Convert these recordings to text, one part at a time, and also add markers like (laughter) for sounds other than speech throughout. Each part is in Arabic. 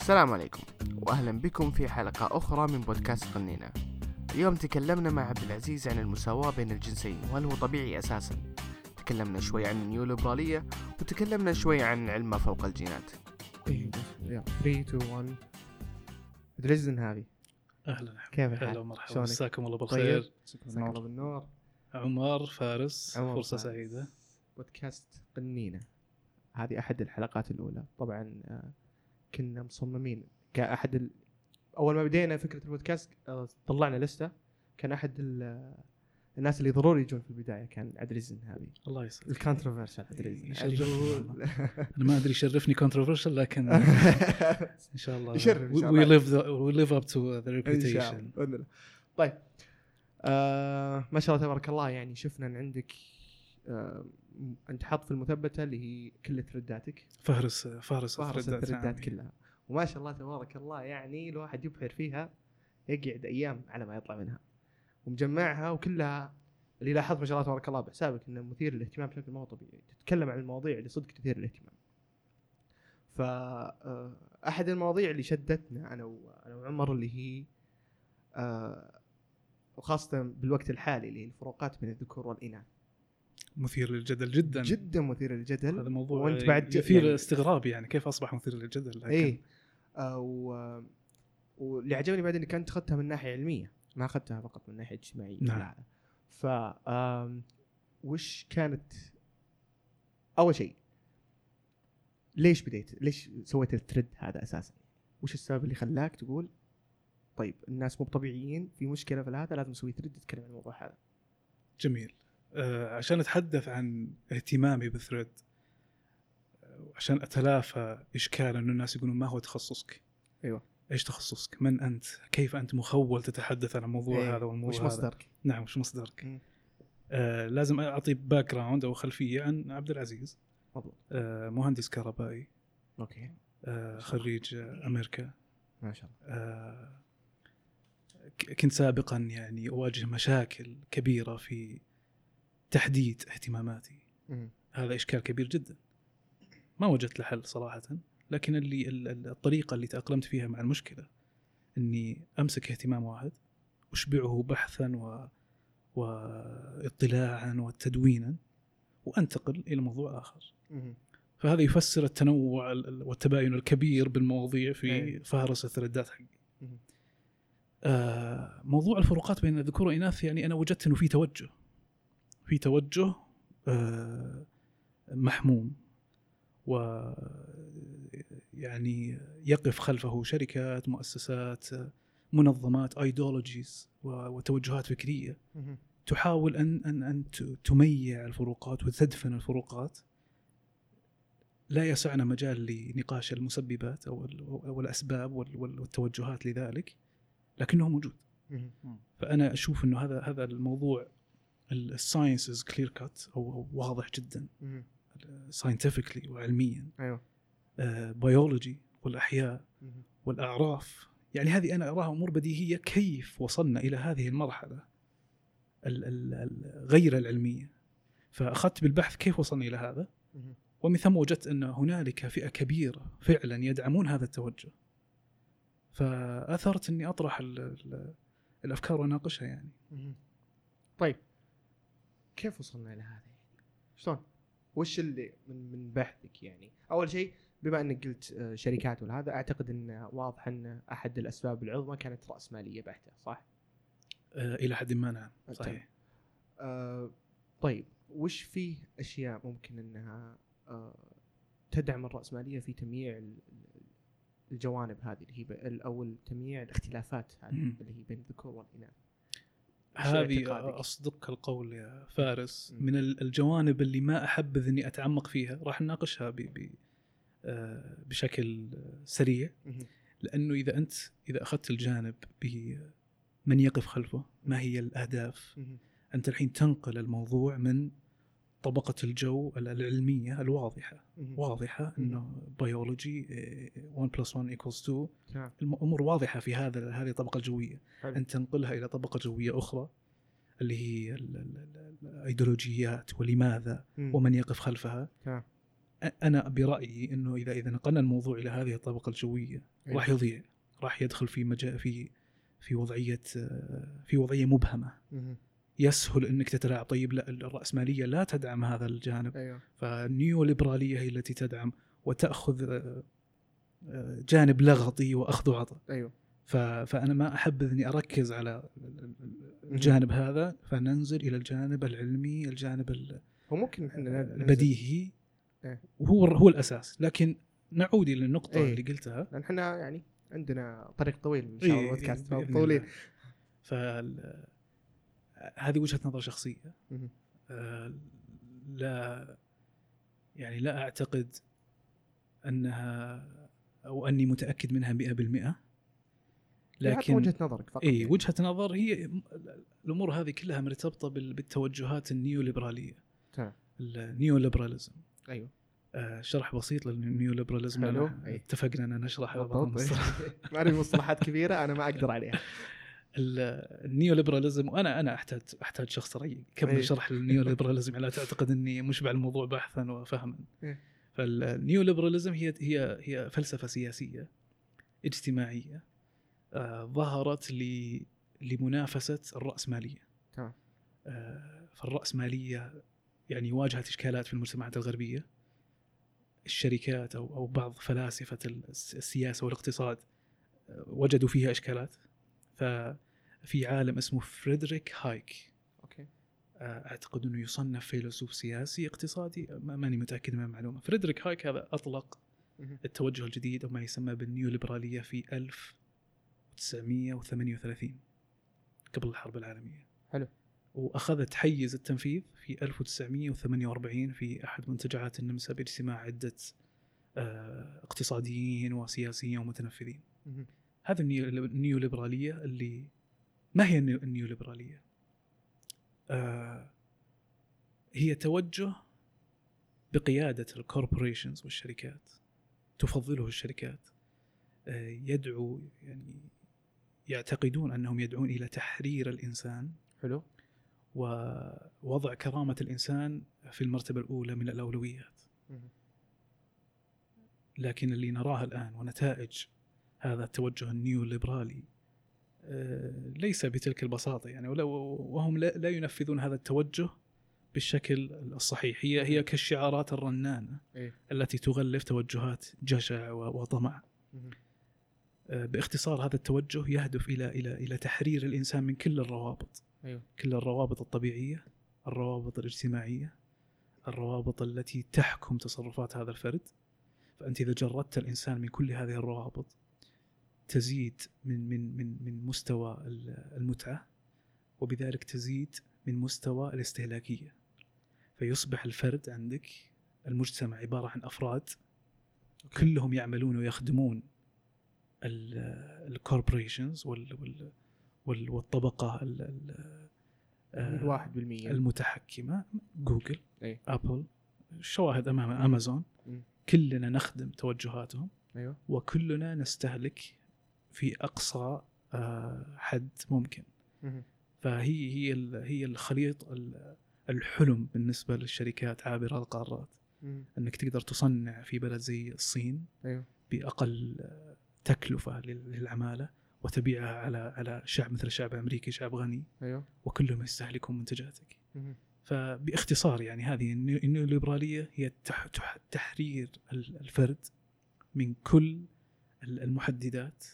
السلام عليكم واهلا بكم في حلقة أخرى من بودكاست قنينة اليوم تكلمنا مع عبد العزيز عن المساواة بين الجنسين وهل هو طبيعي أساسا؟ تكلمنا شوي عن النيوليبرالية وتكلمنا شوي عن علم ما فوق الجينات. إيه يلا 3 2 1 عبد العزيز النهابي أهلا كيف الحال؟ هلا ومرحبا؟ مساكم الله طيب. بالخير مساك الله بالنور. عمر فارس عمر فرصة فارس. سعيدة. بودكاست قنينة هذه أحد الحلقات الأولى. طبعا آه، كنا مصممين كأحد ال... أول ما بدينا فكرة البودكاست آه، طلعنا list ة. كان أحد ال... الناس اللي ضروري يجون في البداية كان عبد العزيز النهابي الله يسعدك ال controversial عبد العزيز يشرفني أنا ما أدري يشرفني controversial لكن (laughs) إن شاء الله. يشرف we. live we live up to the reputation بإذن الله. طيب آه ما شاء الله تبارك الله يعني شفنا إن عندك آه أنت حاط في المثبتة اللي هي كل ثريداتك فهرس فهرس فهرس الثريدات. كلها. وما شاء الله تبارك الله يعني الواحد يبحر فيها يقعد أيام على ما يطلع منها. ومجمعها وكلها اللي لاحظت ما شاء الله تبارك الله بحسابك إنه مثير للاهتمام بشكل ما هو طبيعي. تتكلم عن المواضيع اللي صدق تثير الاهتمام ف آه، أحد المواضيع اللي شدتنا أنا أنا وعمر اللي هي آه، وخاصة بالوقت الحالي اللي هي الفروقات بين الذكور والإناث. مثير للجدل جدا. جدا مثير للجدل. هذا موضوع وأنت بعد يثير يعني- استغراب يعني كيف أصبح مثير للجدل؟ لكن إيه. آه، و... واللي عجبني بعد انك انت أخذتها من ناحية علمية ما أخذتها فقط من ناحية اجتماعية. نعم. ف وش كانت أول شيء؟ ليش بديت؟ ليش سويت الثريد هذا أساسا؟ وش السبب اللي خلاك تقول طيب الناس مو طبيعيين في مشكلة في هذا لازم نسوي thread نتكلم عن الموضوع هذا؟ جميل. آه عشان أتحدث عن اهتمامي بال thread آه، عشان أتلافى إشكال إنه الناس يقولون ما هو تخصصك. أيوه. إيش تخصصك؟ من أنت؟ كيف أنت مخول تتحدث عن الموضوع إيه، هذا والموضوع وش هذا؟ مصدرك؟ نعم وش مصدرك؟ آه لازم أعطي background أو خلفية عن عبد العزيز مضبوط آه مهندس كهربائي أوكي. آه خريج آه أمريكا. ما شاء الله. آه كنت سابقا يعني أواجه مشاكل كبيرة في تحديد اهتماماتي مم. هذا إشكال كبير جدا ما وجدت له حل صراحة لكن اللي ال- ال- الطريقة اللي تأقلمت فيها مع المشكلة إني أمسك اهتمام واحد أشبعه بحثا و واطلاعا وتدوينا وأنتقل إلى موضوع آخر. فهذا يفسر التنوع ال- ال- والتباين الكبير بالمواضيع في أي. فهرس الثريدات حقي. آه، موضوع الفروقات بين الذكور والاناث يعني أنا وجدت إنه في توجه في توجه آه، محموم و يعني يقف خلفه شركات مؤسسات منظمات ideologies وتوجهات فكرية. تحاول أن أن أن تميع الفروقات وتدفن الفروقات لا يسعنا مجال لنقاش المسببات أو أو الأسباب وال- وال- والتوجهات لذلك لكنه موجود. فأنا أشوف إنه هذا هذا الموضوع ال science is clear cut أو واضح جدا. scientifically وعلميا. أيوه. بيولوجي والأحياء مم. والأعراف. يعني هذه أنا أراها أمور بديهية. كيف وصلنا إلى هذه المرحلة ال- ال- ال- غير العلمية؟ فأخذت بالبحث كيف وصلنا إلى هذا. ومن ثم وجدت أن هنالك فئة كبيرة فعلا يدعمون هذا التوجه. فأثرت أني أطرح ال ال الأفكار وأناقشها يعني. طيب. كيف وصلنا إلى هذا يعني؟ شلون؟ وش اللي من من بحثك يعني؟ أول شيء بما إنك قلت آه، شركات وهذا أعتقد إن واضح إن أحد الأسباب العظمى كانت راسماليه بحتة صح؟ آه، إلى حد ما نعم صحيح آه طيب وش فيه أشياء ممكن إنها آه تدعم الراسماليه في تمييع ال- ال- الجوانب هذه اللي هي أو التمييع الاختلافات. اللي هي بين الذكور والإناث هذه اعتقادك؟ اصدق القول يا فارس. من ال- الجوانب اللي ما احبذ إني أتعمق فيها راح نناقشها ب ب آه، بشكل سريع. لأنه إذا انت إذا أخذت الجانب بمن يقف خلفه ما هي الأهداف. أنت الحين تنقل الموضوع من طبقة الجو مهم. واضحة مم. إنه بيولوجي 1 plus 1 equals 2 نعم الأمور واضحة في هذا هذه الطبقه الجويه حلو. أن تنقلها إلى طبقة جوية أخرى اللي هي ال- ال- ال- الايديولوجيات ولماذا. ومن يقف خلفها تمام أنا برأيي إنه اذا إذا نقلنا الموضوع إلى هذه الطبقة الجوية أيوة. راح يضيع راح يدخل في مجال في في وضعية آه، في وضعية مبهمة مهم. يسهل إنك تتلاعب طيب لا الرأسمالية لا تدعم هذا الجانب. أيوه. فالنيو ليبراليه هي التي تدعم وتأخذ آه، آه، جانب لغطي وأخذ وعطاء. أيوه. فأنا ما أحب إني أركز على الجانب هذا فننزل إلى الجانب العلمي الجانب ال- هو ممكن إحنا ننزل- البديهي. إيه. وهو هو الأساس. لكن نعود إلى النقطة إيه. اللي قلتها. لأن إحنا يعني عندنا طريق طويل إن شاء الله إيه، الله. فال- هذه وجهة نظر شخصية. آه، لا يعني لا أعتقد أنها أو أني متأكد منها 100% لكن وجهة نظرك فقط اي. وجهة نظر هي الأمور هذه كلها مرتبطة بال- بالتوجهات النيوليبرالية تمام النيوليبراليزم أيوه آه، شرح بسيط. أنا أي. اتفقنا أن نشرح بعض بالضبط المصطلحات. (laughs) ما مصطلحات كبيرة أنا ما أقدر عليها (laughs) ال- ال neoliberalism وأنا أنا احتاج أحتاج شخص رأي أي. كمل شرح لل neoliberalism لا تعتقد إني مشبع الموضوع بحثا وفهما إيه. فال neoliberalism هي هي هي فلسفة سياسية اجتماعية آه، ظهرت ل- لمنافسة الراسماليه تمام. آه، فالراسماليه يعني واجهت إشكالات في المجتمعات الغربية الشركات أو أو بعض فلاسفة الس- السياسة والاقتصاد آه، وجدوا فيها إشكالات ففي عالم اسمه فريدريك هايك. okay. آه، أعتقد إنه يصنف فيلسوف سياسي اقتصادي. ما- ماني متأكد من المعلومة. فريدريك هايك هذا أطلق. التوجه الجديد أو ما يسمى بالنيوليبرالية في 1938 قبل الحرب العالمية. حلو. وأخذت حيز التنفيذ في 1948 في أحد منتجعات النمسا باجتماع عدة آه، اقتصاديين وسياسيين ومتنفذين. هذا النيو- النيوليبرالية اللي ما هي النيو- النيوليبرالية؟ آه هي توجه بقيادة ال corporations والشركات تفضله الشركات آه يدعو يعني يعتقدون أنهم يدعون إلى تحرير الإنسان حلو ووضع كرامة الإنسان في المرتبة الأولى من الأولويات. لكن اللي نراه الآن ونتائج هذا التوجه النيوليبرالي آه، ليس بتلك البساطة يعني وهم لا ينفذون هذا التوجه بالشكل الصحيح. هي هي كالشعارات الرنانة إيه. التي تغلف توجهات جشع وطمع. آه، باختصار هذا التوجه يهدف إلى إلى إلى تحرير الإنسان من كل الروابط. أيوه. كل الروابط الطبيعية الروابط الاجتماعية الروابط التي تحكم تصرفات هذا الفرد. فأنت إذا جردت الإنسان من كل هذه الروابط تزيد من من من من مستوى ال- المتعة وبذلك تزيد من مستوى الاستهلاكية. فيصبح الفرد عندك المجتمع عبارة عن أفراد كلهم يعملون ويخدمون الكوربوريشنز والطبقة ال- ال- آه، الواحد بالمية. المتحكمة جوجل أي. أبل الشواهد أمام أمازون. مم. كلنا نخدم توجهاتهم أيوه. وكلنا نستهلك في أقصى آه، حد ممكن. فهي هي هي الخليط ال- الحلم بالنسبة للشركات عابرة القارات. إنك تقدر تصنع في بلد زي الصين أيوه بأقل آه، تكلفة لل- للعمالة وتبيعها على على شعب مثل الشعب الامريكي شعب غني أيوه وكلهم يستهلكون منتجاتك. فباختصار يعني هذه النيو- النيوليبرالية هي تح- تح- تحرير ال- الفرد من كل ال- المحددات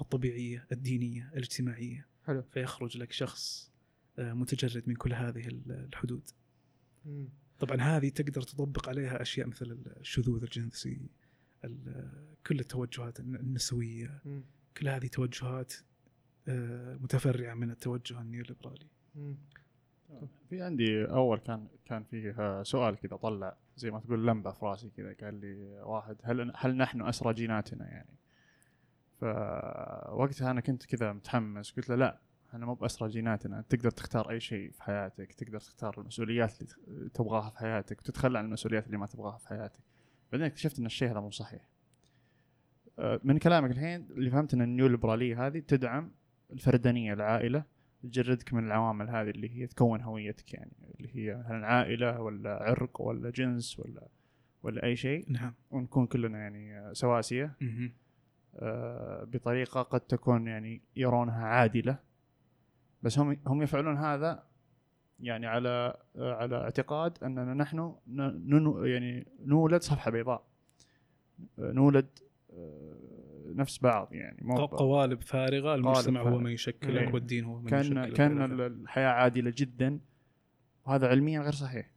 الطبيعية الدينية الاجتماعية حلو فيخرج لك شخص آه، متجرد من كل هذه ال- الحدود مم. طبعا هذه تقدر تطبق عليها أشياء مثل الشذوذ الجنسي ال- كل التوجهات الن- النسوية مم. كل هذه توجهات آه، متفرعة من التوجه النيوليبرالي مم. في عندي أول كان كان فيه سؤال كذا طلع زي ما تقول لمبة في راسي كذا قال لي واحد هل هل نحن اسرى جيناتنا يعني فوقتها أنا كنت كذا متحمس قلت له لا إحنا مو باسرى جيناتنا تقدر تختار أي شيء في حياتك تقدر تختار المسؤوليات اللي تبغاها في حياتك وتتخلى عن المسؤوليات اللي ما تبغاها في حياتك. بعدين اكتشفت إن الشيء هذا مو صحيح. من كلامك الحين اللي فهمت إن النيو ليبراليه هذه تدعم الفردانية العائلة تجردك من العوامل هذه اللي هي تكون هويتك يعني اللي هي مثلا عائلة ولا عرق ولا جنس ولا ولا أي شيء. نعم. ونكون كلنا يعني. آه، بطريقة قد تكون يعني يرونها عادلة بس هم هم يفعلون هذا يعني على آه، على اعتقاد أننا نحن يعني نولد صفحة بيضاء آه، نولد آه، نفس بعض يعني مو قوالب فارغة المجتمع هو. ما يشكلك إيه. والدين هو من كأن يشكلك كأن الحياة عادلة جدا وهذا علميا غير صحيح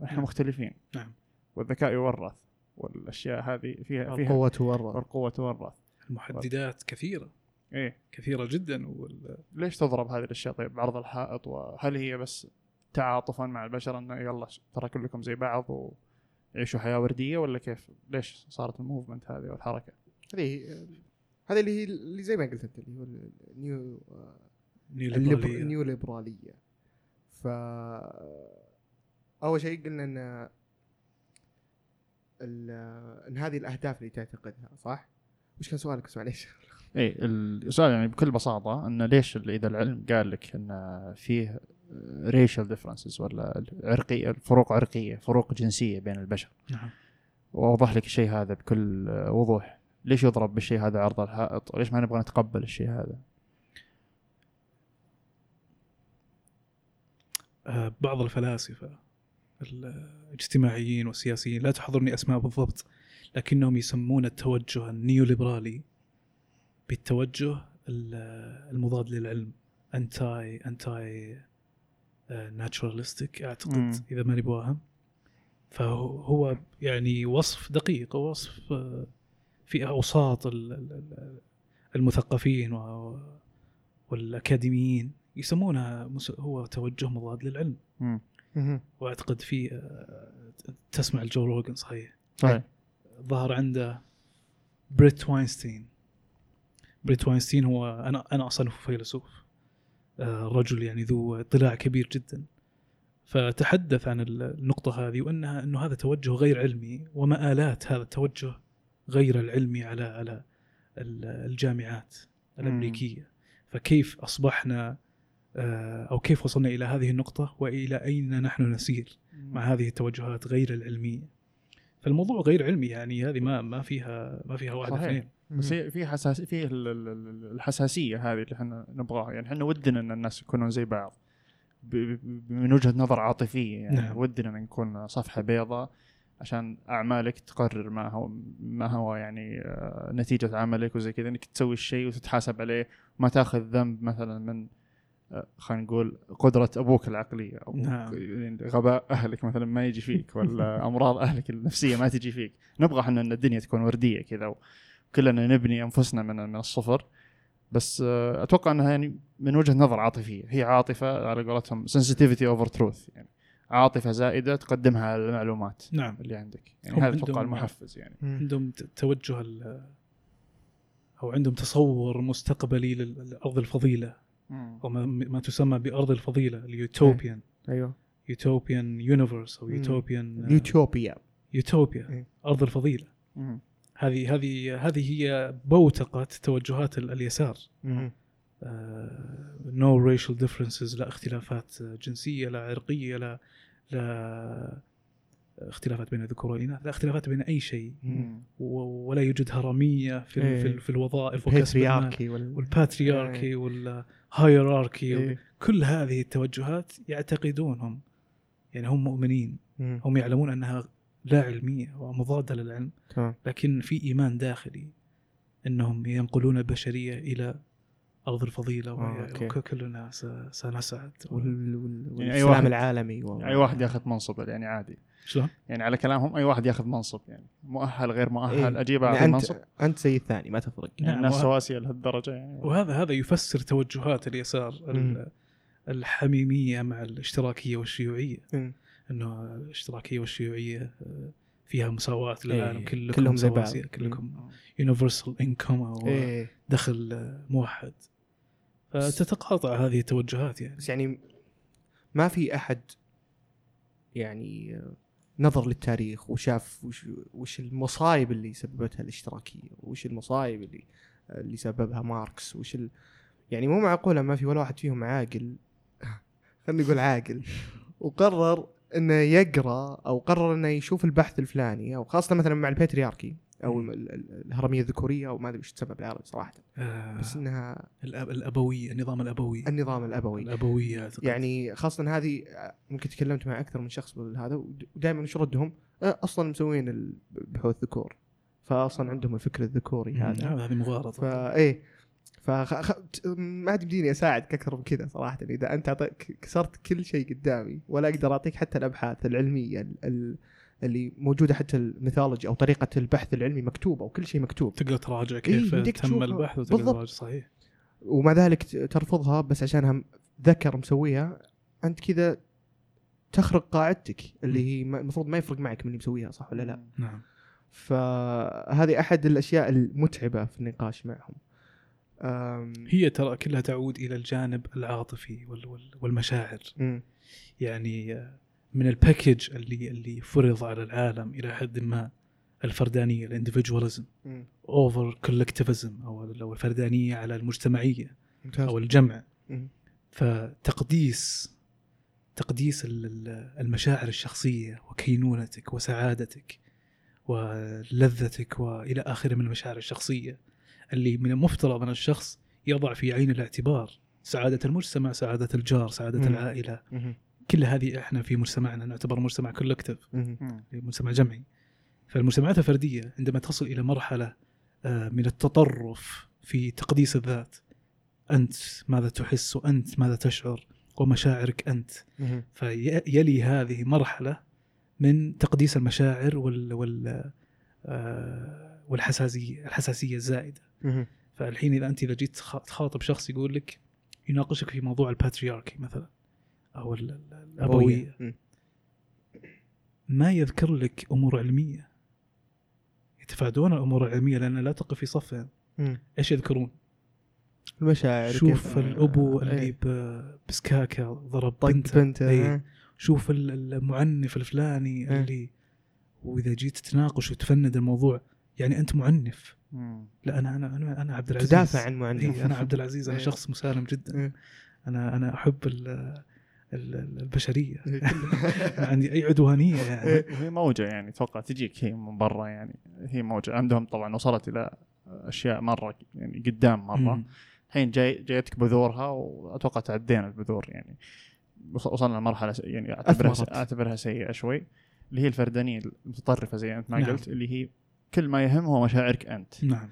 نعم. مختلفين نعم. والذكاء يورث والأشياء هذه فيها فيها القوة تورط والقوه تورث المحددات كثيرة إيه كثيرة جدا وال... ليش تضرب هذه الأشياء طيب بعرض الحائط وهل هي بس تعاطفا مع البشر إنه يلا ش- ترى كلكم زي بعض ويعيشوا حياة وردية ولا كيف؟ ليش صارت الموفمنت هذه والحركة؟ هذه هذه اللي هي اللي زي ما قلت أنت اللي هو النيو نيوليبرالية. النيو ليبرالية ف أول شيء قلنا إن إن هذه الأهداف اللي تعتقدها صح؟ وش كان سؤالك؟ بس معليش؟ (laughs) إيه السؤال يعني بكل بساطة انه ليش إذا العلم قال لك إن فيه racial differences ولا عرقيه فروق عرقية فروق جنسية بين البشر. نعم. وأوضح لك الشيء هذا بكل وضوح. ليش يضرب بالشيء هذا عرض الحائط وليش ما نبغى نتقبل الشيء هذا؟ آه، بعض الفلاسفة الاجتماعيين والسياسيين لا تحضرني أسماء بالضبط لكنهم يسمون التوجه النيوليبرالي بالتوجه ال- المضاد للعلم anti anti naturalistic اعتقد مم. إذا ماني واهم فهو هو يعني وصف دقيق وصف آه، في أوساط ال- ال- ال- المثقفين والأكاديميين يسمونها هو توجه مضاد للعلم مم. وأعتقد في آه، تسمع الجو روجن صحيح؟ ظهر عنده بريت واينستين. بريت واينستين هو أنا أنا أصلا فيلسوف آه، رجل يعني ذو اطلاع كبير جدا. فتحدث عن ال- النقطة هذه وأنها أنه هذا توجه غير علمي ومآلات هذا التوجه غير العلمي على على ال- الجامعات الأمريكية. فكيف أصبحنا أو كيف وصلنا إلى هذه النقطة وإلى أين نحن نسير مع هذه التوجهات غير العلمية. فالموضوع غير علمي يعني هذه ما ما فيها ما فيها واحد. اثنين. بس في حساس في ال- ال- ال- الحساسية هذه اللي إحنا نبغاها. يعني إحنا ودنا إن الناس يكونون زي بعض. من وجهة نظر عاطفية يعني. نعم. ودنا إن نكون صفحة بيضاء عشان أعمالك تقرر ما هو ما هو يعني آه، نتيجة عملك وزي كذا. إنك تسوي الشيء وتتحاسب عليه ما تاخذ ذنب مثلا من آه، خلينا نقول قدرة أبوك العقلية أو نعم. يعني غباء أهلك مثلا ما يجي فيك ولا (laughs) أمراض أهلك النفسية ما تجي فيك. نبغى إحنا إن الدنيا تكون وردية كذا وكلنا نبني أنفسنا من من الصفر. بس آه، أتوقع إنها يعني من وجهة نظر عاطفية. هي عاطفة على قولتهم sensitivity over truth يعني عاطفة زائدة تقدمها على المعلومات نعم. اللي عندك. يعني هذا أتوقع المحفز يعني. عندهم توجه أو عندهم تصور مستقبلي لل- لأرض الفضيلة. أو ما, ما تسمى بأرض الفضيلة ال utopian أيوه utopian universe أو. utopian يوتوبيا يوتوبيا إيه. أرض الفضيلة. هذه هذه هذه هي بوتقة توجهات ال- اليسار. no racial differences لا اختلافات جنسية لا عرقية لا لا اختلافات بين الذكور والاناث لا اختلافات بين أي شيء ولا يوجد هرمية في إيه. في, ال- في الوظائف وكسب المال patriarchy وال وال hierarchy إيه. كل هذه التوجهات يعتقدونهم يعني هم مؤمنين مم. هم يعلمون أنها لا علمية ومضادة للعلم تمام لكن في إيمان داخلي أنهم ينقلون البشرية إلى أرض الفضيلة آه،. وكلنا س- سنسعد وال... وال... يعني أي والسلام واحد- العالمي و... أي واحد ياخذ منصب يعني عادي شلون؟ يعني على كلامهم أي واحد ياخذ منصب يعني مؤهل غير مؤهل إيه. أجيب يعني اعطي انت منصب أنت زي الثاني ما تفرق يعني نعم، الناس وه- سواسية لهالدرجة يعني وهذا هذا يفسر توجهات اليسار. الحميمية مع الاشتراكية والشيوعية مم. إنه الاشتراكية والشيوعية آه، فيها مساواة للعالم إيه، كلكم كلهم زي بعض. كلكم آه. يونيفرسال انكم أو إيه دخل آه، موحد فتتقاطع هذه التوجهات يعني بس يعني ما في أحد يعني نظر للتاريخ وشاف وش, وش المصايب اللي سببتها الاشتراكية وش المصايب اللي اللي سببها ماركس وش ال... يعني مو معقولة ما في ولا واحد فيهم عاقل. (laughs) خلينا نقول عاقل. وقرر إنه يقرأ أو قرر إنه يشوف البحث الفلاني أو خاصة مثلا مع الباترياركي. أو ال- ال- ال- الهرمية الذكورية أو ما أدري وش تسمى بالعربي صراحة. آه بس إنها الأب الابوي النظام الأبوي. النظام الأبوي. الأبوية أعتقد. يعني خاصة هذه ممكن تكلمت مع أكثر من شخص بالهذا ودائما وش ردهم؟ آه، أصلا مسوين البحوث ذكور. فاصلا عندهم الفكر الذكوري هذا. هذه مغالطة. فايه فخ... خ... ما عاد يمديني اساعدك أكثر من كذا صراحة. إذا أنت كسرت كل شيء قدامي ولا أقدر أعطيك حتى الأبحاث العلمية ال... ال... اللي موجودة حتى الميثولوجي أو طريقة البحث العلمي مكتوبه وكل شيء مكتوب تقدر تراجع كيف يمديك تم. البحث وتقدر. تراجع صحيح ومع ذلك ترفضها بس عشانها ذكر مسويها أنت كذا تخرق قاعدتك اللي هي المفروض ما يفرق معك من اللي مسويها صح ولا لا نعم فهذه أحد الأشياء المتعبة في النقاش معهم. هي ترى كلها تعود إلى الجانب العاطفي وال- وال- والمشاعر. يعني آه، من ال package اللي اللي فرض على العالم إلى حد ما الفردانية ال individualism. over collectivism أو الفردانية على المجتمعية ممتاز أو الجمع مم. فتقديس تقديس ال- ال- المشاعر الشخصية وكينونتك وسعادتك ولذتك وإلى آخره من المشاعر الشخصية اللي من المفترض أن الشخص يضع في عين الاعتبار سعادة المجتمع، سعادة الجار، سعادة مم. العائلة، مم. كل هذه إحنا في مجتمعنا نعتبر مجتمع كولكتيف. مجتمع جمعي فالمجتمعات الفردية عندما تصل إلى مرحلة آه، من التطرف في تقديس الذات أنت ماذا تحس وأنت ماذا تشعر ومشاعرك أنت. فيلي هذه مرحلة من تقديس المشاعر وال وال آه، والحساسية الحساسية الزائدة. فالحين إذا أنت إذا جيت تخ- تخاطب شخص يقول لك يناقشك في موضوع الباترياركي مثلا أو ال- ال- الابويه. ما يذكر لك أمور علمية يتفادون الأمور العلمية لأن لا تقف في صفهم. إيش يذكرون؟ المشاعر شوف كيف- الأبو آه، اللي إيه. ب- بسكاكة ضرب بنته بنته إيه. آه. شوف ال- المعنف الفلاني إيه. اللي وإذا جيت تناقش وتفند الموضوع يعني أنت معنف مم. لا أنا أنا أنا, أنا عبد العزيز تدافع عن معنف إيه أنا عبد العزيز أنا إيه. شخص مسالم جدا إيه. أنا أنا أحب البشرية إيه. ما (laughs) عندي أي عدوانية يعني إيه. وهي موجة يعني أتوقع تجيك هي من برا يعني هي موجة عندهم طبعا وصلت إلى أشياء مرة يعني قدام مرة. الحين جاي جايتك بذورها وأتوقع تعدينا البذور يعني وص- وصلنا لمرحلة يعني أعتبرها. أعتبرها سيئة شوي اللي هي الفردانية المتطرفة زي أنت ما نعم. قلت اللي هي كل ما يهم هو مشاعرك أنت نعم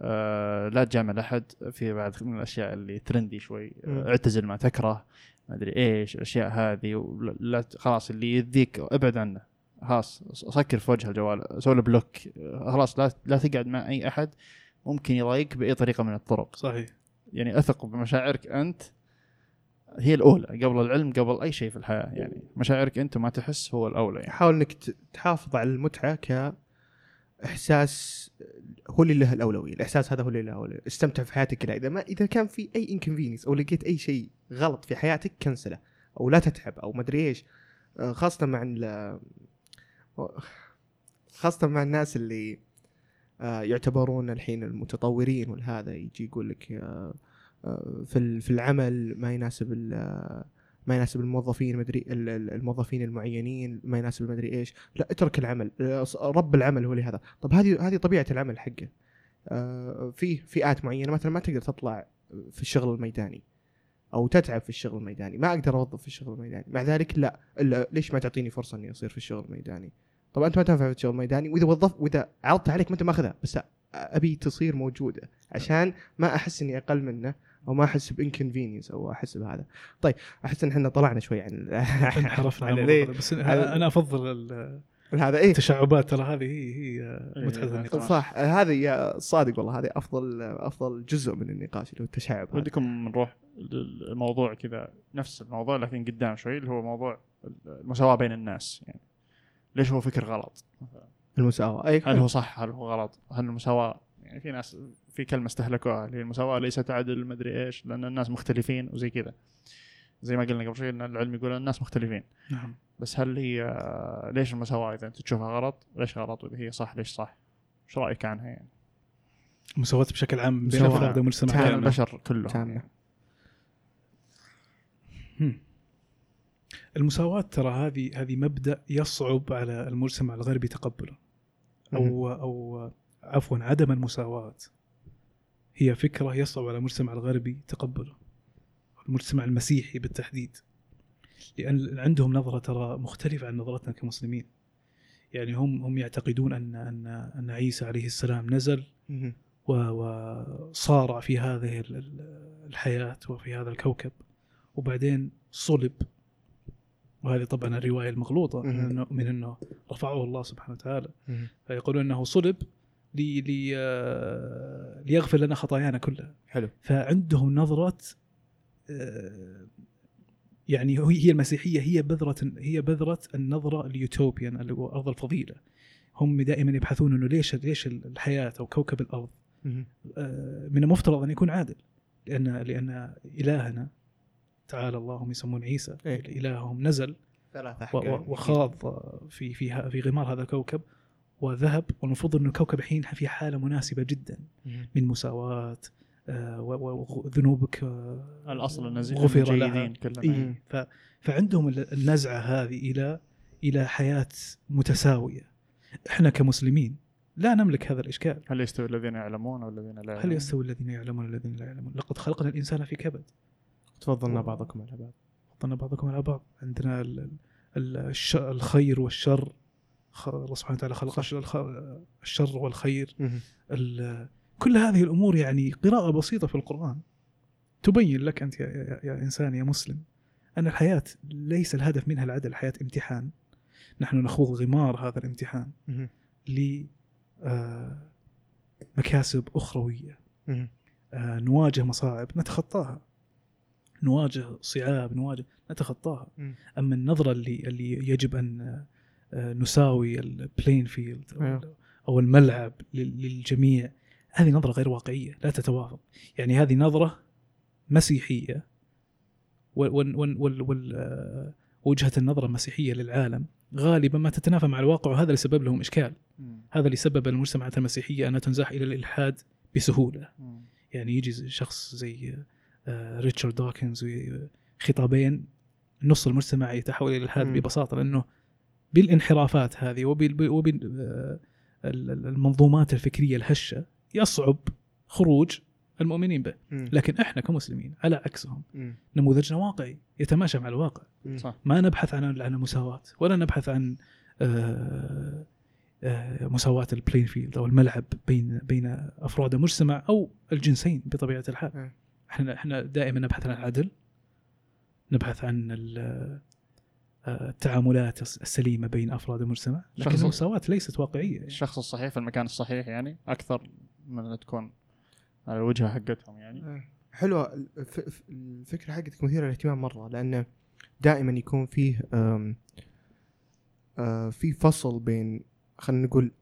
آه لا تجامل أحد في بعض من الأشياء اللي ترندي شوي. آه اعتزل ما تكره ما أدري إيش الأشياء هذه ولا خلاص اللي يذيك ابعد عنه خلاص سكر في وجه الجوال سوي له block. خلاص لا لا تقعد مع أي أحد ممكن يضايقك بأي طريقة من الطرق. صحيح. يعني أثق بمشاعرك أنت هي الأولى قبل العلم قبل أي شيء في الحياة. يعني مشاعرك أنت وما تحس هو الأولى يعني. حاول إنك تحافظ على المتعة كاحساس هو اللي له الأولوية، الإحساس هذا هو اللي له الأولوية، استمتع في حياتك كلها إذا ما إذا كان في أي inconvenience أو لقيت أي شيء غلط في حياتك cancel ه. أو لا تتعب أو ما أدري إيش. آه، خاصة مع ال- خاصة مع الناس اللي آه، يعتبرون الحين المتطورين والهذا يجي يقول لك آه، آه، في في العمل ما يناسب آه، ما يناسب الموظفين مدري ال- ال- الموظفين المعينين ما يناسب المدري إيش. لا اترك العمل. رب العمل هو اللي هذا طب هذه هذه طبيعة العمل حقه. آه، في فئات معينة مثلا ما تقدر تطلع في الشغل الميداني أو تتعب في الشغل الميداني. ما أقدر أوظف في الشغل الميداني. مع ذلك لا. إلا ليش ما تعطيني فرصة إني أصير في الشغل الميداني؟ طبعا أنت ما تنفع في الشغل الميداني. وإذا وظفت وإذا عرضت عليك ما أنت ماخذها بس أبي تصير موجودة عشان ما أحس إني أقل منه. أو ما أحس بإنكونفينينس أو أحس بهذا. طيب أحس إن إحنا طلعنا شوي عن انحرفنا عن بس أنا أنا أفضل ال- هذا إيه؟ التشعبات ترى هذه هي هي إيه، متعه. النقاش. صح. هذه يا صادق والله هذه افضل أفضل جزء من النقاش اللي هو التشعب. ودكم نروح الموضوع كذا نفس الموضوع لكن قدام شوي اللي هو موضوع المساواة بين الناس يعني. ليش هو فكر غلط؟ المساواة. أي هل هو صح؟ هل هو غلط؟ هل المساواة يعني في ناس في كلمة استهلكوها اللي هي المساواة ليست عدل مدري إيش لأن الناس مختلفين وزي كذا. زي ما قلنا قبل شوي إن العلم يقول أن الناس مختلفين. نعم. بس هل هي ليش المساواة إذا أنت تشوفها غلط؟ ليش غلط؟ وإذا هي صح ليش صح؟ إيش رأيك عنها يعني؟ المساواة بشكل عام بين أفراد المجتمع تامة. كامل. البشر كلهم تامة. يعني. المساواة ترى هذه هذه مبدأ يصعب على المجتمع الغربي تقبله. أو أو عفوا عدم المساواة. هي فكرة يصعب على المجتمع الغربي تقبله المجتمع المسيحي بالتحديد لأن عندهم نظرة ترى مختلفة عن نظرتنا كمسلمين. يعني هم هم يعتقدون أن أن أن عيسى عليه السلام نزل مهم. و- وصار في هذه ال- ال- الحياة وفي هذا الكوكب. وبعدين صلب. وهذه طبعا الرواية المغلوطة من أنه رفعه الله سبحانه وتعالى. فيقولون أنه صلب لي لي ليغفر لنا خطايانا كلها. حلو. فعندهم نظرة آه، يعني هي هي المسيحية هي بذرة هي بذرة النظرة اليوتوبيان اللي هو أرض الفضيلة. هم دائما يبحثون إنه ليش ليش الحياة أو كوكب الأرض. آه، من المفترض أن يكون عادل. لأن لأن إلهنا تعالى الله هم يسمون عيسى. إيه. إلههم نزل ثلاث وخاض في في في غمار هذا الكوكب. وذهب والمفروض إنه الكوكب الحين في حالة مناسبة جدا. من مساواة آه، وذنوبك آه، الأصل النزيه غفر لها. جيدين كلنا. إيه فعندهم ال- النزعة هذه إلى إلى حياة متساوية. إحنا كمسلمين لا نملك هذا الإشكال. هل يستوي الذين يعلمون والذين لا هل يعلمون؟ يستوي الذين يعلمون والذين لا يعلمون؟ لقد خلقنا الإنسان في كبد. تفضلنا بعضكم على بعض. فضلنا بعضكم على بعض. عندنا ال ال الش الخير والشر. الله سبحانه وتعالى خلق الشر والخير. كل هذه الأمور يعني قراءة بسيطة في القرآن. تبين لك أنت يا, يا, يا إنسان يا مسلم أن الحياة ليس الهدف منها العدل الحياة امتحان. نحن نخوض غمار هذا الامتحان. ل آه، مكاسب أخروية. آه، نواجه مصاعب نتخطاها. نواجه صعاب نواجه نتخطاها. أما النظرة اللي اللي يجب أن نساوي ال playing field أيوه. أو الملعب لل- للجميع هذه نظرة غير واقعية لا تتوافق يعني هذه نظرة مسيحية وال آه، وجهة النظرة المسيحيه للعالم غالبا ما تتنافى مع الواقع وهذا اللي سبب لهم إشكال. هذا اللي سبب المجتمعات المسيحية أنها تنزاح إلى الإلحاد بسهولة. يعني يجي شخص زي آه، ريتشارد دوكنز وي- خطابين نص المجتمع يتحول إلى الالحاد. ببساطة لأنه بالانحرافات هذه وبالمنظومات الفكرية الهشة يصعب خروج المؤمنين به. لكن إحنا كمسلمين على عكسهم. نموذجنا واقعي يتماشى مع الواقع. صح ما نبحث عن عن المساواة ولا نبحث عن آه، آه، مساواة ال playing field أو الملعب بين بين أفراد المجتمع أو الجنسين بطبيعة الحال. إحنا إحنا دائما نبحث عن العدل نبحث عن ال- آه، التعاملات الس- السليمة بين أفراد المجتمع لكن المساواة ليست واقعية يعني. الشخص الصحيح في المكان الصحيح يعني أكثر من أن تكون على الوجهة حقتهم يعني آه. حلوة الف- الف- الفكرة حقتك مثيرة للاهتمام مرة لأنه دائما يكون فيه آم، آه، في فصل بين خلينا نقول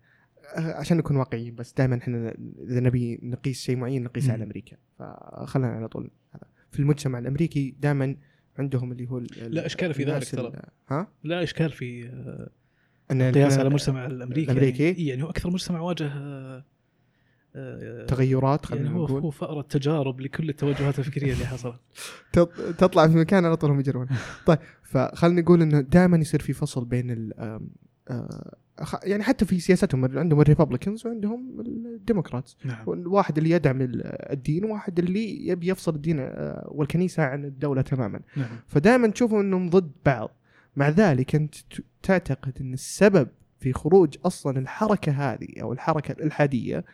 آه، عشان نكون واقعيين بس دائما إحنا إذا نبي نقيس شيء معين نقيسه. على أمريكا فخلينا على طول هذا. في المجتمع الأمريكي دائما عندهم اللي هو لا إشكال في ذلك ترى. ها؟ لا إشكال في آه، إن قياس على المجتمع الأمريكي الأمريكي؟ يعني, يعني هو أكثر مجتمع واجه آه، آه، تغيرات خلينا يعني نقول هو فأر التجارب لكل التوجهات الفكرية اللي حصلت (laughs) تط- تطلع في مكان على طول هم يجرون طيب فخلينا نقول إنه دائما يصير في فصل بين يعني حتى في سياستهم عندهم الريببلكنز وعندهم الديمقراطس نعم. واحد اللي يدعم ال- الدين وواحد اللي يبي يفصل الدين آه، والكنيسة عن الدولة تماما. نعم. فدائما تشوفوا إنهم ضد بعض. مع ذلك أنت تعتقد إن السبب في خروج أصلا الحركة هذه أو الحركة الإلحادية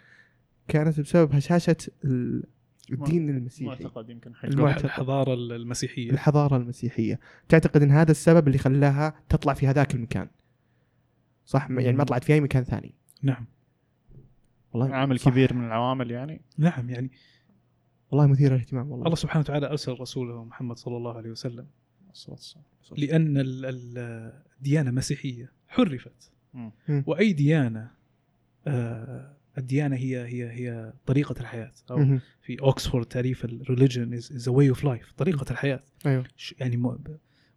كانت بسبب هشاشة ال- الدين المسيحي. معتقد يمكن حق المعتقد. الحضارة المسيحية. الحضارة المسيحية. تعتقد إن هذا السبب اللي خلاها تطلع في هذاك المكان. صح؟ يعني ما طلعت في أي مكان ثاني. نعم. والله عامل صح. كبير من العوامل يعني. نعم يعني والله مثير للاهتمام والله. الله سبحانه وتعالى أرسل رسوله محمد صلى الله عليه وسلم. لأن ال- ال- الديانه المسيحيه حرفت. مم. وأي ديانة آه، الديانة هي هي هي طريقة الحياة. أو. في أوكسفورد تعريف ال religion is a way of life طريقة الحياة. أيوه. ش- يعني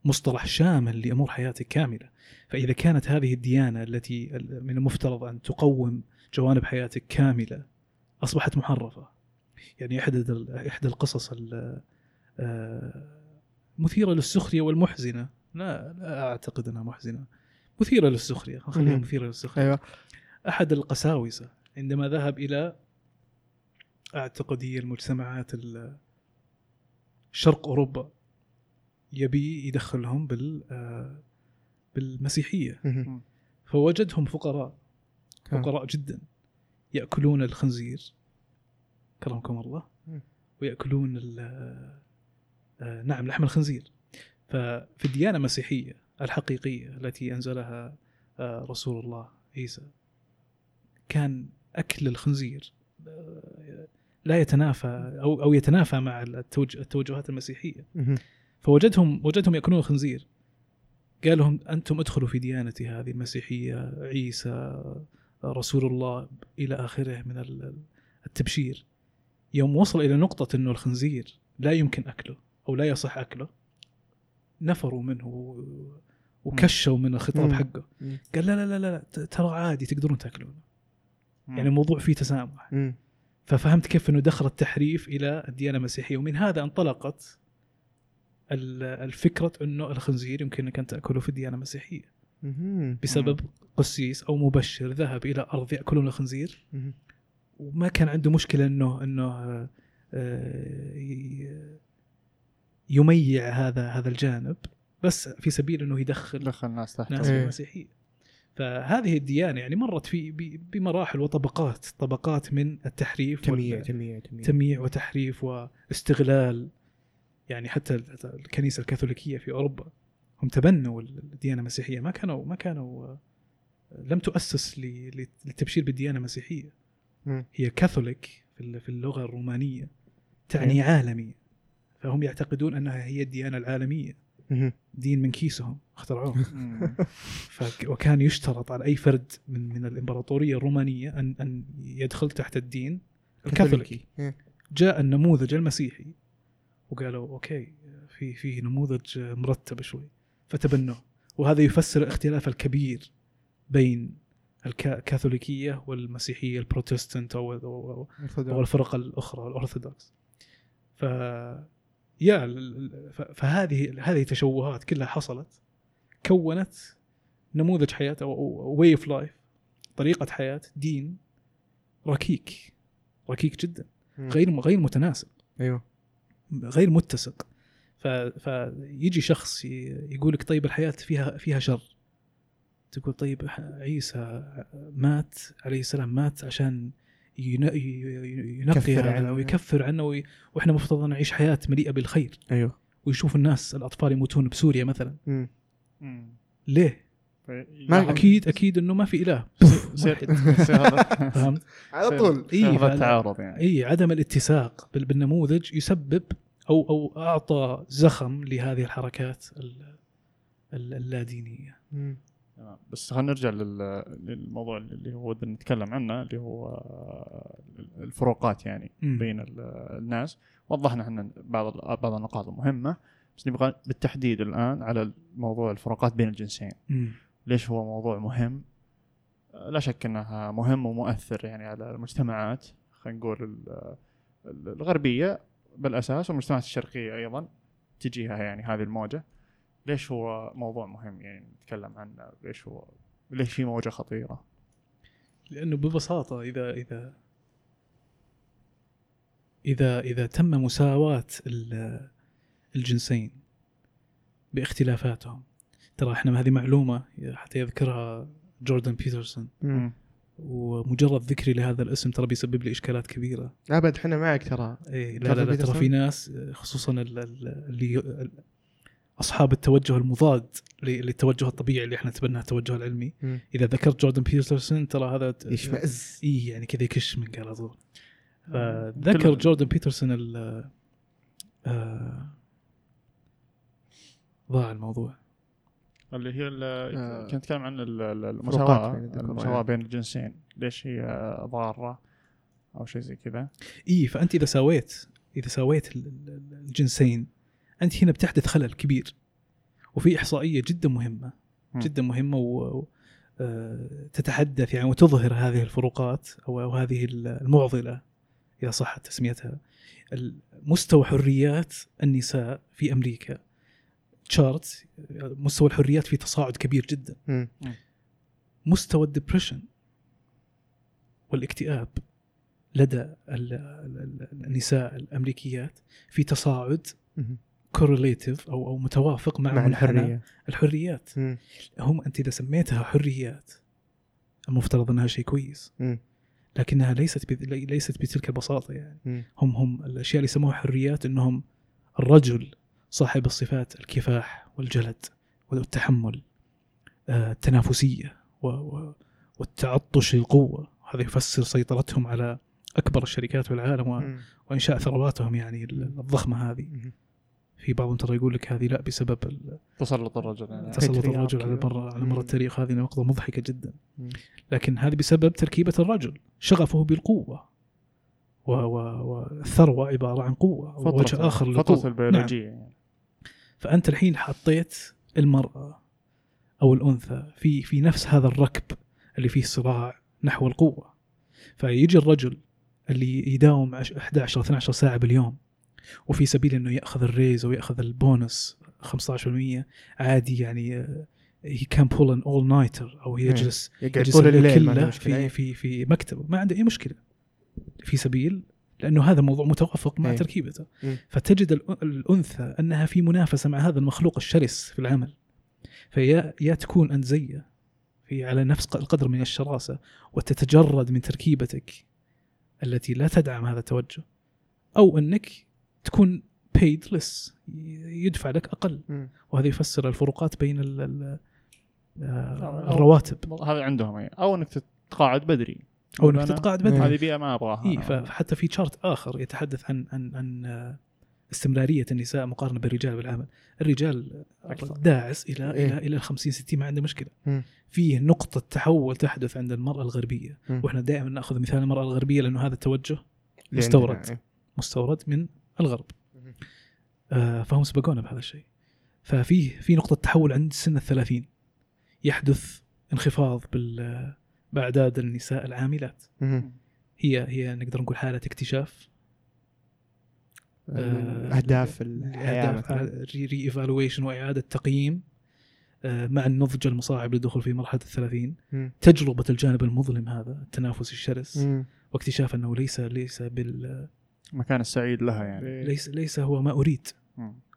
مصطلح شامل لأمور حياتك كاملة. فإذا كانت هذه الديانة التي ال- من المفترض أن تقوم جوانب حياتك كاملة أصبحت محرفة. يعني إحدى إحدى القصص ال- آه، مثيرة للسخرية والمحزنة. لا, لا أعتقد أنها محزنة. مثيرة للسخرية خليها مهم. مثيرة للسخرية. أيوه. أحد القساوسة عندما ذهب إلى اعتقد هي المجتمعات ال- شرق أوروبا يبي يدخلهم بال آه، بالمسيحية. فوجدهم فقراء آه. فقراء جدا يأكلون الخنزير كرمكم الله. ويأكلون ال- آه، نعم لحم الخنزير ففي الديانة المسيحيه الحقيقية التي أنزلها آه، رسول الله عيسى كان أكل الخنزير آه، لا يتنافى أو أو يتنافى مع التوج- التوجهات المسيحية. فوجدهم وجدهم يأكلون الخنزير قال لهم أنتم ادخلوا في ديانتي هذه المسيحية عيسى رسول الله إلى آخره من ال- التبشير يوم وصل إلى نقطة إنه الخنزير لا يمكن أكله أو لا يصح أكله نفروا منه وكشوا من الخطاب. حقه. قال لا لا لا لا ترى عادي تقدرون تأكلونه. يعني الموضوع فيه تسامح. ففهمت كيف إنه دخل التحريف إلى الديانة المسيحية ومن هذا انطلقت ال- الفكرة إنه الخنزير يمكن إنك أن تأكله في الديانه المسيحيه مهم. بسبب قسيس أو مبشر ذهب إلى أرض يأكلون الخنزير. وما كان عنده مشكلة انه إنه آه، يميع هذا هذا الجانب. بس في سبيل إنه يدخل دخل الناس تحت. ناس إيه. المسيحيه فهذه الديانة يعني مرت في بمراحل وطبقات طبقات من التحريف تمييع وال- تمييع تمييع. تمييع وتحريف واستغلال. يعني حتى الكنيسة الكاثوليكية في أوروبا هم تبنوا الديانة المسيحية. ما كانوا ما كانوا لم تؤسس للتبشير بالديانة المسيحية. هي كاثوليك في ال- في اللغة الرومانية تعني عالمي فهم يعتقدون أنها هي الديانة العالمية. دين من كيسهم اخترعوه. (laughs) وكان يشترط على أي فرد من من الإمبراطورية الرومانية ان أن يدخل تحت الدين الكاثوليكي. جاء النموذج المسيحي. وقالوا أوكي في في نموذج مرتب شوي فتبنوه. وهذا يفسر الاختلاف الكبير بين الكا- الكاثوليكية والمسيحية البروتستانت أو أو, أو الفرق الأخرى الأرثوذكس. ف يا فهذه هذه تشوهات كلها حصلت كونت نموذج حياة أو way of life طريقة حياة دين ركيك ركيك جدا. غير غير متناسق أيوه. غير متسق ف... فيجي شخص يقول لك طيب الحياة فيها فيها شر تقول طيب عيسى مات عليه السلام مات عشان ين... ي- ي- ينقي عنه. ويكفر عنه وي... وإحنا مفترض نعيش حياة مليئة بالخير أيوه ويشوف الناس الأطفال يموتون بسوريا مثلا مم. مم. ليه؟ ما- أكيد أكيد إنه ما في إله (laughs) فهمت؟ على طول إيه، فأنا- التعارض يعني اي عدم الاتساق بال- بالنموذج يسبب أو أو أعطى زخم لهذه الحركات ال- ال- اللادينية. تمام. بس خلينا نرجع لل- للموضوع اللي هو بدنا نتكلم عنه اللي هو الفروقات يعني مم. بين ال- الناس وضحنا إحنا بعض بعض النقاط المهمه بس نبغى بالتحديد الآن على موضوع الفروقات بين الجنسين مم. ليش هو موضوع مهم لا شك إنها مهم ومؤثر يعني على المجتمعات خلينا نقول ال- ال- الغربية بالأساس والمجتمعات الشرقية أيضا تجيها يعني هذه الموجة. ليش هو موضوع مهم؟ يعني نتكلم عنه ليش هو ليش في موجة خطيرة؟ لأنه ببساطة إذا إذا إذا إذا تم مساواة ال- الجنسين باختلافاتهم. ترى إحنا هذه معلومة حتى يذكرها جوردن بيترسون. مم. ومجرد ذكري لهذا الاسم ترى بيسبب لي إشكالات كبيرة. أبد إحنا معك ترى. إيه لا لا, لا ترى؟ في ناس خصوصا ال- ال- اللي ال- أصحاب التوجه المضاد للتوجه الطبيعي اللي إحنا نتبناه التوجه العلمي. مم. إذا ذكرت جوردن بيترسون ترى هذا يشمئز. اي يعني كذا يكش منك على طول فذكر جوردن بيترسون ال آه، ضاع الموضوع. اللي هي ال- آه. كنت نتكلم عن ال- ال- فروقات المساواة بين الذكور المساواة والأنثى. بين الجنسين ليش هي ضارة أو شيء زي كذا إي فأنت إذا سويت إذا سويت ال- ال- الجنسين أنت هنا بتحدث خلل كبير وفي إحصائية جدا مهمة. جدا مهمة و آه، تتحدث يعني وتظهر هذه الفروقات أو أو هذه المعضلة إذا صحت تسميتها مستوى حريات النساء في أمريكا chart مستوى الحريات فيه تصاعد كبير جدا مم. مستوى ال depression والاكتئاب لدى ال- ال- ال- النساء الأمريكيات في تصاعد. correlative أو أو متوافق مع, مع الحرية الحريات مم. هم أنت إذا سميتها حريات المفترض أنها شيء كويس مم. لكنها ليست ب... ليست بتلك البساطة يعني مم. هم هم الأشياء اللي يسموها حريات إنهم الرجل صاحب الصفات الكفاح والجلد والتحمل آه،. و... والتعطش للقوة هذا يفسر سيطرتهم على أكبر الشركات في العالم و... مم. وإنشاء ثرواتهم يعني الضخمة هذه. في بعضهم ترى يقول لك هذه لا بسبب تسلط الرجل يعني تسلط. الرجل على مر على مر. التاريخ هذه نقطة مضحكة جدا. لكن هذه بسبب تركيبة الرجل شغفه بالقوة و- و- والثروه عبارة عن قوة وجه آخر فترة للقوه البيولوجية يعني. فأنت الحين حطيت المرأة أو الأنثى في في نفس هذا الركب اللي فيه صراع نحو القوة فيجي الرجل اللي يداوم عش- 11 أو 12 ساعة باليوم وفي سبيل إنه يأخذ ال raise أو يأخذ البونس 15% عادي يعني هي can pull an all-nighter أو يجلس يقعد طول الليل كله مشكلة. في إيه. في في مكتبه ما عنده أي مشكلة في سبيل لأنه هذا موضوع متوافق مع إيه. تركيبته مم. فتجد الأنثى أنها في منافسة مع هذا المخلوق الشرس في العمل فيا يا تكون أنت زية في على نفس القدر من الشراسة وتتجرد من تركيبتك التي لا تدعم هذا التوجه أو أنك تكون paid less ي- يدفع لك أقل مم. وهذا يفسر الفروقات بين ال- ال- آه، أو- الرواتب هذا عندهم يعني. أو أنك تتقاعد بدري أو إنك تتقاعد. بدري هذه بيئة ما أبغاها اي أنا. فحتى في شارت آخر يتحدث عن عن عن آه، استمرارية النساء مقارنة بالرجال بالعمل، الرجال أكثر. داعس إلى إيه. إلى إلى ال 50 60 ما عنده مشكلة. مم. فيه نقطة تحول تحدث عند المرأة الغربية، مم. وإحنا دائما نأخذ مثال المرأة الغربية لأنه هذا التوجه مستورد. إيه. مستورد من الغرب. آه، فهم سبقونا بهذا الشيء. ففي في نقطة تحول عند سن الثلاثين يحدث انخفاض بال بأعداد النساء العاملات. هي هي نقدر نقول حالة اكتشاف آه، أهداف الحياة ري ايفالويشن وإعادة تقييم آه، مع النضج المصاعب للدخول في مرحلة الثلاثين. تجربة الجانب المظلم هذا التنافس الشرس. واكتشاف أنه ليس ليس بال المكان السعيد لها يعني إيه. ليس ليس هو ما أريد.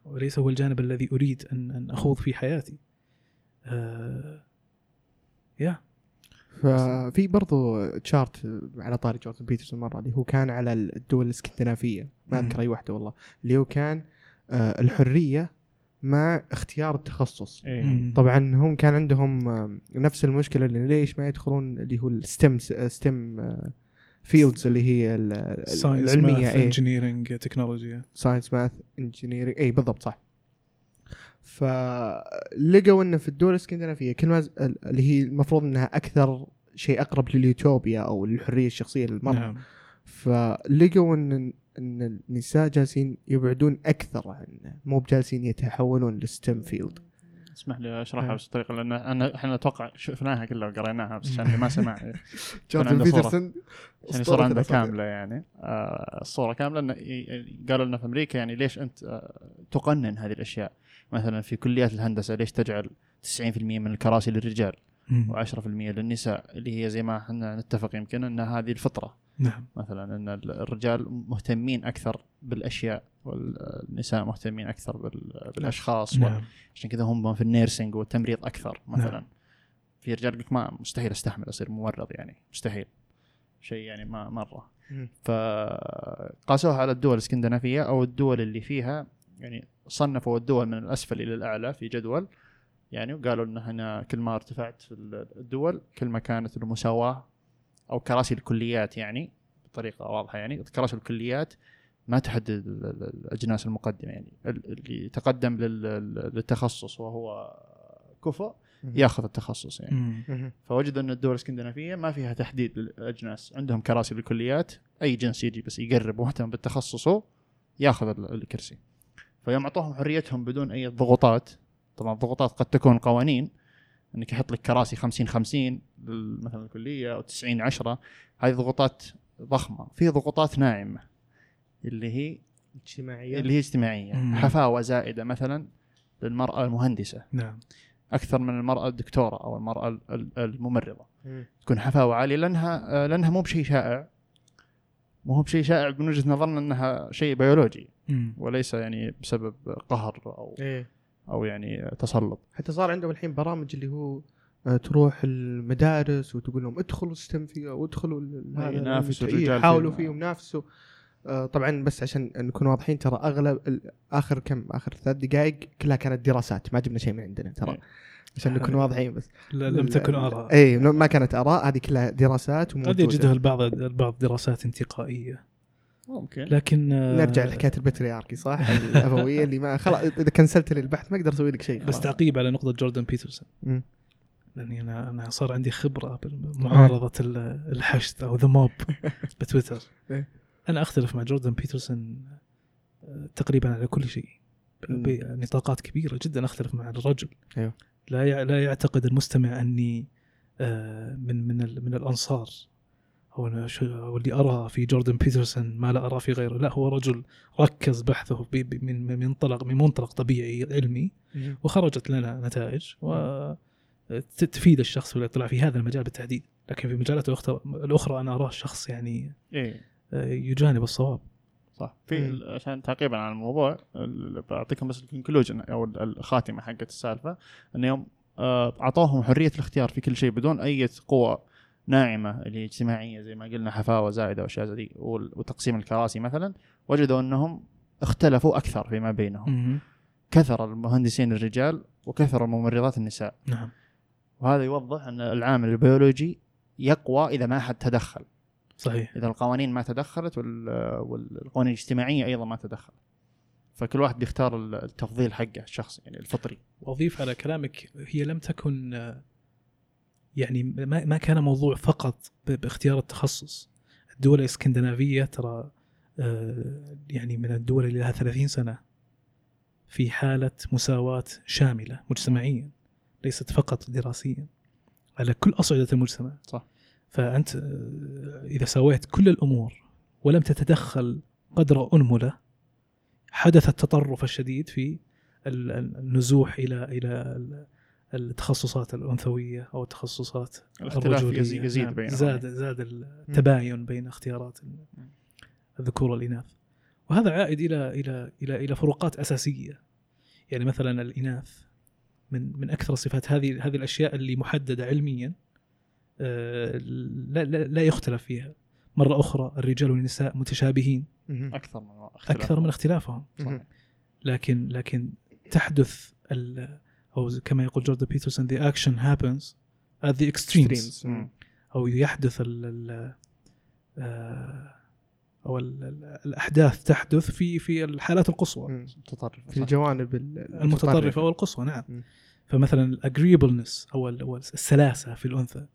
وليس هو الجانب الذي أريد أن أن أخوض في حياتي آه يا ففي برضو chart على طاري جوردان بيترسون مرة اللي هو كان على الدول الإسكندنافية. ما. أذكر أي واحدة والله. اللي هو كان آه، الحرية مع اختيار التخصص. إيه. طبعا هم كان عندهم آه، نفس المشكلة اللي ليش ما يدخلون اللي هو ال STEM STEM fields اللي هي ال- science العلمية. math engineering technology science math engineering اي بالضبط صح. فلقوا إنه في الدول الإسكندنافية كل ما ز- اللي هي المفروض إنها أكثر شيء أقرب لليوتوبيا أو للحرية الشخصية للمرأة. نعم. فلقوا إن إن النساء جالسين يبعدون أكثر عن مو بجالسين يتحولون ل STEM field. اسمح لي اشرحها آه. بس الطريقة لأن أنا إحنا أتوقع شفناها كلها وقريناها بس عشان اللي ما سمع (laughs) جوردان. بيترسون. يعني صورة عنده كاملة يعني. آه الصورة كاملة انه قالوا لنا في أمريكا يعني ليش أنت آه تقنن هذه الأشياء. مثلا في كليات الهندسة ليش تجعل 90% من الكراسي للرجال مم. و10% للنساء اللي هي زي ما إحنا نتفق يمكن إن هذه الفطرة نعم مثلا إن ال- الرجال مهتمين أكثر بالأشياء والنساء مهتمين أكثر بال- بالأشخاص نعم عشان كذا هم في ال nursing والتمريض أكثر مثلا نعم. في رجال يقول لك ما مستحيل أستحمل أصير ممرض يعني مستحيل شيء يعني ما مرة. فقاسوها على الدول الإسكندنافية أو الدول اللي فيها يعني صنفوا الدول من الأسفل إلى الأعلى في جدول. يعني وقالوا إن هنا كل ما ارتفعت في الدول كل ما كانت المساواة أو كراسي الكليات يعني بطريقة واضحة يعني كراسي الكليات ما تحدد ال- ال- الأجناس المقدمة يعني. ال- اللي يتقدم لل- للتخصص وهو كفؤ ياخذ التخصص يعني. فوجدوا إن الدول الإسكندنافية ما فيها تحديد للأجناس. عندهم كراسي للكليات أي جنس يجي بس يقرب ومهتم بالتخصصه ياخذ ال- الكرسي. فيوم اعطوهم حريتهم بدون أي ضغوطات. طبعا الضغوطات قد تكون قوانين إنك يحط لك كراسي 50 50 لل- مثلا الكلية أو 90 10 هذه ضغوطات ضخمة. في ضغوطات ناعمة اللي هي اجتماعية. اللي هي اجتماعية. مم. حفاوة زائدة مثلا للمرأة المهندسة. نعم. أكثر من المرأة الدكتورة أو المرأة ال- ال- الممرضة. مم. تكون حفاوة عالية لانها لأنها مو بشيء شائع. مو هو بشيء شائع من وجهة نظرنا إنها شيء بيولوجي مم. وليس يعني بسبب قهر أو إيه أو يعني تسلط حتى صار عندهم الحين برامج اللي هو آه، تروح المدارس وتقول لهم ادخلوا ستم فيها وادخلوا إيه، ينافسوا إيه، الرجال حاولوا. فيهم نافسوا آه، طبعا بس عشان نكون واضحين ترى أغلب آخر كم آخر ثلاث دقائق كلها كانت دراسات ما جبنا شيء من عندنا ترى إيه. عشان نكون واضحين بس لا- لم تكن آراء اي ما كانت آراء هذه كلها دراسات قد. يجدها البعض البعض دراسات انتقائية ممكن لكن آه، نرجع لحكاية البترياركي صح (laughs) الأبوية اللي ما خلاص إذا كنسلت لي البحث ما أقدر أسوي لك شيء بس. تعقيب على نقطة جوردن بيترسون. لأني أنا أنا صار عندي خبرة بمعارضة ال- الحشد أو ذا موب (laughs) بتويتر إيه. أنا أختلف مع جوردن بيترسون آه، تقريبا على كل شيء. بنطاقات كبيرة جدا أختلف مع الرجل أيوه. لا لا يعتقد المستمع أني آه، من من من الأنصار. أو شو- أو اللي أرى في جوردن بيترسون ما لا أرى في غيره. لا هو رجل ركز بحثه من من منطلق من منطلق طبيعي علمي. وخرجت لنا نتائج و ت- تفيد الشخص في الاطلاع في هذا المجال بالتحديد. لكن في المجالات الأخرى أنا أراه شخص يعني إيه. آه، يجانب الصواب. صح. في. ال- عشان تعقيبا على الموضوع ال- بعطيكم بس الكونكلوجن أو ال- الخاتمة حقت السالفة إن يوم آه، اعطوهم حرية الاختيار في كل شيء بدون أي قوة ناعمة اللي اجتماعية زي ما قلنا حفاوة زائدة وأشياء زي دي وتقسيم الكراسي مثلا وجدوا إنهم اختلفوا أكثر فيما بينهم. كثر المهندسين الرجال وكثر الممرضات النساء. نعم. وهذا يوضح إن العامل البيولوجي يقوى إذا ما حد تدخل. صحيح. إذا القوانين ما تدخلت وال- والقوانين الاجتماعية أيضا ما تدخلت. فكل واحد بيختار ال- التفضيل حقه الشخصي يعني الفطري. وأضيف على كلامك هي لم تكن يعني ما ما كان موضوع فقط باختيار التخصص. الدول الإسكندنافية ترى آه، يعني من الدول اللي لها 30 سنة في حالة مساواة شاملة مجتمعيا ليست فقط دراسيا على كل أصعدة المجتمع. صح. فأنت إذا سويت كل الأمور ولم تتدخل قدر أنملة حدث التطرف الشديد في ال- ال- النزوح إلى إلى ال- التخصصات الأنثوية أو التخصصات الرجولية. يزيد, يزيد نعم. بينهم. زاد زاد التباين بين اختيارات ال- الذكور والإناث. وهذا عائد إلى إلى إلى إلى فروقات أساسية. يعني مثلا الإناث من من أكثر الصفات. هذه هذه الأشياء اللي محددة علميا. لا لا, لا يختلف فيها مرة أخرى الرجال والنساء متشابهين مم. أكثر من اختلاف. أكثر من اختلافهم مم. لكن لكن تحدث زي- كما يقول جوردن بيترسون the action happens at the extremes Extremes. أو يحدث ال ال آه، أو ال ال الأحداث تحدث في في الحالات القصوى مم. متطرف في الجوانب ال- المتطرفة والقصوى نعم مم. فمثلا الاجريبلنس أو ال- أو السلاسة في الأنثى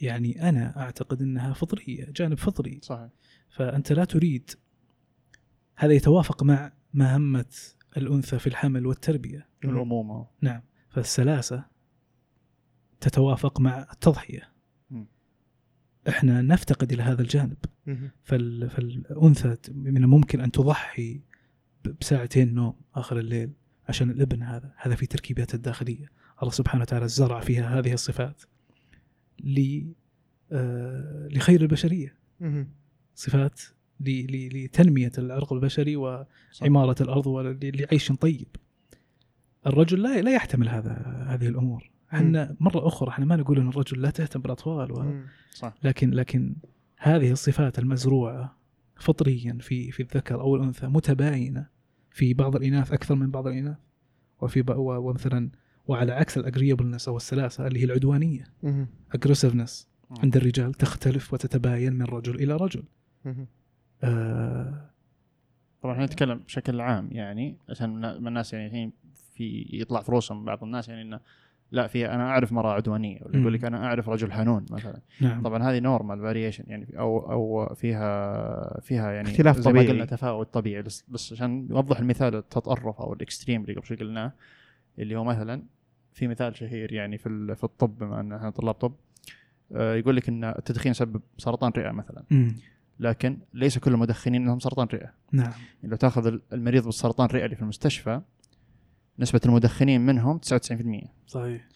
يعني أنا أعتقد إنها فطرية جانب فطري. صحيح. فأنت لا تريد هذا يتوافق مع مهمة الأنثى في الحمل والتربية. الامومه نعم. فالسلاسة تتوافق مع التضحية. مم. إحنا نفتقد إلى هذا الجانب. فال... فالأنثى من الممكن أن تضحي بساعتين نوم آخر الليل عشان الابن هذا. هذا في تركيبات الداخلية. الله سبحانه وتعالى زرع فيها هذه الصفات. آه، لخير البشرية. صفات. لتنمية العرق البشري وعمارة الأرض ولعيش طيب. الرجل لا لا يحتمل هذا هذه الأمور. إحنا مرة أخرى إحنا ما نقول إن الرجل لا تهتم بالأطفال و... صح. لكن لكن هذه الصفات المزروعة فطريا في في الذكر أو الأنثى متباينة في بعض الإناث أكثر من بعض الإناث. وفي ومثلا وعلى عكس ال agreeableness أو السلاسة اللي هي العدوانية. aggressiveness مم. عند الرجال تختلف وتتباين من رجل إلى رجل. آه طبعا إحنا نتكلم بشكل عام يعني عشان من الناس يعني الحين في يطلع في رؤوسهم بعض الناس يعني إنه لا في أنا أعرف مرأة عدوانية ولا يقول. لك أنا أعرف رجل حنون مثلا نعم طبعا هذه normal variation يعني أو أو فيها فيها يعني اختلاف زي طبيعي. ما قلنا تفاوت طبيعي بس بس عشان نوضح المثال التطرف أو ال extreme اللي قبل شوي قلناه اللي هو مثلا في مثال شهير يعني في في الطب بما أن إحنا طلاب طب آه، يقول لك إن التدخين يسبب سرطان رئة مثلا. مم. لكن ليس كل المدخنين لهم سرطان رئة. نعم. يعني لو تأخذ ال- المريض بالسرطان الرئه اللي في المستشفى نسبة المدخنين منهم 99% صحيح.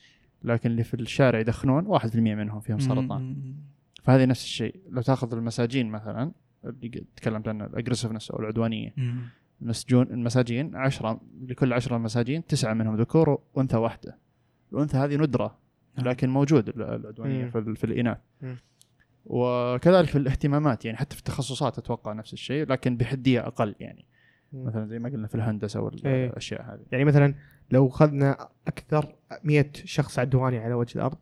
لكن اللي في الشارع يدخنون 1% منهم فيهم سرطان. مم. فهذه نفس الشيء. لو تأخذ المساجين مثلا اللي تكلمت عنه الاجريسفنس أو العدوانية. مم. المسجون المساجين عشرة لكل عشرة مساجين تسعة منهم ذكور وأنثى واحدة. الأنثى هذه ندرة نعم. لكن موجود ال- العدوانية مم. في, ال- في الإناث مم. وكذلك في الاهتمامات يعني حتى في التخصصات أتوقع نفس الشيء لكن بحدية أقل يعني مم. مثلا زي ما قلنا في الهندسة إيه. والأشياء هذه يعني مثلا لو أخذنا أكثر 100 شخص عدواني على وجه الأرض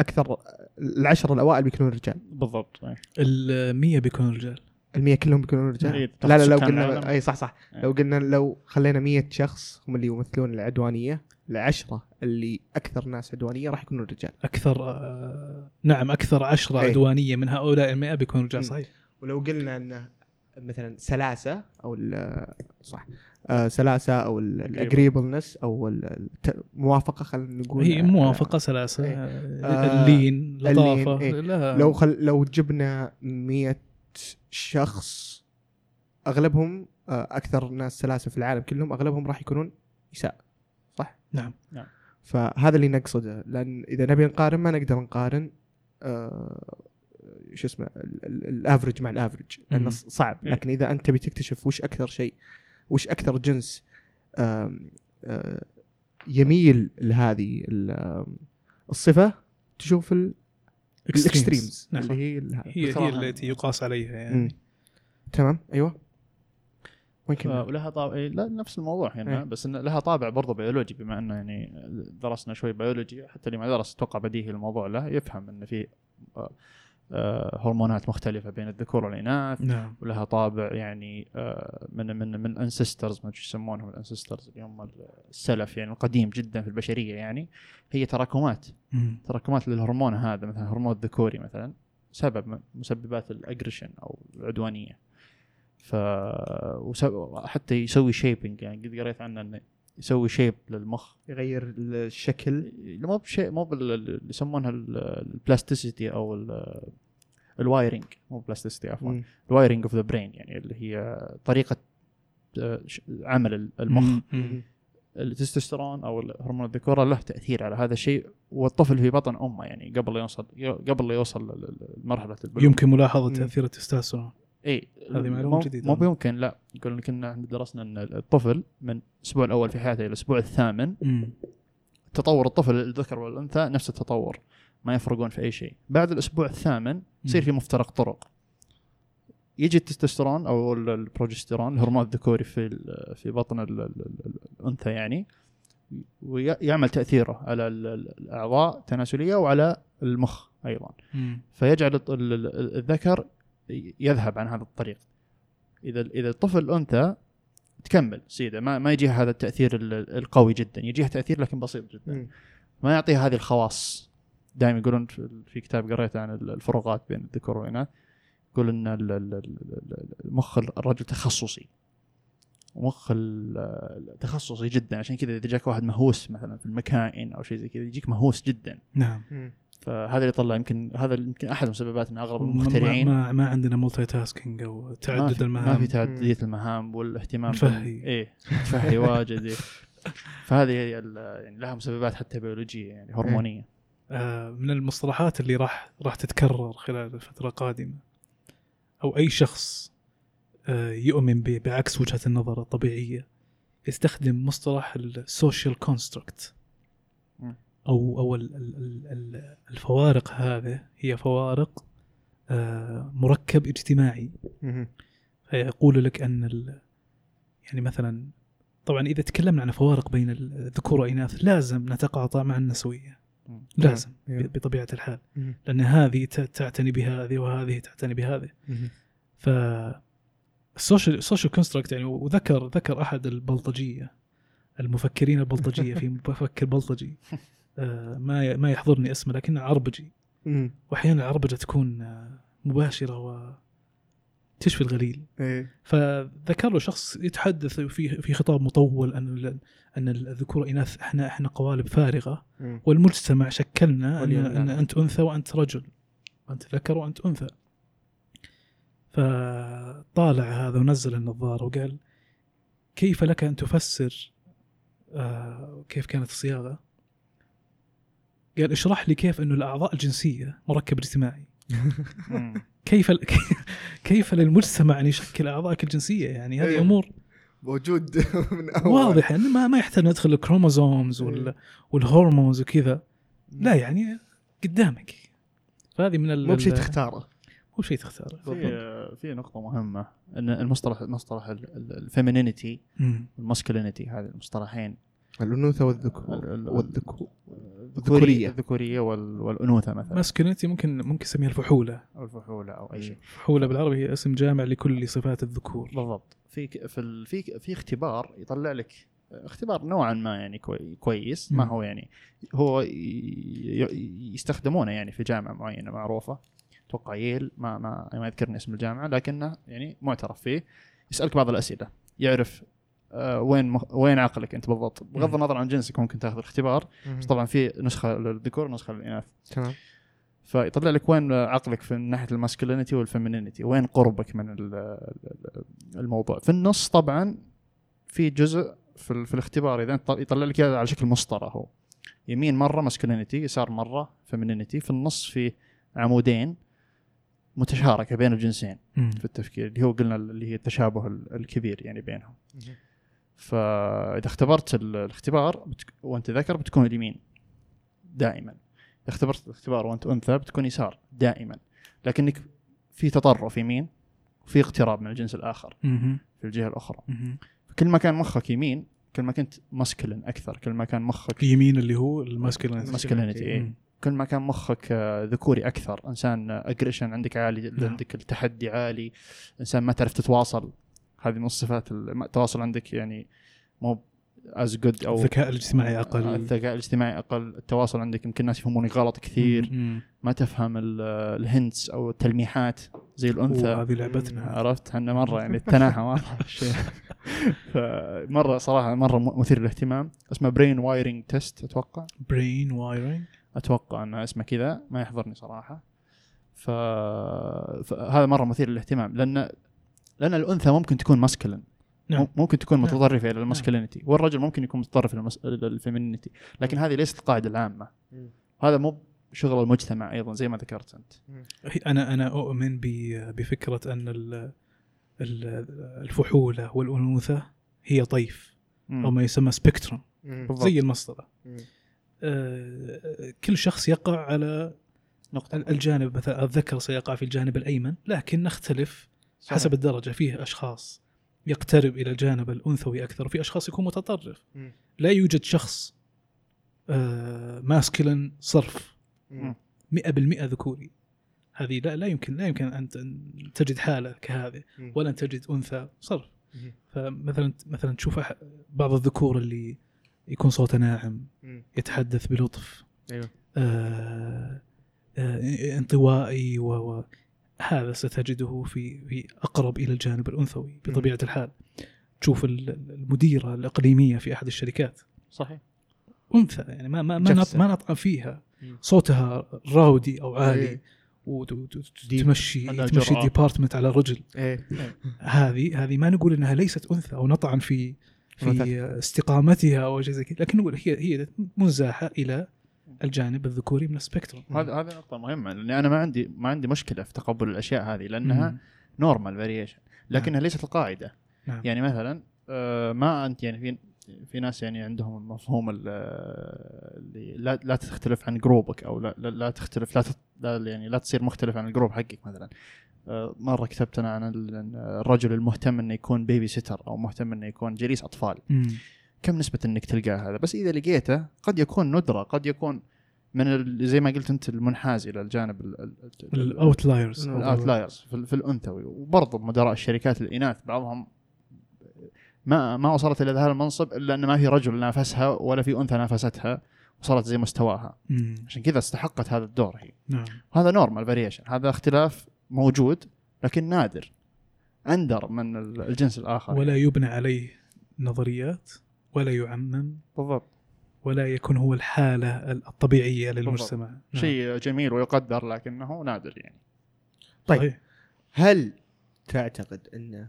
أكثر العشرة الأوائل بيكونون رجال بالضبط إيه. المية بيكونوا رجال ال100 كلهم بيكونون رجال إيه، لا لا لو قلنا. اي صح صح إيه. لو قلنا لو خلينا 100 شخص هم اللي يمثلون العدوانية العشرة اللي أكثر ناس عدوانية راح يكونون رجال أكثر آه نعم أكثر عشرة إيه. عدوانية من هؤلاء المئة بيكونوا رجال. صحيح ولو قلنا انه مثلا سلاسة أو ال- صح آه سلاسة أو ال agreeableness أو ال- الت- موافقة خلينا نقول هي آه، موافقة سلاسة إيه. آه، آه، اللين لطافة اللين، إيه. لو خل لو جبنا 100 شخص أغلبهم آه، أكثر ناس سلاسة في العالم كلهم أغلبهم راح يكونون نساء صح؟ نعم فهذا اللي نقصده لأن إذا نبي نقارن ما نقدر نقارن آه، شو اسمه ال- ال- ال average مع ال average لأنه. صعب. لكن إذا أنت تبي تكتشف وش أكثر شيء وش أكثر جنس آه، يميل لهذه الصفة تشوف ال- ال extremes نعم. اللي هي هي هي التي يقاس عليها مم. يعني تمام أيوه وين ف- كنا؟ ولها طابع إيه، لا نفس الموضوع هنا إيه. بس إن لها طابع برضه بيولوجي بما إنه يعني درسنا شوي بيولوجي حتى اللي ما درس أتوقع بديهي الموضوع له يفهم انه في آه، آه، هرمونات مختلفة بين الذكور والإناث نعم ولها طابع يعني آه، من من من ancestors ما يسمونهم ال ancestors اللي هم السلف يعني القديم جدا في البشرية يعني هي تراكمات مم. تراكمات للهرمون هذا مثلا هرمون الذكوري مثلا سبب مسببات ال aggression أو العدوانية ف وس- حتى يسوي shaping يعني قد قريت عنه إنه يسوي shape للمخ. يغير الشكل. مو بشيء مو بال اللي يسمونها ال plasticity أو ال- ال wiring مو plasticity عفوا. ال wiring of the brain يعني اللي هي طريقة آه، عمل المخ. التستوستيرون أو هرمون الذكورة له تأثير على هذا الشيء والطفل في بطن أمه يعني قبل يوصل قبل يوصل لمرحلة البلوغ. يمكن ملاحظة مم. تأثير التستوستيرون. اي هذه معلومة مو- جديدة. مو بيمكن لا يقول لك ان إحنا درسنا إن الطفل من الأسبوع الأول في حياته إلى الأسبوع الثامن مم. تطور الطفل الذكر والأنثى نفس التطور ما يفرقون في أي شيء بعد الأسبوع الثامن يصير في مفترق طرق يجي التستوستيرون أو ال- البروجستيرون الهرمون الذكوري في في بطن ال- ال- ال- الأنثى يعني ويعمل تأثيره على ال- ال- الأعضاء التناسليه وعلى المخ أيضا مم. فيجعل الذكر يذهب عن هذا الطريق. إذا إذا الطفل أنثى تكمل سيدة. ما ما يجيها هذا التأثير ال- القوي جدا. يجيها تأثير لكن بسيط جدا. ما يعطيها هذه الخواص. دائما يقولون في- كتاب قريته عن الفروقات بين الذكور والإناث. يقول إن ال- ال- ال- المخ الرجل تخصصي. ومخ ال- التخصصي جدا. عشان كذا إذا جاك واحد مهووس مثلا في المكائن أو شيء زي كذا يجيك مهووس جدا. نعم. فهذا اللي طلع يمكن هذا يمكن أحد مسببات ان اغلب ما, المخترعين. ما, ما عندنا multitasking أو ما تعدد في- المهام. ما في تعددية المهام والاهتمام نفسه. إيه تفهي (laughs) واجد إيه. فهذه يعني لها مسببات حتى بيولوجية يعني هرمونية. آه، من المصطلحات اللي راح راح تتكرر خلال الفترة القادمة. أو أي شخص آه، يؤمن ب- بعكس وجهة النظر الطبيعية يستخدم مصطلح ال social construct مم. أو أو ال- ال- ال- ال- الفوارق هذه هي فوارق آه، مركب اجتماعي. فيقول لك أن ال- يعني مثلا طبعا إذا تكلمنا عن فوارق بين الذكور والإناث لازم نتقاطع مع النسوية مم. لازم. ب- بطبيعة الحال. لأن هذه تعتني بهذه وهذه تعتني بهذه. ف ال social ال social construct يعني وذكر ذكر أحد البلطجية المفكرين البلطجية في مفكر بلطجي (laughs) ما ي- ما يحضرني اسمه لكنه عربجي. وأحيانا العربجه تكون آه، مباشرة و تشفي الغليل إيه. فذكر له شخص يتحدث في في خطاب مطول أن أن الذكور والاناث إحنا إحنا قوالب فارغة مم. والمجتمع شكلنا أن, أن. أنت أنثى وأنت رجل وانت ذكر وأنت أنثى فطالع هذا ونزل النظارة وقال كيف لك أن تفسر آه كيف كانت الصياغة؟ قال اشرح لي كيف إنه الأعضاء الجنسية مركب اجتماعي. (laughs) كيف (laughs) كيف للمجتمع أن يشكل أعضائك الجنسية؟ يعني هذه أيوه. أمور. موجود (laughs) من أول. واضح. يعني ما ما يحتاج ندخل الكروموزومز وال إيه. وال hormones وكذا لا يعني قدامك. فهذه من ال- مو بشيء ال- تختاره. مو بشيء تختاره. في في نقطة مهمة إن المصطلح مصطلح ال femininity مم. وال masculinity هذه المصطلحين الانوثه ال- والذكور ال- والذكور الذكورية. الذكورية. الذكورية وال- والأنوثة مثلا. masculinity ممكن ممكن نسميها الفحولة. أو الفحولة أو أي شيء. الفحولة بالعربي هي اسم جامع لكل صفات الذكور. بالضبط. في في في في اختبار يطلع لك اختبار نوعا ما يعني كوي كويس. ما. هو يعني هو يستخدمونه يعني في جامعة معينة معروفة. أتوقع ييل ما ما ما يذكرني اسم الجامعة لكنه يعني معترف فيه. يسألك بعض الأسئلة. يعرف وين مخ... وين عقلك انت بالضبط؟ بغض مم. النظر عن جنسك ممكن تاخذ الاختبار بس طبعا في نسخة للذكور ونسخة للإناث. تمام. فيطلع لك وين عقلك في ناحية ال masculinity وال femininity وين قربك من ال- ال- الموضوع. في النص طبعا في جزء في, في الاختبار إذا يطلع لك على شكل مسطرة هو. يمين مرة masculinity يسار مرة femininity. في النص في عمودين متشاركة بين الجنسين مم. في التفكير اللي هو قلنا اللي هي التشابه ال- الكبير يعني بينهم. فإذا اختبرت ال- الاختبار. وأنت ذكر بتكون اليمين دائما إذا اختبرت الاختبار وأنت أنثى بتكون يسار دائما لكنك في تطرف يمين وفي اقتراب من الجنس الآخر. في الجهة الأخرى. كل ما كان مخك يمين كل ما كنت masculine أكثر كل ما كان مخك يمين اللي هو ال masculinity masculinity إيه. كل ما كان مخك آه، ذكوري أكثر إنسان aggression عندك عالي نعم. عندك التحدي عالي إنسان ما تعرف تتواصل هذه من الصفات التواصل عندك يعني مو as good أو الذكاء الاجتماعي أقل. الذكاء الاجتماعي أقل. التواصل عندك يمكن الناس يفهمونك غلط كثير. مم. ما تفهم ال- ال hints أو التلميحات زي الأنثى. وهذه لعبتنا. عرفت؟ إحنا مرة يعني التناحى مره (laughs) فمرة صراحة مرة مثير للاهتمام. اسمه brain wiring test أتوقع. brain wiring أتوقع ان اسمه كذا. ما يحضرني صراحة. ف... فهذا مرة مثير للاهتمام. لأن لأن الأنثى ممكن تكون masculine نعم. ممكن تكون نعم. متطرفة إلى ال masculinity والرجل ممكن يكون متطرف إلى ال femininity لكن هذه ليست القاعده العامة. هذا مو شغل المجتمع أيضا زي ما ذكرت أنت أنا أنا أؤمن بفكرة أن ال- ال- الفحولة والأنوثة هي طيف مم. أو ما يسمى سبيكتروم بالضبط. زي المسطرة. آه، كل شخص يقع على نقطة ال- الجانب مثلا الذكر سيقع في الجانب الأيمن لكن نختلف صحيح. حسب الدرجة فيه أشخاص يقترب إلى الجانب الأنثوي أكثر وفي أشخاص يكون متطرف مم. لا يوجد شخص آه، ماسكلين صرف مم. 100% ذكوري هذه لا لا يمكن لا يمكن أن أن تجد حالة كهذه. ولا أن تجد أنثى صرف. فمثلا مثلا تشوف بعض الذكور اللي يكون صوته ناعم. يتحدث بلطف أيوه آه آه انطوائي و و- هذا ستجده في في أقرب إلى الجانب الأنثوي بطبيعة الحال تشوف ال- المديرة الإقليمية في أحد الشركات صحيح أنثى يعني ما ما ما. ما نطعن فيها. صوتها rowdy أو عالي إيه. وتمشي تمشي. ال department على رجل إيه هذه هذه ما نقول إنها ليست أنثى أو نطعن في في. استقامتها أو شيء زي كذا لكن نقول هي هي منزاحة إلى الجانب الذكوري من ال spectrum هذا هذه نقطة مهمة لأني أنا ما عندي ما عندي مشكلة في تقبل الأشياء هذه لأنها normal variation لكنها ليست القاعدة. نعم. يعني مثلا آه، ما أنت يعني في في ناس يعني عندهم المفهوم ال- اللي لا لا تختلف عن group ك أو لا لا, لا تختلف لا, تت- لا يعني لا تصير مختلف عن ال group حقك مثلا. آه، مرة كتبت أنا عن ال- الرجل المهتم إنه يكون babysitter أو مهتم إنه يكون جليس أطفال. مم. كم نسبة إنك تلقاه هذا؟ بس إذا لقيته قد يكون ندرة قد يكون من زي ما قلت أنت المنحاز إلى الجانب ال- ال- ال- ال outliers ال outliers في, ال- في الأنثوي. وبرضه مدراء الشركات الإناث بعضهم ما ما وصلت إلى هذا المنصب إلا أن ما في رجل نافسها ولا في أنثى نافستها وصلت زي مستواها. مم. عشان كذا استحقت هذا الدور هي. نعم. هذا normal variation هذا اختلاف موجود لكن نادر. أندر من ال- الجنس الآخر. ولا يبنى عليه نظريات. ولا يعمم بالضبط ولا يكون هو الحالة الطبيعية للمجتمع نعم. شيء جميل ويقدر لكنه نادر يعني طيب. صحيح. هل تعتقد أن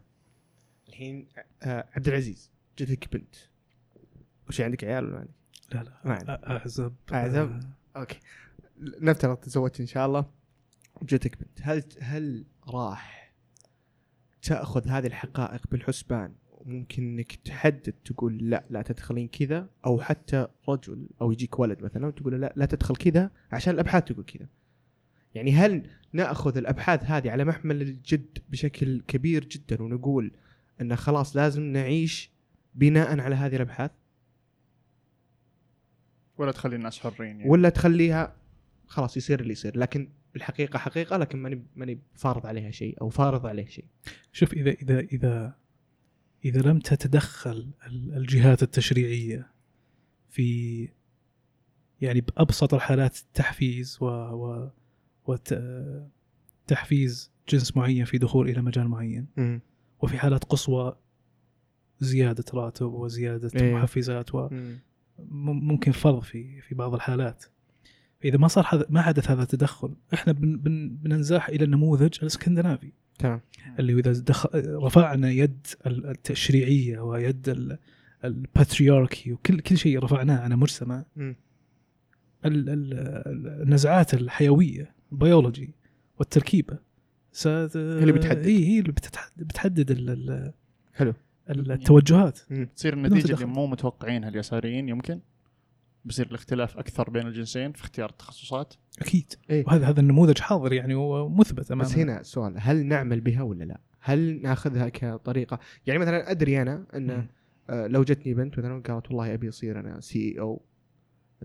الحين آه عبد العزيز جتك بنت وش عندك عيال ولا ما عندك؟ لا لا ما عندي. أ- أعزب أعزب. أوكي نفترض تزوجت إن شاء الله وجتك بنت هل هل راح تأخذ هذه الحقائق بالحسبان وممكن إنك تحدد تقول لا لا تدخلين كذا أو حتى رجل أو يجيك ولد مثلا وتقول له لا لا تدخل كذا عشان الأبحاث تقول كذا. يعني هل نأخذ الأبحاث هذه على محمل الجد بشكل كبير جدا ونقول إن خلاص لازم نعيش بناء على هذه الأبحاث؟ ولا تخلي الناس حرين يعني. ولا تخليها خلاص يصير اللي يصير لكن الحقيقة حقيقة لكن ماني ماني فارض عليها شيء أو فارض عليه شيء. شوف إذا إذا إذا إذا لم تتدخل ال- الجهات التشريعية في يعني بأبسط الحالات التحفيز و, و وت- تحفيز جنس معين في دخول إلى مجال معين. وفي حالات قصوى زيادة راتب وزيادة إيه. محفزات وممكن فرض في في بعض الحالات. اذا ما صار ما حدث هذا التدخل إحنا بن بن بننزاح إلى النموذج الإسكندنافي. تمام. اللي إذا دخ... رفعنا يد ال- التشريعية ويد ال- ال patriarchy وكل كل شيء رفعناه على. ال- ال- النزعات الحيوية البيولوجي والتركيبة. ست... هي اللي بتحدد. هي هي اللي بتتحدد بتحدد ال... ال... حلو. ال- التوجهات تصير النتيجة اللي. مو متوقعينها اليساريين يمكن؟ بيصير الاختلاف أكثر بين الجنسين في اختيار التخصصات أكيد إيه. وهذا هذا النموذج حاضر يعني ومثبت أمامنا بس هنا السؤال هل نعمل بها ولا لا؟ هل ناخذها كطريقة يعني مثلا أدري أنا أن مم. آه، لو جتني بنت مثلا قالت والله أبي أصير أنا سي أو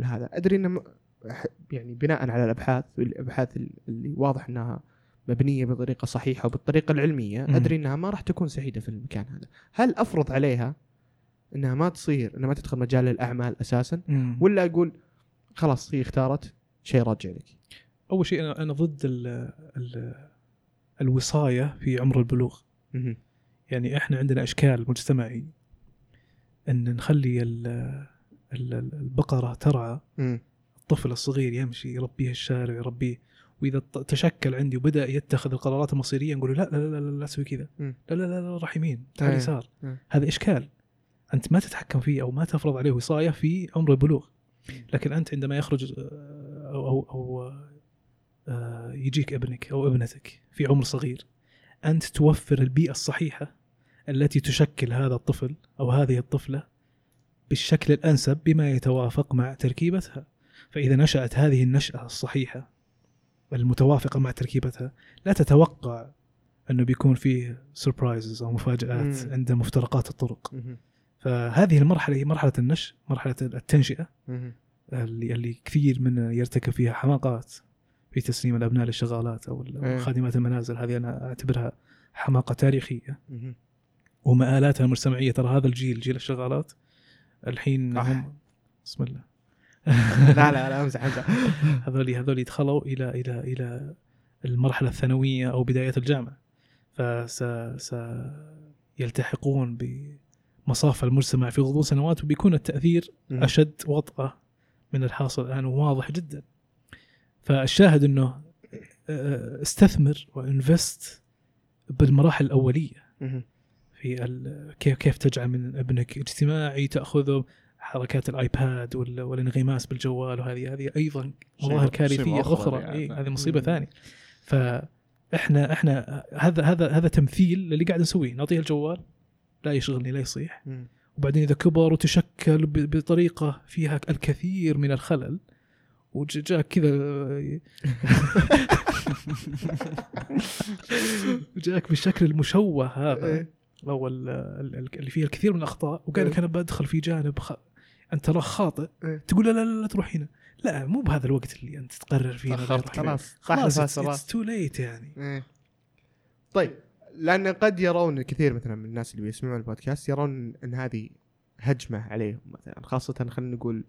هذا أدري انه م- يعني بناء على الأبحاث الأبحاث اللي واضح أنها مبنية بطريقة صحيحة وبالطريقة العلمية. أدري أنها ما راح تكون سعيدة في المكان هذا هل أفرض عليها إنها ما تصير إنها ما تدخل مجال الأعمال أساسا مم. ولا أقول خلاص هي اختارت شيء راجع لك أول شيء أنا أنا ضد ال ال الوصاية في عمر البلوغ مهم. يعني إحنا عندنا أشكال مجتمعي إن نخلي ال- ال- ال- البقرة ترعى مم. الطفل الصغير يمشي يربيه الشارع يربيه وإذا تشكل عندي وبدأ يتخذ القرارات المصيرية نقول له لا لا لا لا, لا, تسوي كذا مم. لا لا لا, لا راح يمين تعال إيه. يسار إيه. هذا إشكال أنت ما تتحكم فيه أو ما تفرض عليه وصاية في عمر البلوغ لكن أنت عندما يخرج أو أو, أو آه، يجيك ابنك أو ابنتك في عمر صغير أنت توفر البيئة الصحيحة التي تشكل هذا الطفل أو هذه الطفلة بالشكل الأنسب بما يتوافق مع تركيبتها فإذا نشأت هذه النشأة الصحيحة المتوافقة مع تركيبتها لا تتوقع أنه بيكون فيه سربرايزز أو مفاجآت. عند مفترقات الطرق. فهذه المرحلة هي مرحلة النشء مرحلة التنشئة. اللي اللي كثير منا يرتكب فيها حماقات في تسليم الأبناء للشغالات أو إيه. خادمات المنازل هذه أنا أعتبرها حماقة تاريخية. ومآلاتها المجتمعية ترى هذا الجيل جيل الشغالات الحين آه. هم بسم الله لا لا لا أمزح أمزح (laughs) هذول هذول دخلوا إلى إلى إلى المرحلة الثانوية أو بداية الجامعة فس يلتحقون بمصاف المجتمع في غضون سنوات وبيكون التأثير مهم. أشد وطأة من الحاصل الآن وواضح جدا فالشاهد إنه آه، استثمر وانفست بالمراحل الأولية مهم. في كيف كيف تجعل من ابنك اجتماعي تأخذه حركات الآيباد وال- والانغماس بالجوال وهذه هذه أيضا مظاهر كارثية أخرى أخرى يعني. إيه هذه مصيبة. ثانية فإحنا إحنا هذا هذا هذا تمثيل للي قاعد نسويه نعطيه الجوال لا يشغلني لا يصيح. وبعدين إذا كبر وتشكل بطريقة فيها الكثير من الخلل وجاء كذا (laughs) جاك بالشكل المشوه هذا إيه. أو ال- ال- ال- اللي فيه الكثير من الأخطاء وقال لك إيه. أنا بدخل في جانب خ... أنت تراه خاطئ إيه. تقول لا لا لا, لا تروح هنا لا مو بهذا الوقت اللي أنت تقرر فيه. خلاص خلاص خلاص it's too late يعني. طيب لأن قد يرون الكثير مثلا من الناس اللي بيسمعون البودكاست يرون إن هذه هجمة عليهم مثلا خاصه خلينا نقول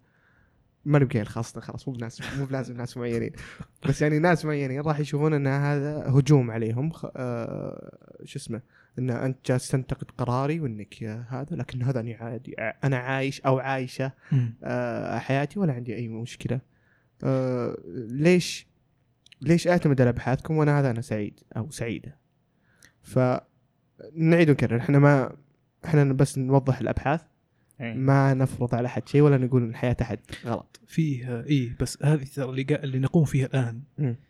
ما نبقى خاصة خلاص مو بناس مو بلازم ناس معينين. (laughs) بس يعني ناس معينين راح يشوفون إن هذا هجوم عليهم خ... آه... شو اسمه إن أنت جالس تنتقد قراري وإنك هذا لكن هذا أنا عادي أنا عايش أو عايشة. آه، حياتي ولا عندي أي مشكلة. آه، ليش ليش أعتمد على أبحاثكم وأنا هذا أنا سعيد أو سعيدة؟ فنعيد ونكرر إحنا ما إحنا بس نوضح الأبحاث إيه. ما نفرض على أحد شيء ولا نقول إن حياه أحد غلط فيه اي بس هذه ترى اللي اللي نقوم فيها الآن.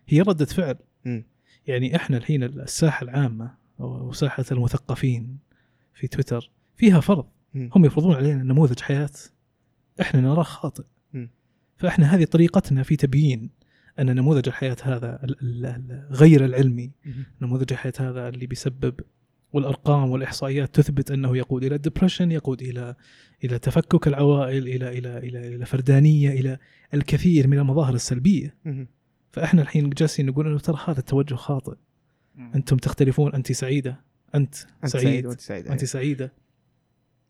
هي ردة فعل مم. يعني إحنا الحين الساحة العامة أو ساحة المثقفين في تويتر فيها فرض مم. هم يفرضون علينا نموذج حياة إحنا نراه خاطئ مم. فإحنا هذه طريقتنا في تبيين أن نموذج الحياة هذا غير العلمي نموذج الحياة هذا اللي بيسبب والأرقام والإحصائيات تثبت أنه يقود إلى الدبرشن يقود إلى إلى تفكك العوائل إلى إلى إلى إلى فردانية إلى الكثير من المظاهر السلبية. فإحنا الحين جالسين نقول إنه ترى هذا التوجه خاطئ. أنتم تختلفون انت سعيدة. أنت, أنت سعيد, سعيد وأنت سعيد أنت سعيدة.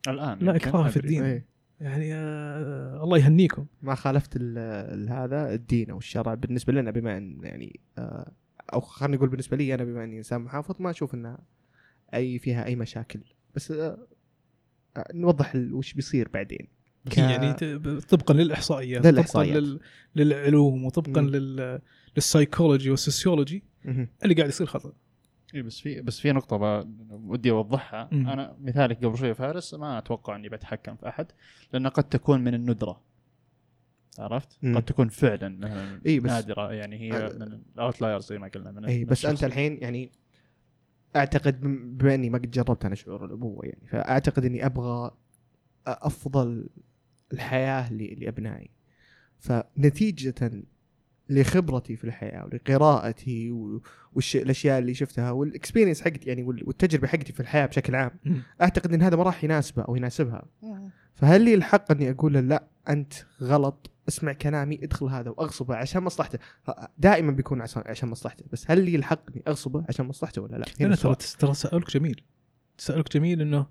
الآن لا إكراه في. الدين. يعني آه الله يهنيكم ما خالفت ال- ال- هذا الدين أو الشرع بالنسبة لنا بما إن يعني آه، أو خلينا نقول بالنسبة لي أنا بما إني إنسان محافظ ما أشوف إنها أي فيها أي مشاكل بس آه، آه، نوضح وش بيصير بعدين ك- يعني طبقا للإحصائيات. طبقا لل... للعلوم وطبقا. لل... لل psychology وال sociology. اللي قاعد يصير خطأ اي بس في بس في نقطة ودي أوضحها. أنا مثالك قبل شوي فارس ما أتوقع إني بتحكم في أحد لأن قد تكون من الندرة عرفت؟ مم. قد تكون فعلا إي بس- نادرة يعني هي آه. من ال outliers زي ما قلنا من اي بس أنت الشخص. الحين يعني أعتقد بم- بما إني ما قد جربت أنا شعور الأبوة يعني فأعتقد إني أبغى أفضل الحياة ل- لأبنائي فنتيجة لخبرتي في الحياة ولقراءتي و- والش- الأشياء اللي شفتها والاكسبيرينس حقتي يعني وال- والتجربة حقتي في الحياة بشكل عام. أعتقد إن هذا ما راح يناسبه أو يناسبها. فهل لي الحق أني أقول له لا أنت غلط اسمع كلامي ادخل هذا وأغصبه عشان مصلحته. دائما بيكون عشان عشان مصلحته. بس هل لي الحق أني أغصبه عشان مصلحته ولا لا؟ لا ترى. ترى تساؤلك جميل. تساؤلك جميل إنه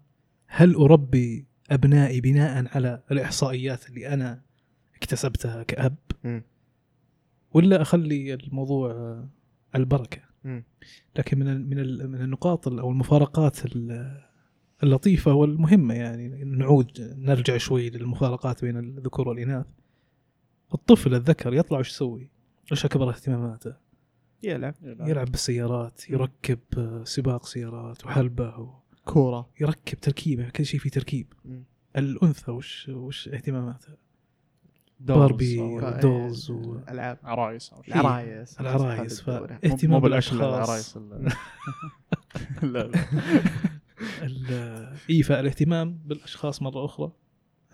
هل أربي أبنائي بناء على الإحصائيات اللي أنا اكتسبتها كأب؟ مم. ولا أخلي الموضوع آه، البركه. لكن من من من النقاط ال- أو المفارقات ال- اللطيفة والمهمة يعني نعود نرجع شوي للمفارقات بين الذكور والإناث الطفل الذكر يطلع وش يسوي؟ إيش أكبر اهتماماته؟ يلعب يلعب بالسيارات يركب سباق سيارات وحلبة و... كورة يركب تركيبة كل شيء فيه تركيب. الأنثى وش وش اهتماماتها؟ دولز باربي أو دولز و- العاب عرايس أو شيء. العرايس العرايس. مو- فاهتمام مو بالاكل بالأشخاص. (laughs) لا لا. (laughs) اي فالاهتمام بالأشخاص مرة أخرى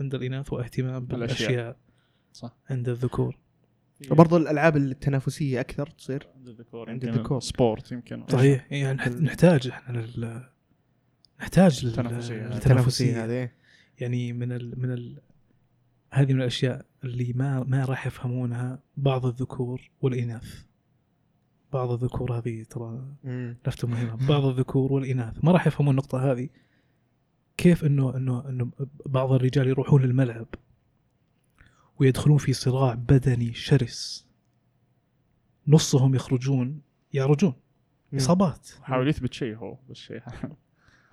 عند الإناث واهتمام بالأشياء. بالأشياء صح. عند الذكور. وبرضه الألعاب التنافسية أكثر تصير عند الذكور عند الذكور. سبورت يمكن. صحيح يعني نح- نحتاج إحنا لل نحتاج لل- التنافسية. التنافسية للتنافسيه هذه. يعني من ال... من ال... هذه من الأشياء اللي ما ما راح يفهمونها بعض الذكور والإناث. بعض الذكور هذه ترى مم. لفته مهمة. بعض الذكور والإناث. ما راح يفهمون النقطة هذه. كيف إنه إنه إنه بعض الرجال يروحون للملعب ويدخلون في صراع بدني شرس. نصهم يخرجون يعرجون. إصابات. حاول يثبت شيء هو بالشيء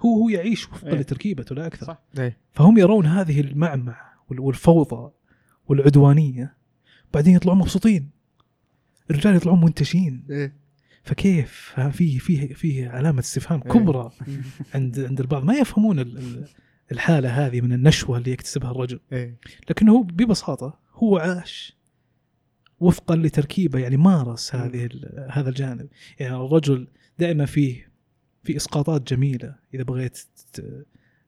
هو هو يعيش وفقا إيه. لتركيبته لا أكثر. صح. إيه. فهم يرون هذه المعمعة وال- والفوضى والعدوانية بعدين يطلعون مبسوطين الرجال يطلعون منتشين إيه. فكيف فيه فيه فيه علامة استفهام إيه. كبرى (laughs) عند عند البعض ما يفهمون ال- ال- الحالة هذه من النشوة اللي يكتسبها الرجل إيه. لكنه هو ببساطة هو عاش وفقا لتركيبة يعني مارس. هذه هذا الجانب يعني الرجل دائما فيه في إسقاطات جميلة إذا بغيت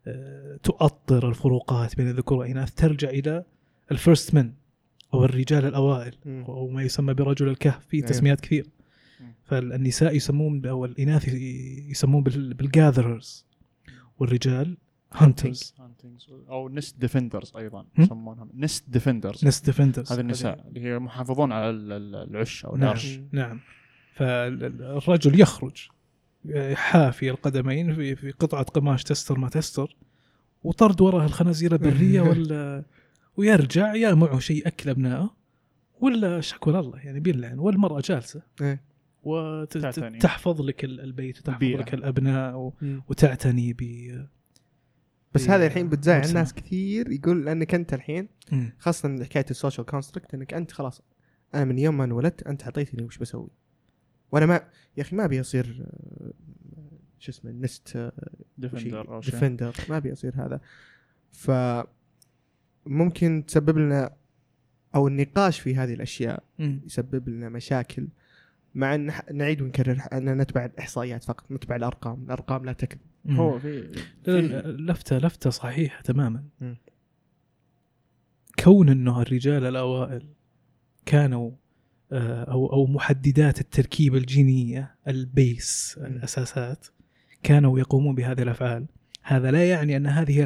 آه، تؤطر الفروقات بين الذكور والاناث ترجع إلى الفيرست من أو الرجال الأوائل. أو ما يسمى برجل الكهف في أيوة. تسميات كثير. فالنساء يسمون أو الإناث يسمون بال gatherers والرجال hunters أو nest defenders أيضا هم؟ يسمونهم. nest defenders nest defenders هذه النساء اللي هي محافظون على ال- ال- العش أو نعم العش. نعم. فالرجل يخرج حافي القدمين في, قطعة قماش تستر ما تستر وطرد وراء الخنازير البرية (laughs) ولا ويرجع يا معه شيء أكل أبنائه ولا شكوى الله يعني بيلعن والمرأة جالسة إيه. وتحفظ لك ال- البيت وتحفظ البيئة. لك الأبناء و-. وتعتني ب بس هذا الحين بتزعل مرسمة. ناس كثير يقول لأنك أنت الحين. خاصة حكاية السوشيال كونستركت إنك أنت خلاص أنا من يوم ما انولدت أنت اعطيتني وش بسوي وأنا ما يا أخي ما أبي أصير آه، شو اسمه نست ديفندر أو شيء ديفندر ما أبي أصير هذا ف ممكن تسبب لنا أو النقاش في هذه الأشياء. يسبب لنا مشاكل مع إن نعيد ونكرر أن نتبع الإحصائيات فقط نتبع الأرقام الأرقام لا تكذب. هو في لفتة لفتة صحيحة تماما. كون إنه الرجال الأوائل كانوا آه، أو أو محددات التركيبة الجينية البيس. الأساسات كانوا يقومون بهذه الأفعال هذا لا يعني أن هذه هي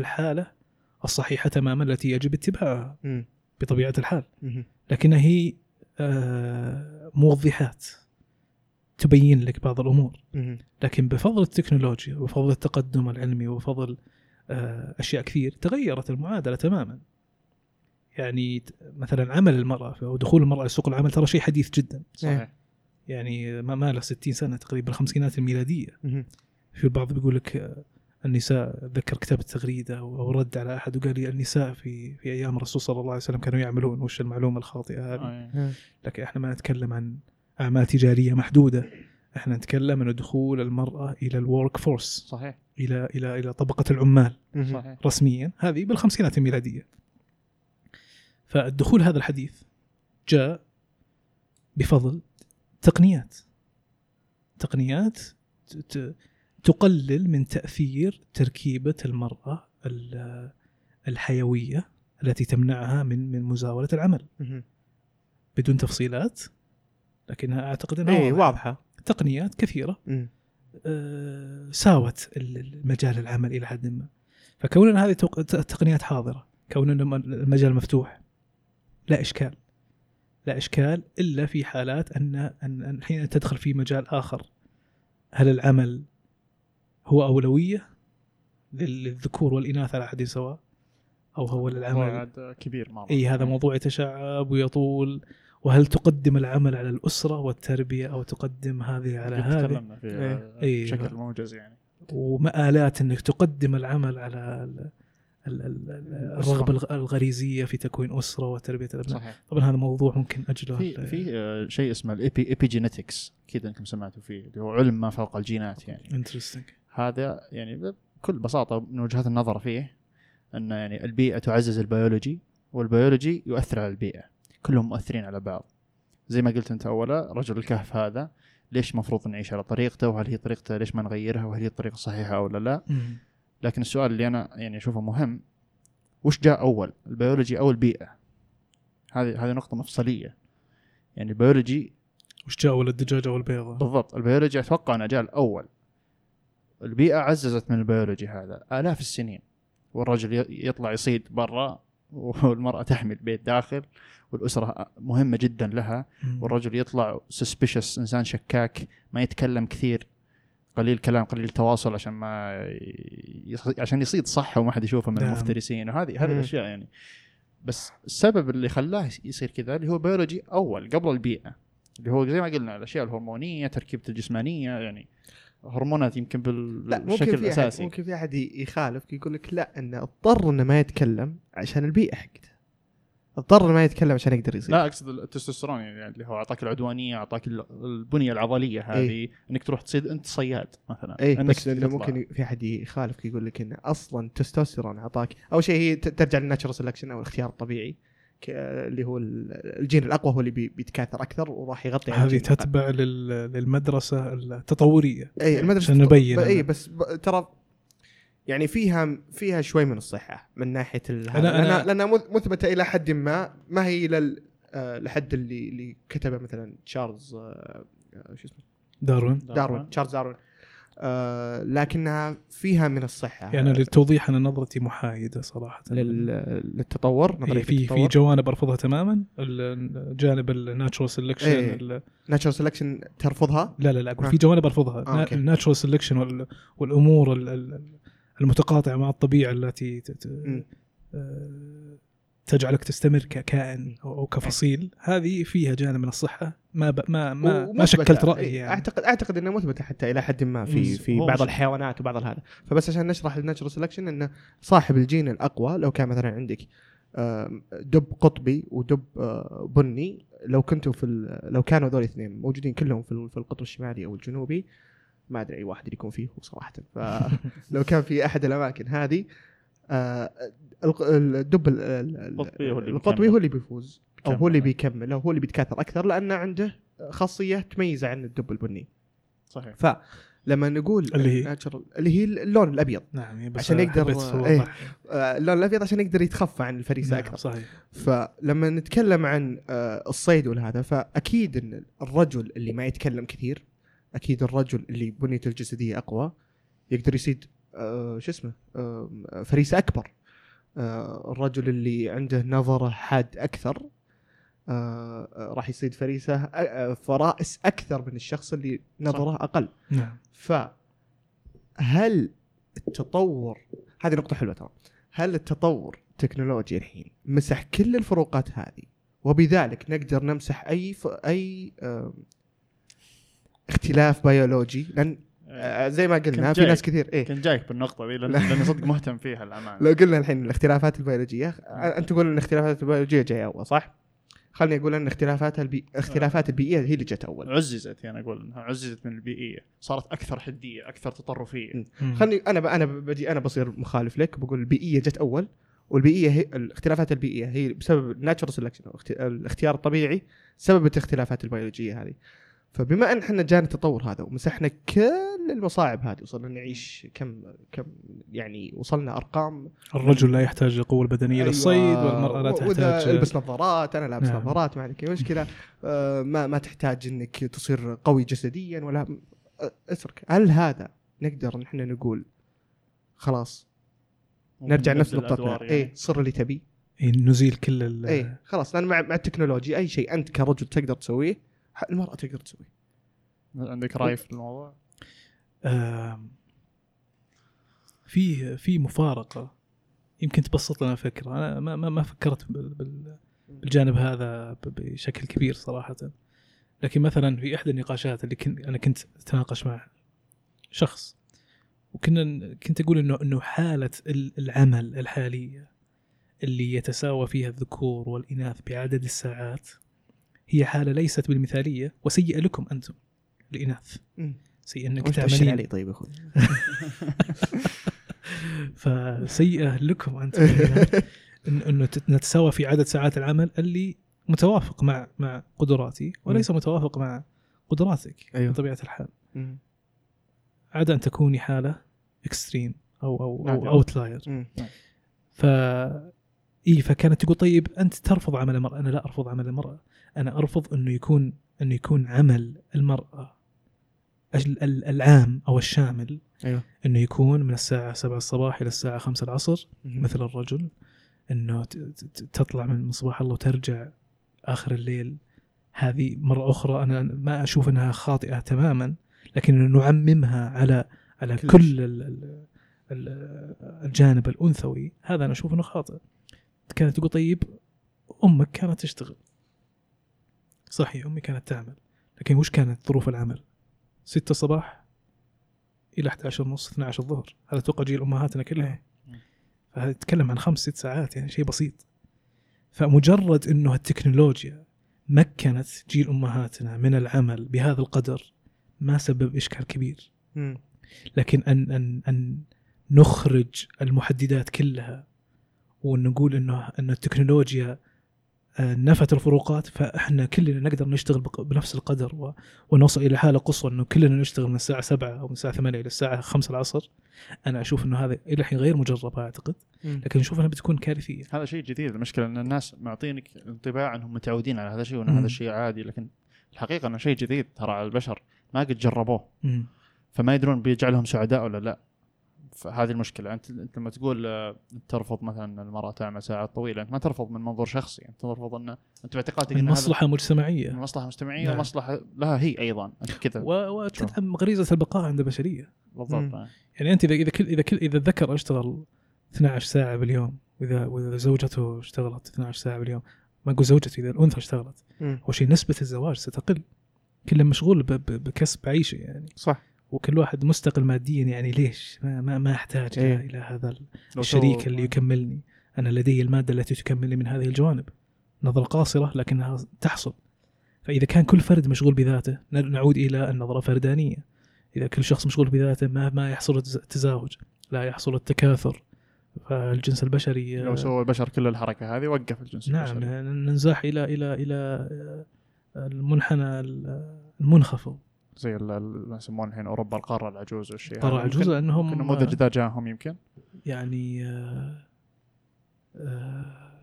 الصحيحة تماما التي يجب اتباعها مم. بطبيعة الحال. لكنها هي آه، موضحات تبين لك بعض الأمور. لكن بفضل التكنولوجيا وبفضل التقدم العلمي وبفضل آه، أشياء كثير تغيرت المعادلة تماما. يعني مثلا عمل المرأة أو دخول المرأة لسوق العمل ترى شيء حديث جدا صحيح يعني ما ما له 60 سنة تقريبا الخمسينات الميلاديه. في البعض بيقول لك آه، النساء اتذكر كتبت تغريده أو أو رد على أحد وقال لي النساء في في أيام الرسول صلى الله عليه وسلم كانوا يعملون وش المعلومة الخاطئة هذه؟ آه، آه. لكن إحنا ما نتكلم عن اعمال تجارية محدودة. إحنا نتكلم عن دخول المرأة إلى ال work force صحيح. إلى إلى إلى طبقة العمال. صحيح. رسميا هذه بالخمسينات الميلادية. فالدخول هذا الحديث جاء بفضل تقنيات. تقنيات ت- ت- تقلل من تأثير تركيبة المرأة ال- الحيوية التي تمنعها من من مزاولة العمل. بدون تفصيلات لكنها أعتقد إنها إيه واضحة. واضحة تقنيات كثيرة. آه، ساوت ال- ال- مجال العمل إلى حد ما فكون إن هذه التقنيات حاضرة كون إن المجال مفتوح لا إشكال لا إشكال إلا في حالات ان ان أن حين تدخل في مجال آخر هل العمل هو أولوية لل- للذكور والإناث على حد سواء؟ أو هو للعمل؟ كبير مره إي هذا موضوع يتشعب ويطول. وهل تقدم العمل على الأسرة والتربية أو تقدم هذه على هذه؟ تكلمنا في إيه. بشكل موجز يعني. ومآلات إنك تقدم العمل على ال- ال- ال- ال- الرغبة الغ- الغريزية في تكوين أسرة وتربية الأبناء. صحيح. طبعا هذا موضوع ممكن أجله في في آه، شيء اسمه ال epi epigenetics أكيد أنكم سمعتوا فيه اللي هو علم ما فوق الجينات يعني. interesting هذا يعني بكل بساطة من وجهات النظر فيه إن يعني البيئة تعزز ال biology وال biology يؤثر على البيئة. كلهم مؤثرين على بعض. زي ما قلت أنت أولا رجل الكهف هذا ليش المفروض نعيش على طريقته؟ وهل هي طريقته؟ ليش ما نغيرها؟ وهل هي الطريقة الصحيحه ولا لا؟ لكن السؤال اللي أنا يعني أشوفه مهم وش جاء أول؟ البيولوجي أو البيئة؟ هذه هذه نقطة مفصلية. يعني البيولوجي وش جاء ولا الدجاجه والبيضه بالضبط. البيولوجي أتوقع أنه جاء الأول. البيئة عززت من البيولوجي هذا آلاف السنين والرجل يطلع يصيد برا والمرأة تحمي البيت داخل والأسرة مهمة جدا لها. والرجل يطلع suspicious إنسان شكاك ما يتكلم كثير قليل كلام قليل تواصل عشان ما يص- عشان يصيد صح وما حد يشوفه من نعم. المفترسين وهذه هذه. الأشياء يعني بس السبب اللي خلاه يصير كذا اللي هو بيولوجي أول قبل البيئة اللي هو زي ما قلنا الأشياء الهرمونية تركيبة الجسمانية يعني هرمونات يمكن لا ممكن بالشكل في أحد الأساسي. ممكن في أحد يخالف يقول لك لا انه اضطر إنه ما يتكلم عشان البيئة حقته. اضطر إنه ما يتكلم عشان يقدر يصيد. لا أقصد التستوستيرون يعني اللي هو أعطاك العدوانية أعطاك ال- البنية العضلية هذه إيه. إنك تروح تصيد أنت صياد مثلا. اي إنك بس إنه. ممكن في أحد يخالفك يقول لك انه أصلا تستوستيرون أعطاك أول شيء هي ترجع لل natural selection أو الاختيار الطبيعي. اللي هو ال- الجين الأقوى هو اللي بي- بيتكاثر أكثر وراح يغطي هذه. تتبع لل- للمدرسة التطورية. اي المدرسة عشان نبين اي. بس ب- ترى يعني فيها فيها شوي من الصحة من ناحية ال- أنا- هذا. أنا- لأنها, لانها مث- مثبتة إلى حد ما ما هي إلى ال- آه، لحد اللي اللي كتبه مثلا تشارلز آه، آه، شو اسمه؟ داروين داروين. تشارلز داروين. آه، لكنها فيها من الصحة يعني للتوضيح أنا نظرتي محايدة صراحة لل- للتطور إيه، نظريه في في جوانب أرفضها تماما ال- جانب ال natural selection إيه. ال- natural selection ترفضها لا لا لا أقول آه. في جوانب أرفضها آه،. ال natural selection وال- والأمور ال- ال- المتقاطعة مع الطبيعة التي. آه، تجعلك تستمر ككائن أو كفصيل. هذه فيها جانب من الصحة. ما ب... ما ما, ما. شكلت راي إيه، يعني. اعتقد أعتقد إنها مثبتة حتى إلى حد ما في. في بعض الحيوانات وبعض هذا. فبس عشان نشرح الناتشرال سelection انه صاحب الجين الأقوى لو كان مثلا عندك دب قطبي ودب آه، بني لو كنتوا في لو كانوا ذول الاثنين موجودين كلهم في ال- في القطب الشمالي أو الجنوبي ما أدري أي واحد يكون فيه صراحة. فلو (laughs) كان في أحد الأماكن هذه الدب ال- ال- ال- القطبي هو اللي القطبي بيكمل. هو اللي بيفوز أو هو اللي بيكمل. أو هو اللي بيتكاثر أكثر لأن عنده خاصية تميزة عن الدب البني صحيح فلما نقول اللي هي؟ اللي هي اللون الأبيض نعم بس عشان يقدر- إيه. أوضح. آه، اللون الأبيض عشان يقدر يتخفى عن الفريسة نعم، أكثر صحيح فلما نتكلم عن آه، الصيد والهذا فأكيد إن الرجل اللي ما يتكلم كثير أكيد الرجل اللي بنيته الجسدية أقوى يقدر يصيد آه، شو اسمه آه، فريسه أكبر. آه، الرجل اللي عنده نظرة حاد أكثر آه، آه، راح يصيد فريسة آه، آه، فرائس أكثر من الشخص اللي نظره أقل. نعم. فهل التطور هذه نقطة حلوة ترى هل التطور التكنولوجي الحين مسح كل الفروقات هذه؟ وبذلك نقدر نمسح أي ف... أي اختلاف بيولوجي لأن آه، زي ما قلنا في ناس. كثير إيه كنت جايك بالنقطة ذي. لأني صدق مهتم فيها الامانه لو قلنا الحين الاختلافات البيولوجية آه، انت تقول إن الاختلافات البيولوجية جاية أول صح؟ خليني أقول إن اختلافات البي... اختلافات البيئية هي اللي جت أول عززت يعني أقول إنها عززت من البيئية صارت أكثر حدية أكثر تطرفية. خلني أنا ب... أنا بجي أنا بصير مخالف لك بقول البيئية جت أول والبيئية هي الاختلافات البيئية هي بسبب الناتشرال أو اخت- الاختيار الطبيعي سبب الاختلافات البيولوجية هذه فبما إن إحنا جانا التطور هذا ومسحنا كل المصاعب هذه. وصلنا نعيش كم كم يعني وصلنا أرقام. الرجل لا يحتاج القوة البدنية أيوة. للصيد والمرأة لا تحتاج ألبس نظارات أنا لابس نعم. نظارات ما عندك أي مشكلة. آه، ما ما تحتاج إنك تصير قوي جسديا ولا آه، اترك. هل هذا نقدر نحن نقول خلاص؟ نرجع نفس نقطتنا. الأدوار يعني. إيه صر اللي تبي إيه، نزيل كل ال إيه خلاص. لأن مع, مع التكنولوجيا أي شيء أنت كرجل تقدر تسويه المرأة تقدر تسويه. عندك رأي في الموضوع؟ في في مفارقة يمكن تبسط لنا فكرة. أنا ما ما, فكرت بال- بال- بالجانب هذا بشكل كبير صراحة. لكن مثلا في إحدى النقاشات اللي كنت أنا كنت أتناقش مع شخص وكنا كنت أقول إنه إنه حالة ال- العمل الحالية اللي يتساوى فيها الذكور والإناث بعدد الساعات هي حالة ليست بالمثالية وسيئة لكم أنتم الإناث. مم. سيء إنك تعملين علي طيب أخوي (laughs) فسيئة لكم إن إنه نتساوى في عدد ساعات العمل اللي متوافق مع مع قدراتي وليس متوافق مع قدراتك أيوه. بطبيعة الحال. عدا أن تكوني حالة extreme أو أو. أو outlier. ف إي فكانت تقول طيب أنت ترفض عمل المرأة أنا لا أرفض عمل المرأة أنا أرفض إنه يكون إنه يكون عمل المرأة ال- ال- العام أو الشامل أيوه. إنه يكون من الساعة 7 الصباح إلى الساعة 5 العصر مم. مثل الرجل إنه تطلع من صباح الله وترجع آخر الليل. هذه مرة أخرى أنا ما أشوف إنها خاطئة تماما لكن نعممها على على كلش. كل ال ال ال الجانب الأنثوي. هذا أنا أشوف إنه خاطئ. كانت تقول طيب أمك كانت تشتغل. صحيح أمي كانت تعمل. لكن وش كانت ظروف العمل؟ 6 الصباح إلى 11 ونص 12 الظهر. هذا أتوقع جيل أمهاتنا كلها. فهذا يتكلم عن خمس ست ساعات يعني شيء بسيط. فمجرد إنه التكنولوجيا مكنت جيل أمهاتنا من العمل بهذا القدر ما سبب إشكال كبير. لكن أن أن أن نخرج المحددات كلها ونقول إنه إن التكنولوجيا نفت الفروقات فإحنا كلنا نقدر نشتغل بنفس القدر ونوصل إلى حالة قصوى إنه كلنا نشتغل من الساعة 7 أو من الساعة 8 إلى الساعة 5 العصر. أنا أشوف إنه هذا إلى الحين غير مجرب أعتقد. لكن أشوف إنها بتكون كارثية. هذا شيء جديد. المشكلة إن الناس معطينك انطباع إنهم متعودين على هذا الشيء وإن. هذا الشيء عادي. لكن الحقيقة إنه شيء جديد ترى على البشر. ما قد جربوه. مم. فما يدرون بيجعلهم سعداء ولا لا. فهذه المشكلة. أنت أنت لما تقول آه، ترفض مثلا المراه تعمل ساعات طويلة أنت ما ترفض من منظور شخصي. أنت ترفض انه أنت باعتقادك إن هذا المصلحه مجتمعية. مصلحة مجتمعية نعم. ومصلحة لها هي أيضا. أنت كذا. و- وتدعم غريزة البقاء عند البشرية. بالضبط. يعني أنت إذا إذا كل إذا كل إذا الذكر اشتغل 12 ساعة باليوم وإذا وإذا زوجته اشتغلت 12 ساعة باليوم ما أقول زوجته إذا الأنثى اشتغلت. أول شيء نسبة الزواج ستقل. كل مشغول بكسب عيشه يعني. صح. وكل واحد مستقل ماديا يعني ليش؟ ما ما, ما أحتاج إيه. إلى هذا ال- لو الشريك اللي يكملني. أنا لدي المادة التي تكملني من هذه الجوانب. نظرة قاصرة لكنها تحصل. فإذا كان كل فرد مشغول بذاته نعود إلى النظرة فردانية. إذا كل شخص مشغول بذاته ما ما يحصل التز- التزاوج لا يحصل التكاثر. فالجنس البشري لو آه، سوى البشر كل الحركة هذه وقف الجنس نعم البشري. ننزاح إلى إلى إلى آه، المنحنى المنخفض. زي ما يسمونه الحين أوروبا القارة العجوز والشيء. الجزء ممكن- لأنهم ممكن نموذج ذا جاهم يمكن يعني آه، آه،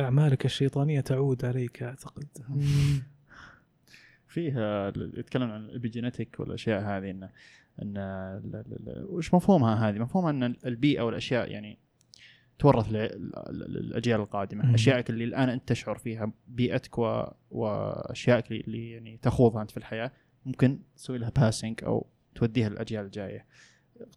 أعمالك الشيطانية تعود عليك أعتقد (laughs) فيه آه، يتكلم عن الابيجينيتك والأشياء هذه انه إن وش مفهومها هذه؟ مفهومها إن البيئة والأشياء يعني تورث لع- ال- ال- الأجيال القادمة، مم. اشيائك اللي الآن أنت تشعر فيها بيئتك. واشيائك اللي يعني تخوضها أنت في الحياة ممكن تسوي لها باسنج أو توديها للأجيال الجاية.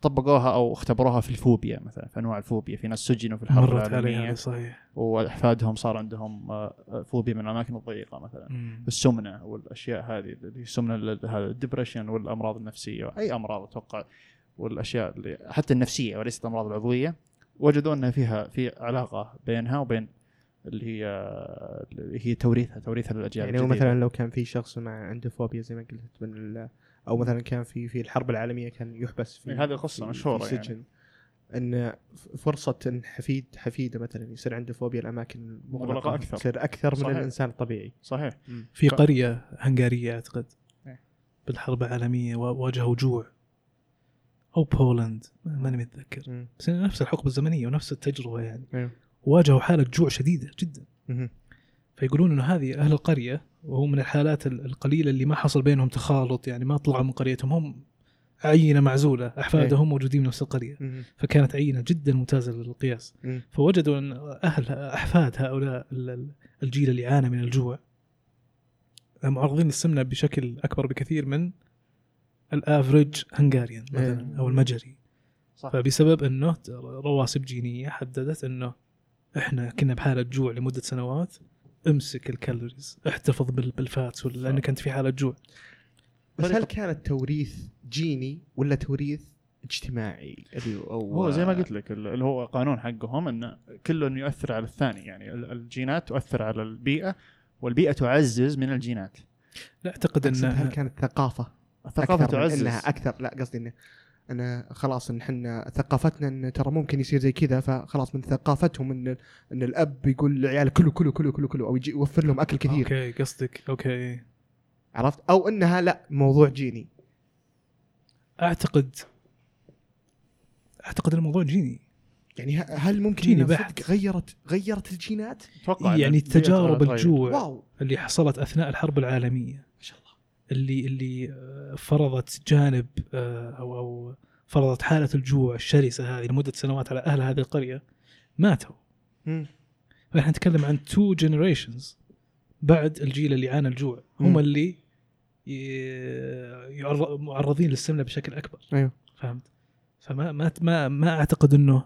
طبقوها أو اختبروها في الفوبيا مثلا في أنواع الفوبيا في ناس سجنوا في الحرب مرت العالمية صحيح وإحفادهم صار عندهم آه، آه، فوبيا من الأماكن الضيقة مثلا. مم. السمنة والأشياء هذه اللي السمنه ال- هذا الدبريشن والأمراض النفسية أي أمراض أتوقع والأشياء اللي حتى النفسية وليست الأمراض العضوية وجدوا أن فيها في علاقة بينها وبين اللي هي اللي هي توريثها توريثها للأجيال يعني الجديدة. مثلا لو كان في شخص مع عنده فوبيا زي ما قلت من ال- أو مثلا كان في في الحرب العالمية كان يحبس في إيه، هذه قصة في- مشهورة في سجن إن ف- فرصة إن حفيد حفيدة مثلا يصير عنده فوبيا الأماكن مغلقة المغلقه أكثر. تصير أكثر من صحيح. الإنسان الطبيعي صحيح في ف- قرية هنغارية أعتقد إيه. بالحرب العالمية واجهوا جوع أو بولند ماني متذكر. بس نفس الحقبة الزمنية ونفس التجربة يعني أيوه. واجهوا حالة جوع شديدة جدا. فيقولون إنه هذه أهل القرية وهو من الحالات ال- القليلة اللي ما حصل بينهم تخالط يعني ما طلعوا من قريتهم هم عينة معزولة أحفادهم موجودين بنفس القرية مهم. فكانت عينة جدا ممتازة للقياس مم. فوجدوا إن أهل أحفاد هؤلاء ال- ال- الجيل اللي عانى من الجوع معرضين للسمنه بشكل أكبر بكثير من ال average Hungarian مثلا إيه. أو المجري صح فبسبب إنه رواسب جينية حددت إنه إحنا كنا بحالة جوع لمدة سنوات. امسك ال calories احتفظ بال- بال fats لأنك أنت في حالة جوع. بس هل كان التوريث جيني ولا توريث اجتماعي؟ أو هو زي ما قلت لك ال- اللي هو قانون حقهم إن كل يؤثر على الثاني. يعني ال- الجينات تؤثر على البيئة والبيئة تعزز من الجينات. لا أعتقد أقصد هل ان كانت ثقافة؟ الثقافة تعزز. إنها أكثر لا قصدي إنه أنا خلاص إن إحنا ثقافتنا إن ترى ممكن يصير زي كذا فخلاص من ثقافتهم إن إن الأب يقول لعياله كلوا كلوا كلوا كلوا كلوا أو يجي يوفر لهم أكل كثير. okay قصدك. okay. عرفت؟ أو إنها لا موضوع جيني. أعتقد أعتقد الموضوع جيني. يعني هل ممكن جيني بحت. غيرت غيرت الجينات؟ أتوقع يعني تجارب. الجوع واو. اللي حصلت أثناء الحرب العالمية. اللي اللي آه، فرضت جانب آه، أو أو فرضت حالة الجوع الشرسة هذه لمدة سنوات على أهل هذه القرية ماتوا. فاحنا نتكلم عن two generations بعد الجيل اللي عانى الجوع هم. اللي معرضين للسمنه بشكل أكبر أيوه فهمت فما ما ما ما أعتقد إنه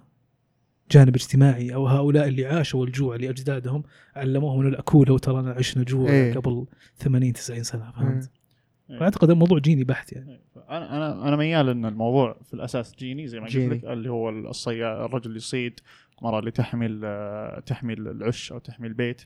جانب اجتماعي أو هؤلاء اللي عاشوا الجوع لأجدادهم علموهم إنه لا كولوا ترانا عشنا جوع إيه. قبل 80 90 سنة فهمت؟ إيه. فاعتقد الموضوع جيني بحت يعني أنا أنا أنا ميال إن الموضوع في الأساس جيني زي ما قلت. لك اللي هو الصياد الرجل اللي يصيد المراه اللي تحمل آه، تحمل العش أو تحمي البيت.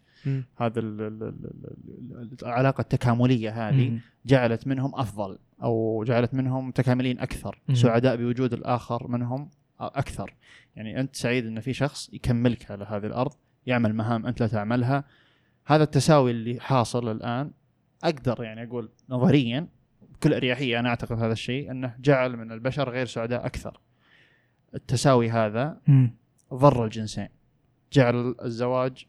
هذا ال- ال- ال- ال- ال- العلاقة التكاملية هذه. جعلت منهم أفضل أو جعلت منهم متكاملين أكثر. سعداء بوجود الآخر منهم أكثر يعني أنت سعيد إن في شخص يكملك على هذه الأرض يعمل مهام أنت لا تعملها هذا التساوي اللي حاصل الآن أقدر يعني أقول نظريا بكل أريحية أنا أعتقد هذا الشيء أنه جعل من البشر غير سعداء أكثر. التساوي هذا. ضر الجنسين. جعل الزواج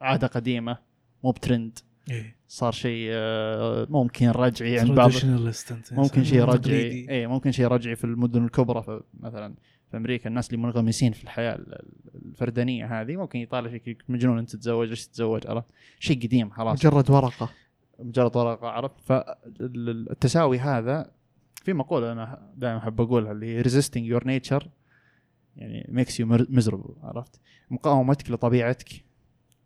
عادة قديمة مو بترند. إيه. صار شيء آه، ممكن رجعي عند بعض. أنت. ممكن شيء رجعي. اي ممكن شيء رجعي في المدن الكبرى في مثلا في أمريكا الناس اللي منغمسين في الحياة ال- الفردانية هذه ممكن يطالع فيك مجنون أنت تتزوج ليش تتزوج؟ عرفت؟ شيء قديم خلاص. مجرد ورقة. مجرد ورقه عرفت؟ فالتساوي هذا في مقولة أنا دائما أحب أقولها اللي هي resisting your nature يعني makes you miserable عرفت؟ مقاومتك لطبيعتك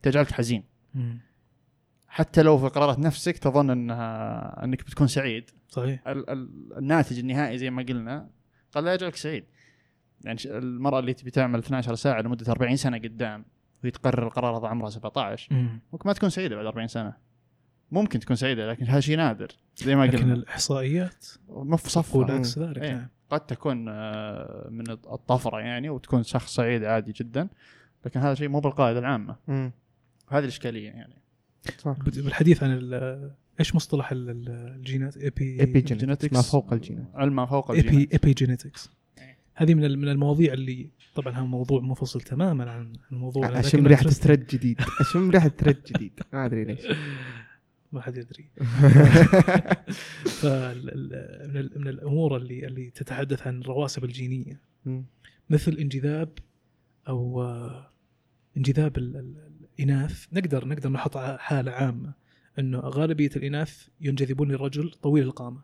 تجعلك حزين. حتى لو في قرارات نفسك تظن انها إنك بتكون سعيد. صحيح. ال- ال- الناتج النهائي زي ما قلنا قد لا يجعلك سعيد. يعني المرأة اللي تبي تعمل 12 ساعة لمدة 40 سنة قدام وهي تقرر القرار هذا عمرها 17 مم. ممكن ما تكون سعيدة بعد 40 سنة. ممكن تكون سعيدة لكن هذا شيء نادر زي ما لكن قلنا. الإحصائيات مو في صفها عكس ذلك إيه. نعم. قد تكون آه، من الطفرة يعني وتكون شخص سعيد عادي جدا لكن هذا شيء مو بالقاعدة العامة. مم. هذه الإشكالية يعني. صح. بالحديث عن ال- إيش مصطلح ال- ال- الجينات epi epigenetics ما فوق الجينات. علم ما فوق الجينات. epi epigenetics إيه. هذه من ال- من المواضيع اللي طبعا هذا موضوع منفصل تماما عن الموضوع لكن أشم ريحة. thread جديد. أشم ريحة thread جديد. ما أدري ليش. (laughs) ما حد يدري. (laughs) من ال- من الأمور اللي اللي تتحدث عن الرواسب الجينية. مثل انجذاب أو انجذاب ال- ال- الإناث. نقدر نقدر نحط حالة عامة إنه غالبية الإناث ينجذبون للرجل طويل القامة.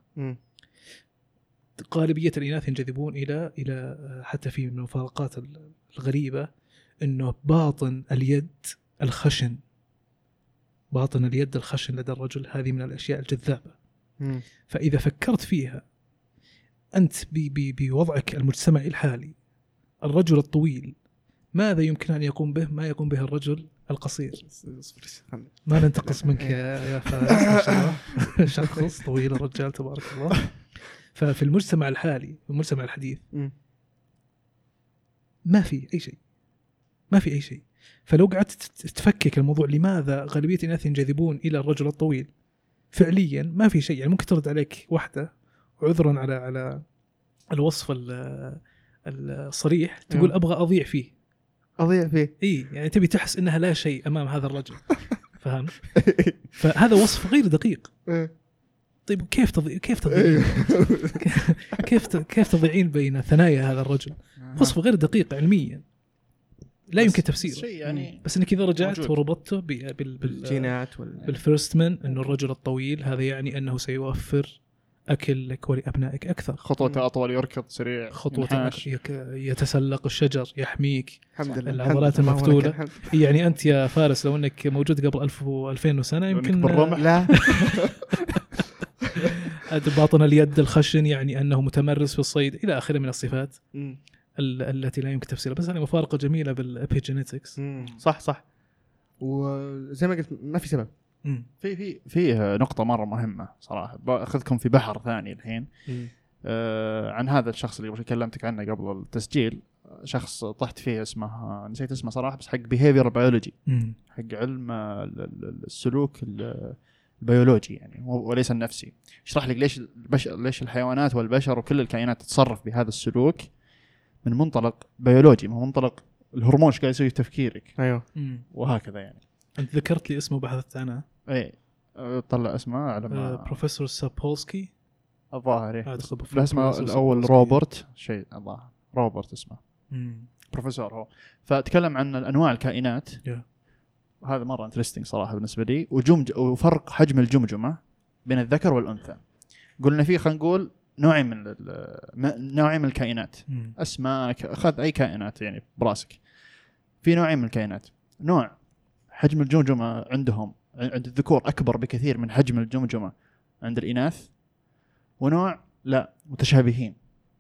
غالبية الإناث ينجذبون إلى إلى حتى في من المفارقات ال- الغريبة إنه باطن اليد الخشن. باطن اليد الخشن لدى الرجل هذه من الأشياء الجذابة. مم. فإذا فكرت فيها ب- بوضعك المجتمعي الحالي الرجل الطويل ماذا يمكن أن يقوم به؟ ما يقوم به الرجل القصير؟ ما ننتقص منك يا يا (laughs) فارس شخص طويل الرجال تبارك الله. ففي المجتمع الحالي في المجتمع الحديث. ما في أي شيء. ما في أي شيء. فلو قعدت تفكك الموضوع لماذا غالبية الناس ينجذبون إلى الرجل الطويل؟ فعليا ما في شيء يعني ممكن ترد عليك واحدة وعذرا على على الوصف ال- الصريح تقول نعم. أبغى أضيع فيه. أضيع فيه. إي يعني تبي تحس إنها لا شيء أمام هذا الرجل. (laughs) فهمت؟ فهذا وصف غير دقيق. طيب كيف تضيع (laughs) كيف تضيعين كيف كيف تضيعين بين ثنايا هذا الرجل؟ وصف غير دقيق علميا. لا يمكن تفسيره. شيء يعني بس إنك إذا رجعت موجود. وربطته ب- بال بال بالجينات وال بال first man إنه الرجل الطويل هذا يعني إنه سيوفر أكل لك ولأبنائك أكثر. خطوته أطول يركض سريع. يك- يتسلق الشجر يحميك. الحمد لله. العضلات لك الحمد. يعني أنت يا فارس لو إنك موجود قبل 1000 و 2000 سنه يمكن بالرمح. لا. (laughs) باطن اليد الخشن يعني أنه متمرس في الصيد إلى آخره من الصفات. التي لا يمكن تفسيرها. بس هذه مفارقة جميلة بالابيجينيتكس. صح صح. وزي ما قلت ما في سبب. في في في نقطة مرة مهمة صراحة. باخذكم في بحر ثاني الحين. آه عن هذا الشخص اللي كلمتك عنه قبل التسجيل. شخص طحت فيه اسمه آه، نسيت اسمه صراحة بس حق behavioral biology. حق علم آه، ال- ال- السلوك ال- البيولوجي يعني وليس النفسي. يشرح لك ليش البشر ليش الحيوانات والبشر وكل الكائنات تتصرف بهذا السلوك. من منطلق بيولوجي من منطلق الهرمون إيش قاعد يسوي في تفكيرك. أيوه. وهكذا يعني. أنت ذكرت لي اسمه وبحثت عنه. إي آه، طلع اسمه على آه، ما بروفيسور سابولسكي الظاهر لا اسمه الأول. روبرت شيء الظاهر. روبرت اسمه. مم. بروفيسور هو. فتكلم عن أنواع الكائنات. Yeah. هذا مرة interesting صراحة بالنسبة لي. وجمج وفرق حجم الجمجمة بين الذكر والأنثى. قلنا فيه خلينا نقول نوعين من نوعين من الكائنات. مم. اسماك خذ أي كائنات يعني براسك. في نوعين من الكائنات. نوع حجم الجمجمة عندهم عند الذكور أكبر بكثير من حجم الجمجمة عند الإناث. ونوع لا متشابهين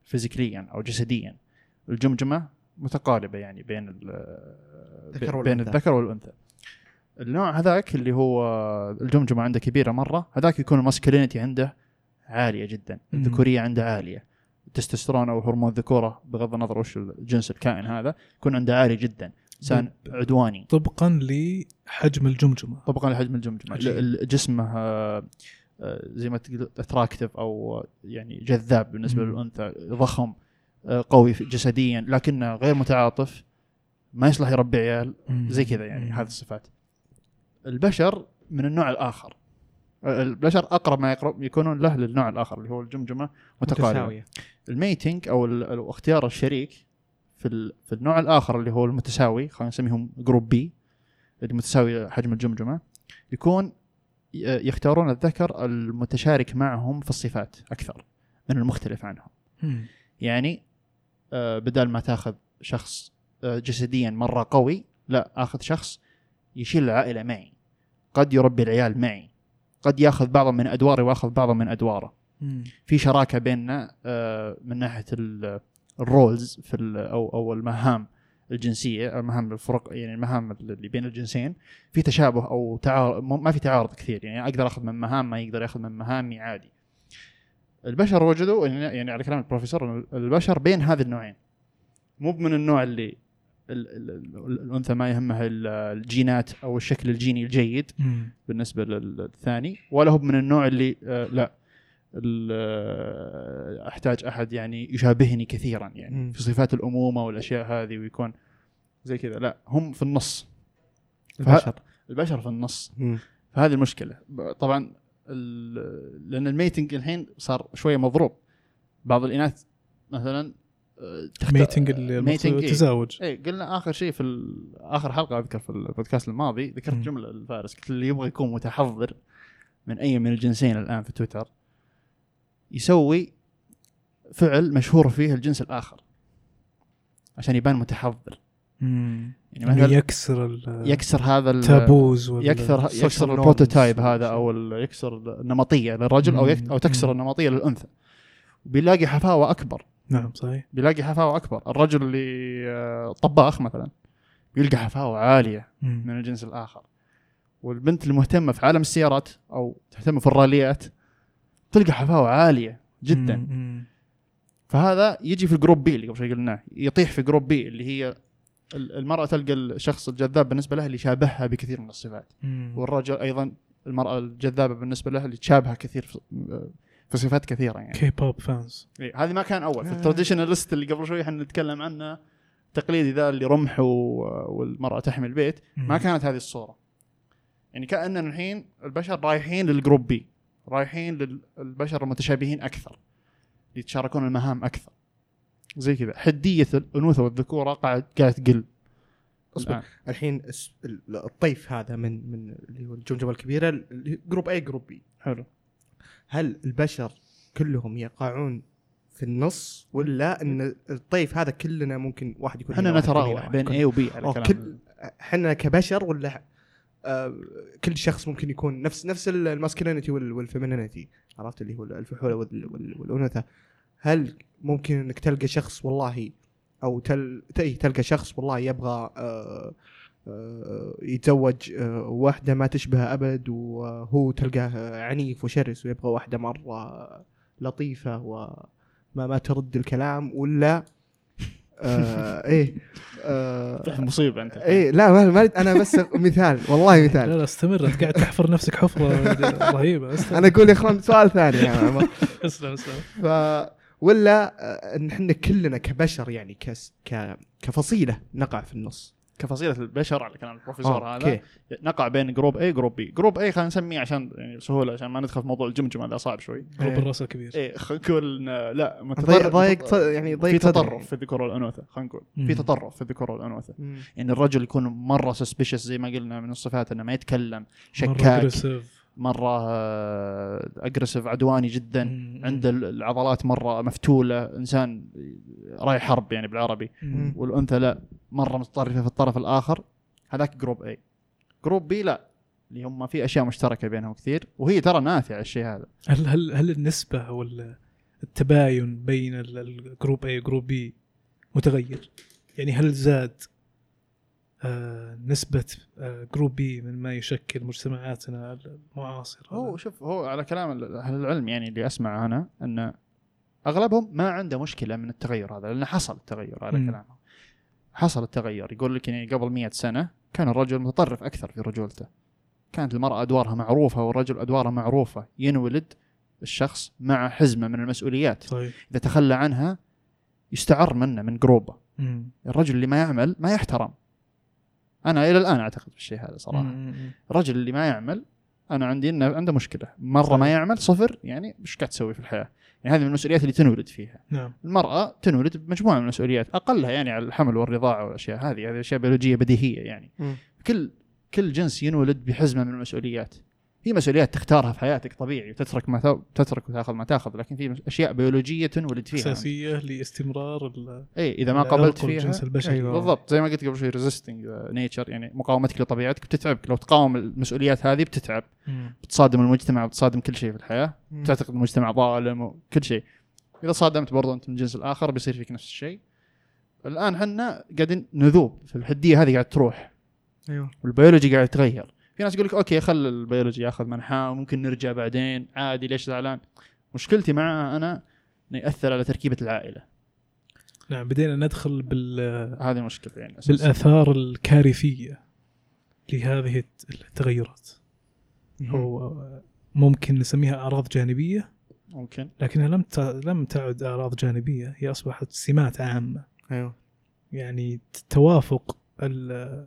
فيزيكليا أو جسديا. الجمجمة متقاربة يعني بين بين. الذكر والأنثى. النوع هذاك اللي هو الجمجمة عنده كبيرة مرة هذاك يكون ال masculinity عنده عالية جدا. الذكورية عنده عالية التستوستيرون أو هرمون الذكورة بغض النظر وش الجنس الكائن هذا يكون عنده عالي جدا إنسان عدواني طبقا لحجم الجمجمة طبقا لحجم الجمجمة جسمه آه، آه، زي ما تقول attractive أو آه، يعني جذاب بالنسبة مم. للأنثى ضخم قوي جسديا لكنه غير متعاطف ما يصلح يربي عيال. زي كذا يعني. هذه الصفات البشر من النوع الآخر البشر أقرب ما يقرب يكونون له للنوع الآخر اللي هو الجمجمة متقاربه ال mating أو اختيار الشريك في في النوع الآخر اللي هو المتساوي خلينا نسميهم group B اللي متساوي حجم الجمجمة يكون يختارون الذكر المتشارك معهم في الصفات أكثر من المختلف عنهم. يعني آه، بدل ما تاخذ شخص آه، جسديا مرة قوي لا آخذ شخص يشيل العائلة معي. قد يربي العيال معي. قد ياخذ بعضا من ادواري واخذ بعضا من أدواره. مم. في شراكة بيننا آه، من ناحية ال- الرولز في أو أو المهام الجنسية المهام الفرق يعني المهام اللي بين الجنسين. في تشابه أو تعارض ما في تعارض كثير يعني أقدر أخذ من مهام ما يقدر ياخذ من مهامي عادي. البشر وجدوا يعني على كلام البروفيسور البشر بين هذه النوعين. مو من النوع اللي ال- ال- ال- الأنثى ما يهمها ال- الجينات أو الشكل الجيني الجيد مم. بالنسبة للثاني ولا هو من النوع اللي آه لا آه، أحتاج أحد يعني يشابهني كثيرا يعني مم. في صفات الأمومة والأشياء هذه ويكون زي كذا لا هم في النص البشر البشر في النص مم. فهذه المشكلة طبعا لأن ال mating الحين صار شوية مضروب بعض الإناث مثلا تخت- mating. التزاوج اي قلنا آخر شيء في ال- آخر حلقة أذكر في البودكاست الماضي ذكرت. جملة للفارس قلت اللي يبغى يكون متحضر من أي من الجنسين الآن في تويتر يسوي فعل مشهور فيه الجنس الآخر عشان يبان متحضر مم. يعني يعني مثلا يكسر ال- يكسر هذا ال- التابوز يكسر يكسر. البروتوتايب هذا أو يكسر النمطية للرجل أو أو تكسر. النمطية للأنثى بيلاقي حفاوة أكبر نعم صحيح بيلاقي حفاوة أكبر الرجل اللي آه، طباخ مثلا بيلقى حفاوة عالية مم. من الجنس الآخر والبنت المهتمة في عالم السيارات أو تهتم في الراليات تلقى حفاوة عالية جدا مم. مم. فهذا يجي في ال group B اللي قبل شوي قلناه يطيح في group B اللي هي ال- المرأة تلقى الشخص الجذاب بالنسبة لها اللي يشابهها بكثير من الصفات مم. والرجل أيضا المرأة الجذابة بالنسبة لها اللي تشابهها كثير في, صفات كثيرة يعني. K-pop fans إيه، هذه ما كان أول. في آه. ال traditionalist اللي قبل شوي إحنا نتكلم عنه تقليدي ذا اللي رمح و- والمرأة تحمل بيت ما كانت هذه الصورة. يعني كأننا الحين البشر رايحين لل group B رايحين للبشر المتشابهين أكثر يتشاركون المهام أكثر. زي كذا. حدية الأنوثة والذكورة قاعد قاعد تقل. أصبر. الآن. الحين الس- ال- الطيف هذا من من اللي هو الجمجمة الكبيرة group A group B حلو. هل البشر كلهم يقعون في النص ولا إن الطيف هذا كلنا ممكن واحد يكون إحنا نتراوح بين A و B على كلام إحنا كبشر ولا آه كل شخص ممكن يكون نفس نفس ال masculinity وال femininity عرفت؟ اللي هو الفحولة وال- وال- والأنوثة. هل ممكن إنك تلقى شخص والله أو تل تلقى شخص والله يبغى آه يتزوج آه واحدة ما تشبه أبد وهو تلقاه عنيف وشرس ويبغى واحدة مرة لطيفة وما ما ترد الكلام ولا آه إيه آه مصيبة أنت. إيه لا ما, ما أنا بس مثال والله لا مثال لا استمر أنت قاعد تحفر نفسك حفرة رهيبة استمر. أنا أقول يا إخوان سؤال ثاني يا عمر. اسلم اسلم. ف ولا آه، إن إحنا كلنا كبشر يعني كس ك كفصيلة نقع في النص. كفصيلة البشر على كلام البروفيسور آه، هذا أوكي نقع بين group A group B group A خلينا نسميه عشان يعني سهولة عشان ما ندخل في موضوع الجمجمة هذا صعب شوي group A. الرأس الكبير إيه خلينا نقول لا صد- يعني ضيق في. تطرف في الذكور والانوثه خلينا نقول في. تطرف في الذكور والانوثه. يعني الرجل يكون مرة suspicious زي ما قلنا من الصفات إنه ما يتكلم شكاك. مرة aggressive عدواني جدا. عنده العضلات مرة مفتولة إنسان رايح حرب يعني بالعربي. والأنثى لا مرة متطرفة في الطرف الآخر هذاك group A group B لا اللي هم في أشياء مشتركة بينهم كثير وهي ترى نافعة الشيء هذا هل هل هل النسبة ال- التباين بين ال- ال group A و group B متغير؟ يعني هل زاد آه نسبة آه group B من ما يشكل مجتمعاتنا المعاصرة. هو شوف هو على كلام أهل العلم يعني اللي أسمع أنا إن أغلبهم ما عنده مشكلة من التغير هذا لأنه حصل التغير على. كلامهم حصل التغير. يقول لك يعني قبل مئة سنة كان الرجل متطرف أكثر في رجولته. كانت المرأة أدوارها معروفة والرجل أدواره معروفة. ينولد الشخص مع حزمة من المسؤوليات. طيب. إذا تخلى عنها يستعر منه من جروبه. الرجل اللي ما يعمل ما يحترم. أنا إلى الآن أعتقد بالشيء هذا صراحة. مم. الرجل اللي ما يعمل أنا عندي إنه عنده مشكلة. مرة صحيح. ما يعمل صفر يعني إيش قاعد تسوي في الحياة؟ يعني هذه من المسؤوليات اللي تنولد فيها. نعم. المرأة تنولد بمجموعة من المسؤوليات أقلها يعني على الحمل والرضاعة والأشياء هذه هذه أشياء بيولوجية بديهية يعني. مم. كل كل جنس ينولد بحزمة من المسؤوليات. في مسؤوليات تختارها في حياتك طبيعي وتترك ما تترك وتاخذ ما تاخذ لكن في أشياء بيولوجية تنولد فيها. أساسية لاستمرار ال- اي إذا ما قابلت فيها والجنس البشري. أيوة. بالضبط. زي ما قلت قبل شوي resisting nature يعني مقاومتك لطبيعتك بتتعبك. لو تقاوم المسؤوليات هذه بتتعب. مم. بتصادم المجتمع وبتصادم كل شيء في الحياة. مم. تعتقد المجتمع ظالم وكل شيء. إذا صادمت برضو أنت من الجنس الآخر بيصير فيك نفس الشيء. الآن إحنا قاعدين نذوب. في الحدية هذه قاعد تروح. أيوه. والبيولوجي قاعد يتغير. في ناس يقول لك أوكي خل البيولوجي ياخذ منحاه وممكن نرجع بعدين. عادي ليش زعلان؟ مشكلتي معه أنا إنه يأثر على تركيبة العائلة. نعم بدينا ندخل بال هذه مشكلة يعني أساساً. بالآثار الكارثية لهذه التغيرات. أو ممكن نسميها أعراض جانبية ممكن. لكنها لم ت- لم تعد أعراض جانبية. هي أصبحت سمات عامة. أيوه. يعني توافق ال-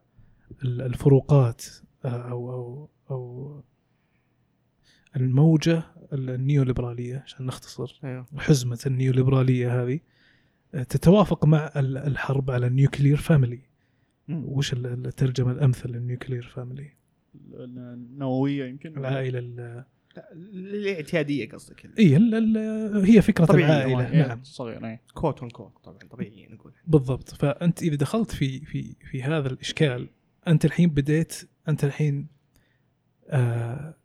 ال- الفروقات أو أو أو الموجة النيوليبرالية عشان نختصر. أيوه. حزمة النيوليبرالية هذه تتوافق مع ال- الحرب على ال nuclear family. وش ال- الترجمة الأمثل لل nuclear family؟ النووية يمكن؟ العائله ال- لا، الاعتياديه قصدك اي ال- ال- هي فكرة طبيعية العائلة. إيه، نعم. صغير إيه. quote unquote طبعا طبيعي نقول. بالضبط. فأنت إذا دخلت في في في هذا الإشكال أنت الحين بديت أنت الحين آه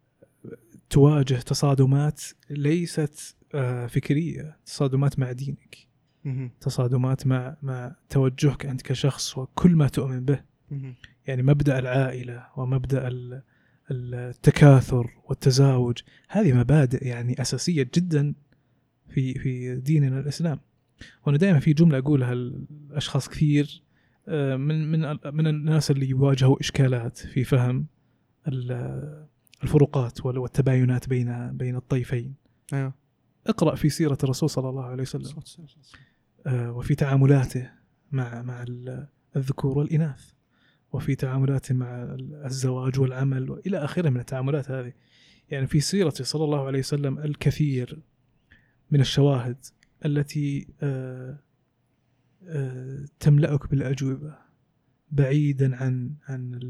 تواجه تصادمات ليست آه فكرية تصادمات مع دينك. تصادمات مع مع توجهك أنت كشخص وكل ما تؤمن به. يعني مبدأ العائلة ومبدأ ال- التكاثر والتزاوج هذه مبادئ يعني أساسية جدا في في ديننا الإسلام وأنا دائما في جملة أقولها لاشخاص كثير من من من الناس اللي يواجهوا إشكالات في فهم ال- الفروقات وال- والتباينات بين بين الطيفين. أيوه. اقرأ في سيرة الرسول صلى الله عليه وسلم. آه، وفي تعاملاته مع مع ال- الذكور والإناث. وفي تعاملاته مع ال- الزواج والعمل وإلى آخره من التعاملات هذه. يعني في سيرته صلى الله عليه وسلم الكثير من الشواهد التي آه، آه، تملأك بالأجوبة بعيدا عن عن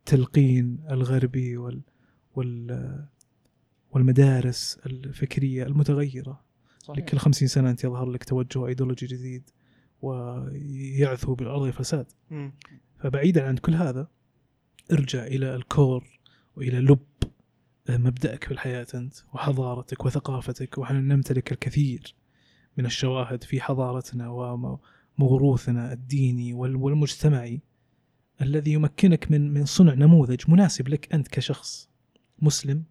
التلقين الغربي وال وال والمدارس الفكرية المتغيرة صحيح. لكل خمسين سنة أنت يظهر لك توجه أيديولوجي جديد ويعثو بالأرض فساد مم. فبعيدا عن كل هذا ارجع إلى الكور وإلى لب مبدأك في الحياة أنت وحضارتك وثقافتك ونحن نمتلك الكثير من الشواهد في حضارتنا وموروثنا الديني وال- والمجتمعي الذي يمكنك من من صنع نموذج مناسب لك أنت كشخص مسلم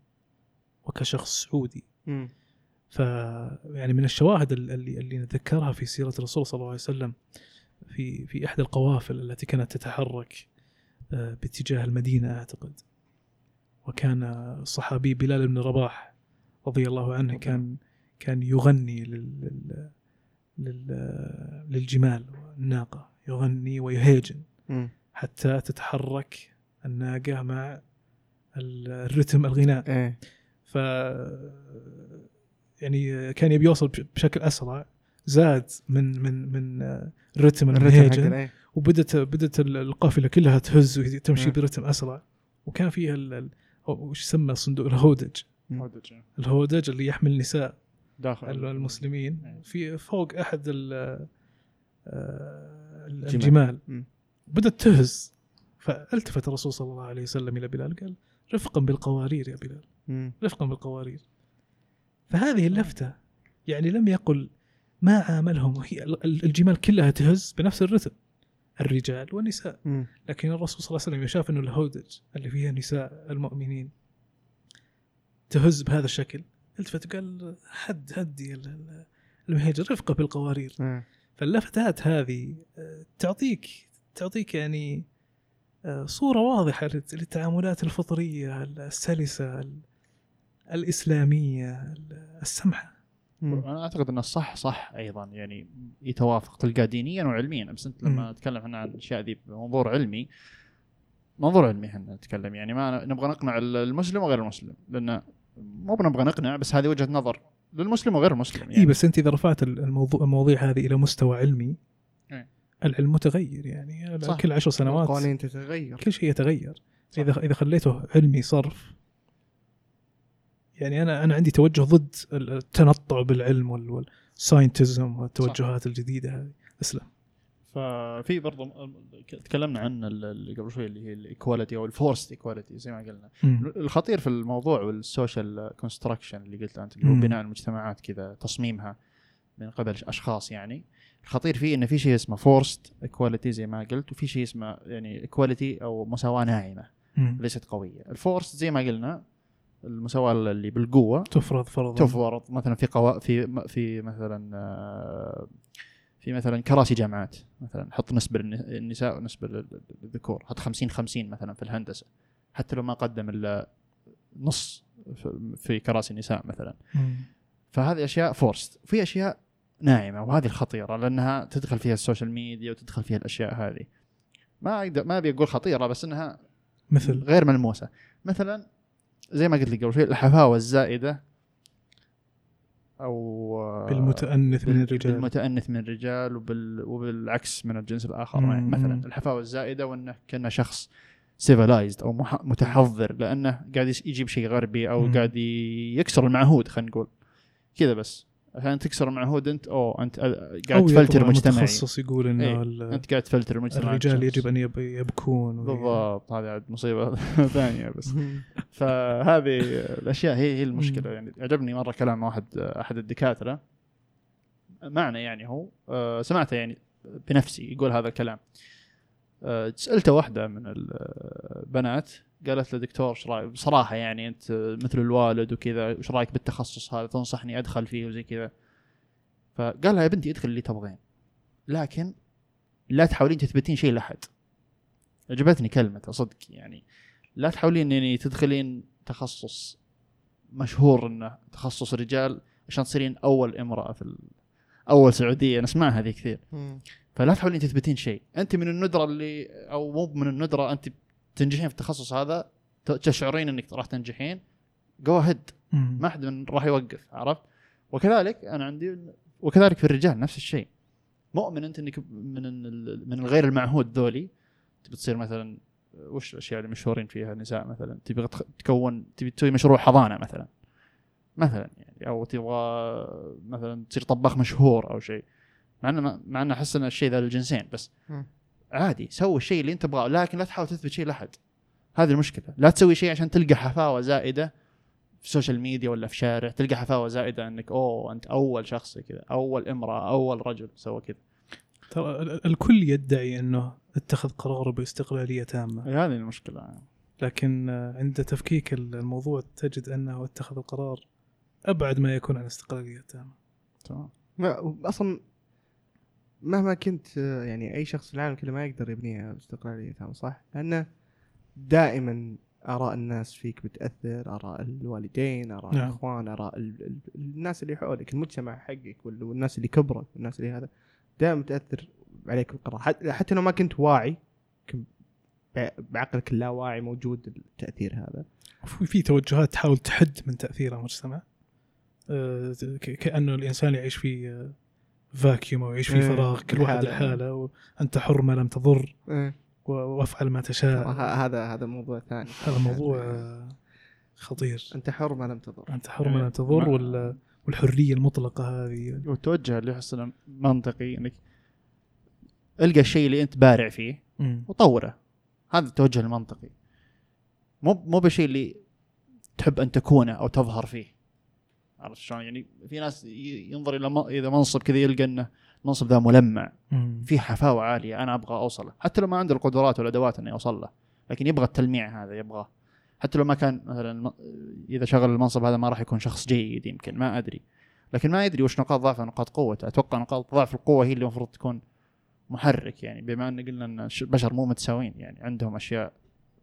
وكشخص سعودي. ف يعني من الشواهد ال- اللي اللي نتذكرها في سيرة الرسول صلى الله عليه وسلم في في إحدى القوافل التي كانت تتحرك آه، باتجاه المدينة أعتقد. وكان الصحابي بلال بن رباح رضي الله عنه كان كان يغني لل لل لل للجمال والناقة يغني ويهيجن. حتى تتحرك الناقة مع ال- الرتم الغناء إيه. ف يعني كان يبي يوصل بش- بشكل أسرع زاد من من من الرتم المهيجن حقنا إيه. وبدت بدت ال- القافلة كلها تهز وتمشي نعم. برتم أسرع. وكان فيها ال- ال- أو وش يسمى صندوق الهودج؟ هودج. الهودج اللي يحمل نساء داخل. المسلمين. نعم. في فوق أحد ال- آه، الجمال. بدأت تهز. فألتفت الرسول صلى الله عليه وسلم إلى بلال. قال رفقا بالقوارير يا بلال. رفقا بالقوارير. فهذه اللفتة يعني لم يقل ما عاملهم. وهي ال- الجمال كلها تهز بنفس الرتم. الرجال والنساء. لكن الرسول صلى الله عليه وسلم شاف إنه الهودج اللي فيها نساء المؤمنين تهز بهذا الشكل. التفت قال حد هدي ال- ال- المهيجر رفقة بالقوارير. فاللفتات هذه آه، تعطيك تعطيك يعني آه، صورة واضحة للت- للتعاملات الفطرية السلسة ال- الإسلامية ال- السمحة مم. أنا أعتقد ان الصح صح أيضا يعني يتوافق تلقاه دينيا وعلميا بس أنت لما. نتكلم إحنا عن الاشياء ذي بمنظور علمي منظور علمي إحنا نتكلم يعني ما نبغى نقنع المسلم وغير المسلم لأن مو بنبغى نقنع بس هذه وجهة نظر. للمسلم وغير المسلم يعني. اي بس أنت إذا رفعت ال- الموضوع المواضيع هذه إلى مستوى علمي إيه. العلم متغير يعني. صح. كل عشر سنوات القوانين تتغير. كل شيء يتغير. إذا إذا خليته علمي صرف يعني أنا أنا عندي توجه ضد التنطع بالعلم وال- وال scientism والتوجهات الجديدة هذه. أسلم. ففي برضو م- تكلمنا عن ال- اللي قبل شوي اللي هي ال equality أو ال forced equality زي ما قلنا. الخطير في الموضوع وال social construction اللي قلت أنت اللي هو. بناء المجتمعات كذا تصميمها من قبل أشخاص يعني الخطير فيه انه في شيء اسمه forced equality زي ما قلت وفي شيء اسمه يعني equality أو مساواة ناعمة. ليست قوية ال forced زي ما قلنا المساواة اللي بالقوة تفرض فرضا تفرض مثلا في قوا في في مثلا آه، في مثلا كراسي جامعات مثلا حط نسبة للنساء ونسبة لل- للذكور حط 50 50 مثلا في الهندسة حتى لو ما قدم إلا نص في- كراسي النساء مثلا. فهذه أشياء forced في أشياء ناعمة وهذه الخطيرة لأنها تدخل فيها ال social media وتدخل فيها الأشياء هذه. ما أقدر ما أبي أقول خطيرة بس إنها مثل؟ غير ملموسة. مثلا زي ما قلت لك قبل شوي الحفاوة الزائدة أو بالمتأنث من بال- الرجال بالمتأنث من الرجال وبال... وبالعكس من الجنس الآخر مم. يعني مثلا الحفاوة الزائدة وأنه كأنه شخص civilized أو مح... متحضر لأنه قاعد يجيب شيء غربي أو مم. قاعد يكسر المعهود خلينا نقول كذا بس عشان تكسر المعهود أنت أو أنت أ- قاعد تفلتر مجتمعي. متخصص يقول إنه إيه. ال- أنت قاعد تفلتر المجتمع الرجال. يجب أن يب- يبكون بالضبط هذه عاد مصيبة (laughs) ثانية بس. فهذه الأشياء هي هي المشكلة يعني. عجبني مرة كلام واحد أحد الدكاترة. معنى يعني هو آه، سمعته يعني بنفسي يقول هذا الكلام. سألته واحدة من البنات قالت له دكتور إيش رايك بصراحة يعني أنت مثل الوالد وكذا إيش رأيك بالتخصص هذا؟ تنصحني أدخل فيه وزي كذا. فقال لها يا بنتي ادخل اللي تبغين. لكن لا تحاولين تثبتين شيء لأحد. عجبتني كلمة صدق يعني. لا تحاولين يعني تدخلين تخصص مشهور إنه تخصص رجال عشان تصيرين أول إمرأة في. أول سعودية. نسمعها هذه كثير. فلا تحاولين تثبتين شيء. أنت من الندرة اللي أو مو من الندرة أنت تنجحين في التخصص هذا تشعرين إنك راح تنجحين. جو هيد. ما حد من راح يوقف عرفت؟ وكذلك أنا عندي وكذلك في الرجال نفس الشيء. مؤمن أنت إنك من من الغير المعهود ذولي. تبي تصير مثلا وش الأشياء اللي مشهورين فيها النساء مثلا؟ تبي تكون تبي تسوي مشروع حضانة مثلا. مثلا يعني أو تبغى مثلا تصير طباخ مشهور أو شيء. مع إنه مع إنه أحس ان الشيء ذا للجنسين بس مم. عادي سوي الشيء اللي أنت تبغاه لكن لا تحاول تثبت شيء لأحد. هذه المشكلة. لا تسوي شيء عشان تلقى حفاوة زائدة في ال social media ولا في شارع تلقى حفاوة زائدة إنك أوه أنت أول شخص كذا أول امرأة أول رجل سوى كذا. ترى ال- الكل يدعي إنه اتخذ قراره باستقلالية تامة. هذه المشكلة. لكن آه، عند تفكيك الموضوع تجد أنه اتخذ القرار أبعد ما يكون عن استقلالية تامة. تمام. ما أصلا مهما كنت يعني أي شخص في العالم كله ما يقدر يبنيها باستقلاليه تامه صح؟ لأنه دائما آراء الناس فيك بتأثر، آراء الوالدين، آراء نعم. الإخوان، آراء ال- ال- الناس اللي حولك، المجتمع حقك وال- والناس اللي كبرك والناس اللي هذا دائما تأثر عليك بالقرار، حت- حتى لو ما كنت واعي بعقلك اللاواعي موجود التأثير هذا. في توجهات تحاول تحد من تأثير المجتمع آه، كأنه الإنسان يعيش في آه، فاكيوم أو يعيش في إيه، فراغ كل واحد. لحاله وأنت حر ما لم تضر إيه. وأفعل ما تشاء هذا هذا موضوع ثاني. هذا موضوع آه، خطير أنت حر ما لم تضر. أنت حر ما لم تضر والحرية المطلقة هذه والتوجه اللي احس انه منطقي إنك ألقى الشيء اللي أنت بارع فيه. وطوره هذا التوجه المنطقي مو مو بالشيء اللي تحب أن تكونه أو تظهر فيه عرفت شلون؟ يعني في ناس ينظر إلى م- اذا منصب كذا يلقى إنه المنصب ذا ملمع. في حفاوة عالية أنا أبغى أوصله. حتى لو ما عنده القدرات والادوات إني اوصل له لكن يبغى التلميع هذا يبغاه. حتى لو ما كان مثلا إذا شغل المنصب هذا ما راح يكون شخص جيد يمكن ما أدري. لكن ما يدري وش نقاط ضعفه ونقاط قوته. أتوقع نقاط ضعف القوة هي اللي المفروض تكون محرك يعني. بما إن قلنا إن البشر مو متساويين يعني. عندهم أشياء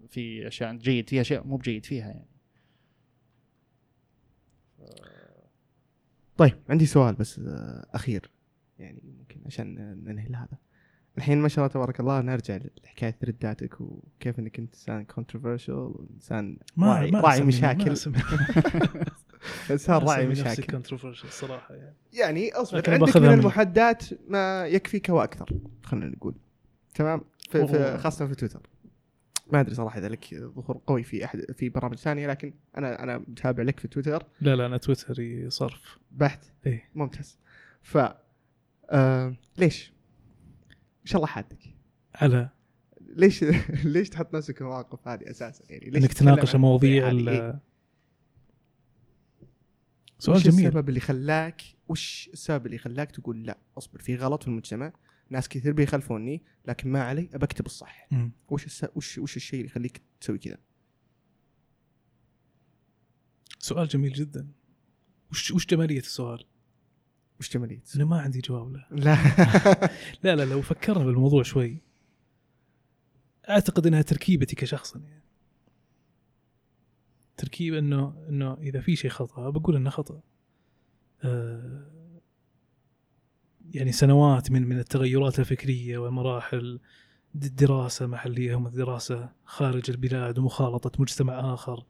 في أشياء جيد فيها أشياء مو بجيد فيها يعني. طيب عندي سؤال بس آه، أخير يعني ممكن عشان ننهي هذا الحين ما شاء الله تبارك الله نرجع لحكاية رداتك وكيف إنك انت إنسان controversial إنسان راعي, راعي مشاكل. (laughs) إنسان راعي مشاكل. controversial الصراحه يعني. يعني أصبر عندك من المحادات ما يكفيك وأكثر خلينا نقول. تمام؟ في, خاصة في تويتر. ما أدري صراحة إذا لك ظهور قوي في أحد في برامج ثانية لكن أنا أنا متابع لك في تويتر. لا لا أنا تويتري صرف. بحت؟ إيه. ممتاز. ف آه ليش؟ إيش الله حادك؟ على. ليش (laughs) ليش تحط نفسك في المواقف هذه أساسا؟ يعني ليش إنك تناقش عن مواضيع هذه؟ ال- إيه؟ سؤال وش جميل. السبب اللي خلاك وش السبب اللي خلاك تقول لا؟ أصبر في غلط في المجتمع. ناس كثير بيخالفوني لكن ما علي أبى أكتب الصح. وش الس... وش وش الشيء اللي يخليك تسوي كذا؟ سؤال جميل جدا. وش وش جمالية السؤال؟ وش جمالية أنا ما عندي جواب له (laughs) (laughs) لا. لا لا لو فكرنا بالموضوع شوي. أعتقد إنها تركيبتي كشخص يعني. تركيبه إنه إنه إذا في شيء خطأ بقول إنه خطأ. آه يعني سنوات من من التغيرات الفكرية ومراحل د- دراسة محلية ودراسه خارج البلاد ومخالطة مجتمع آخر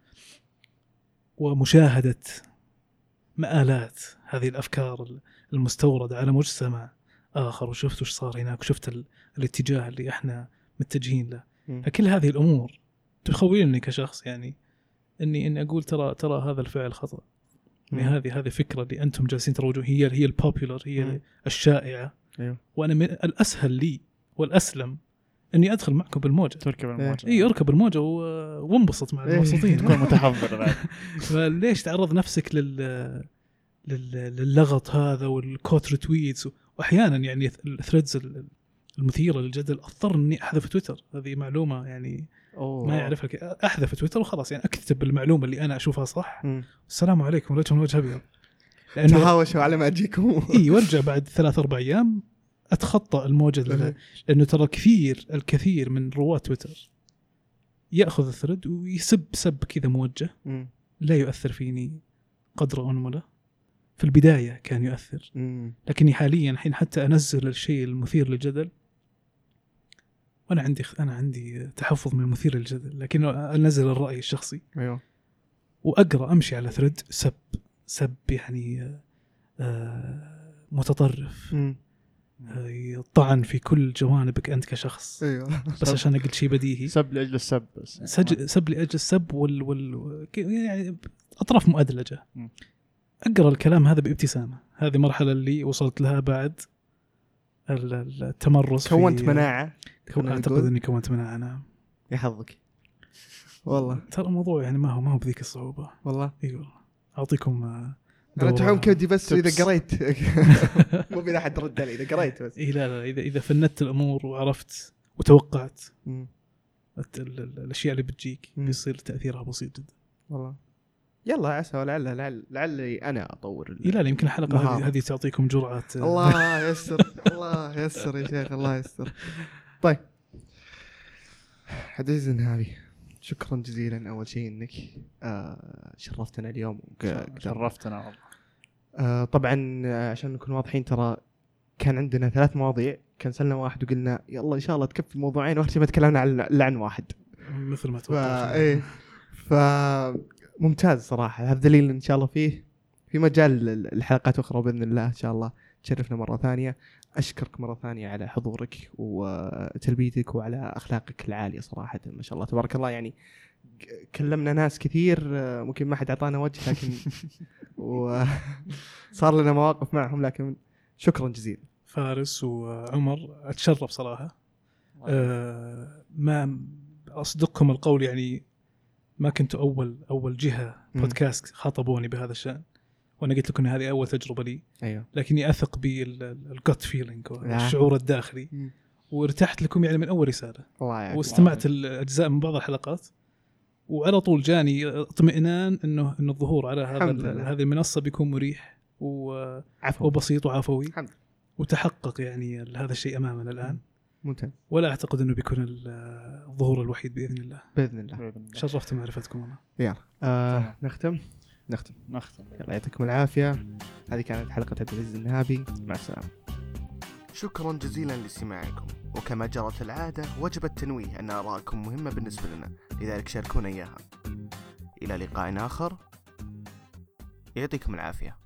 ومشاهدة مآلات هذه الأفكار المستوردة على مجتمع آخر. وشفت وش صار هناك وشفت ال... الاتجاه اللي إحنا متجهين له. فكل هذه الأمور تخولني كشخص يعني اني إني أقول ترى ترى هذا الفعل خطأ. يعني. هذه هذه فكرة اللي أنتم جالسين تروجون. هي هي البوبيلر هي مم. الشائعة. أيوه. وأنا من الأسهل لي والأسلم إني أدخل معكم بالموجة. تركب الموجة. إي أركب الموجة وانبسط مع إيه. المبسوطين. تكون متحضر بعد. (laughs) فليش تعرض نفسك لل لل- للغط هذا وال quote retweets وأحيانا يعني ال threads المثيرة للجدل. أضطر إني أحذف تويتر. هذه معلومة يعني أوه. ما يعرفها ك- أحذف تويتر وخلاص يعني أكتب المعلومة اللي أنا أشوفها صح مم. السلام عليكم ولكم وجه أبيض لأنه تهاوشوا على ما أجيكم (laughs) إي وأرجع بعد ثلاث أربع أيام اتخطى الموجة ال- لأنه ترى كثير الكثير من رواد تويتر يأخذ ال thread ويسب سب كذا موجة مم. لا يؤثر فيني قدر انمله في البداية كان يؤثر. لكني حاليا الحين حتى أنزل الشيء المثير للجدل وأنا عندي أنا عندي تحفظ من المثير للجدل لكن أنزل الرأي الشخصي. أيوه. وأقرأ أمشي على thread سب سب يعني آه، متطرف. آه، طعن في كل جوانبك أنت كشخص. أيوه. (laughs) بس عشان قلت شيء بديهي. سب لأجل السب بس. سج... سب لأجل السب وال... وال... ك- يعني أطراف مؤدلجة. أقرأ الكلام هذا بابتسامة. هذه المرحله اللي وصلت لها بعد ال- ال- التمرس في- كونت مناعة كو... خلينا أعتقد. إني كونت مناعة نعم. يا حظك والله. ترى الموضوع يعني ما هو ما هو بذيك الصعوبة. والله. إي والله. أعطيكم آه، أنا. تحوم كودي بس تبس. اذا قريت. (laughs) مو اذا حد رد علي إذا قريت بس. إي لا لا اذا إذا فندت الأمور وعرفت وتوقعت الأشياء اللي بتجيك. بيصير تأثيرها بسيط جدا. والله. يلا عسى ولعل لعل لعلي أنا أطور لا لا يمكن الحلقة. هذه هذه تعطيكم جرعة آه، الله يسر الله يسر يا شيخ الله يسر طيب. عزيز النهابي شكرا جزيلا أول شيء إنك آه شرفتنا اليوم شرفتنا والله. آه طبعا آه، عشان نكون واضحين ترى كان عندنا ثلاث مواضيع. كنسلنا واحد وقلنا يلا إن شاء الله تكفي موضوعين واخر شيء ما تكلمنا عن الا عن واحد. مثل ما توقعت. إيه. ف ممتاز صراحة. هذا دليل إن شاء الله فيه. في مجال ال- الحلقات أخرى بإذن الله إن شاء الله. تشرفنا مرة ثانية. أشكرك مرة ثانية على حضورك وتلبيتك وعلى أخلاقك العالية صراحة ما شاء الله تبارك الله. يعني كلمنا ناس كثير ممكن ما حد أعطانا وجه لكن (laughs) وصار لنا مواقف معهم لكن شكرا جزيلا. فارس وعمر أتشرف صراحة. آه ما أصدقكم القول يعني ما كنت أول أول جهة. بودكاست خاطبوني بهذا الشأن. وأنا قلت لكم إن هذه أول تجربة لي. أيوه. لكني أثق بالجت فيلينج نعم. الشعور الداخلي. مم. وارتحت لكم يعني من أول رسالة. الله يعافيك. واستمعت الأجزاء من بعض الحلقات. وعلى طول جاني اطمئنان إنه انه الظهور على هذا. هذه المنصه بيكون مريح و- وبسيط وعفوي. الحمد وتحقق يعني هذا الشيء أمامنا الآن. ممتاز. ولا أعتقد إنه بيكون ال- الظهور الوحيد بإذن الله. بإذن الله. بإذن الله. شرفت معرفتكم أنا يلا. آه نختم؟ نختم. نختم. يلا يعطيكم العافية. هذه كانت حلقة عبد العزيز النهابي مع السلامة. شكرا جزيلا لاستماعكم. وكما جرت العادة وجب التنويه أن آراءكم مهمة بالنسبة لنا. لذلك شاركونا إياها. إلى لقاء آخر. يعطيكم العافية.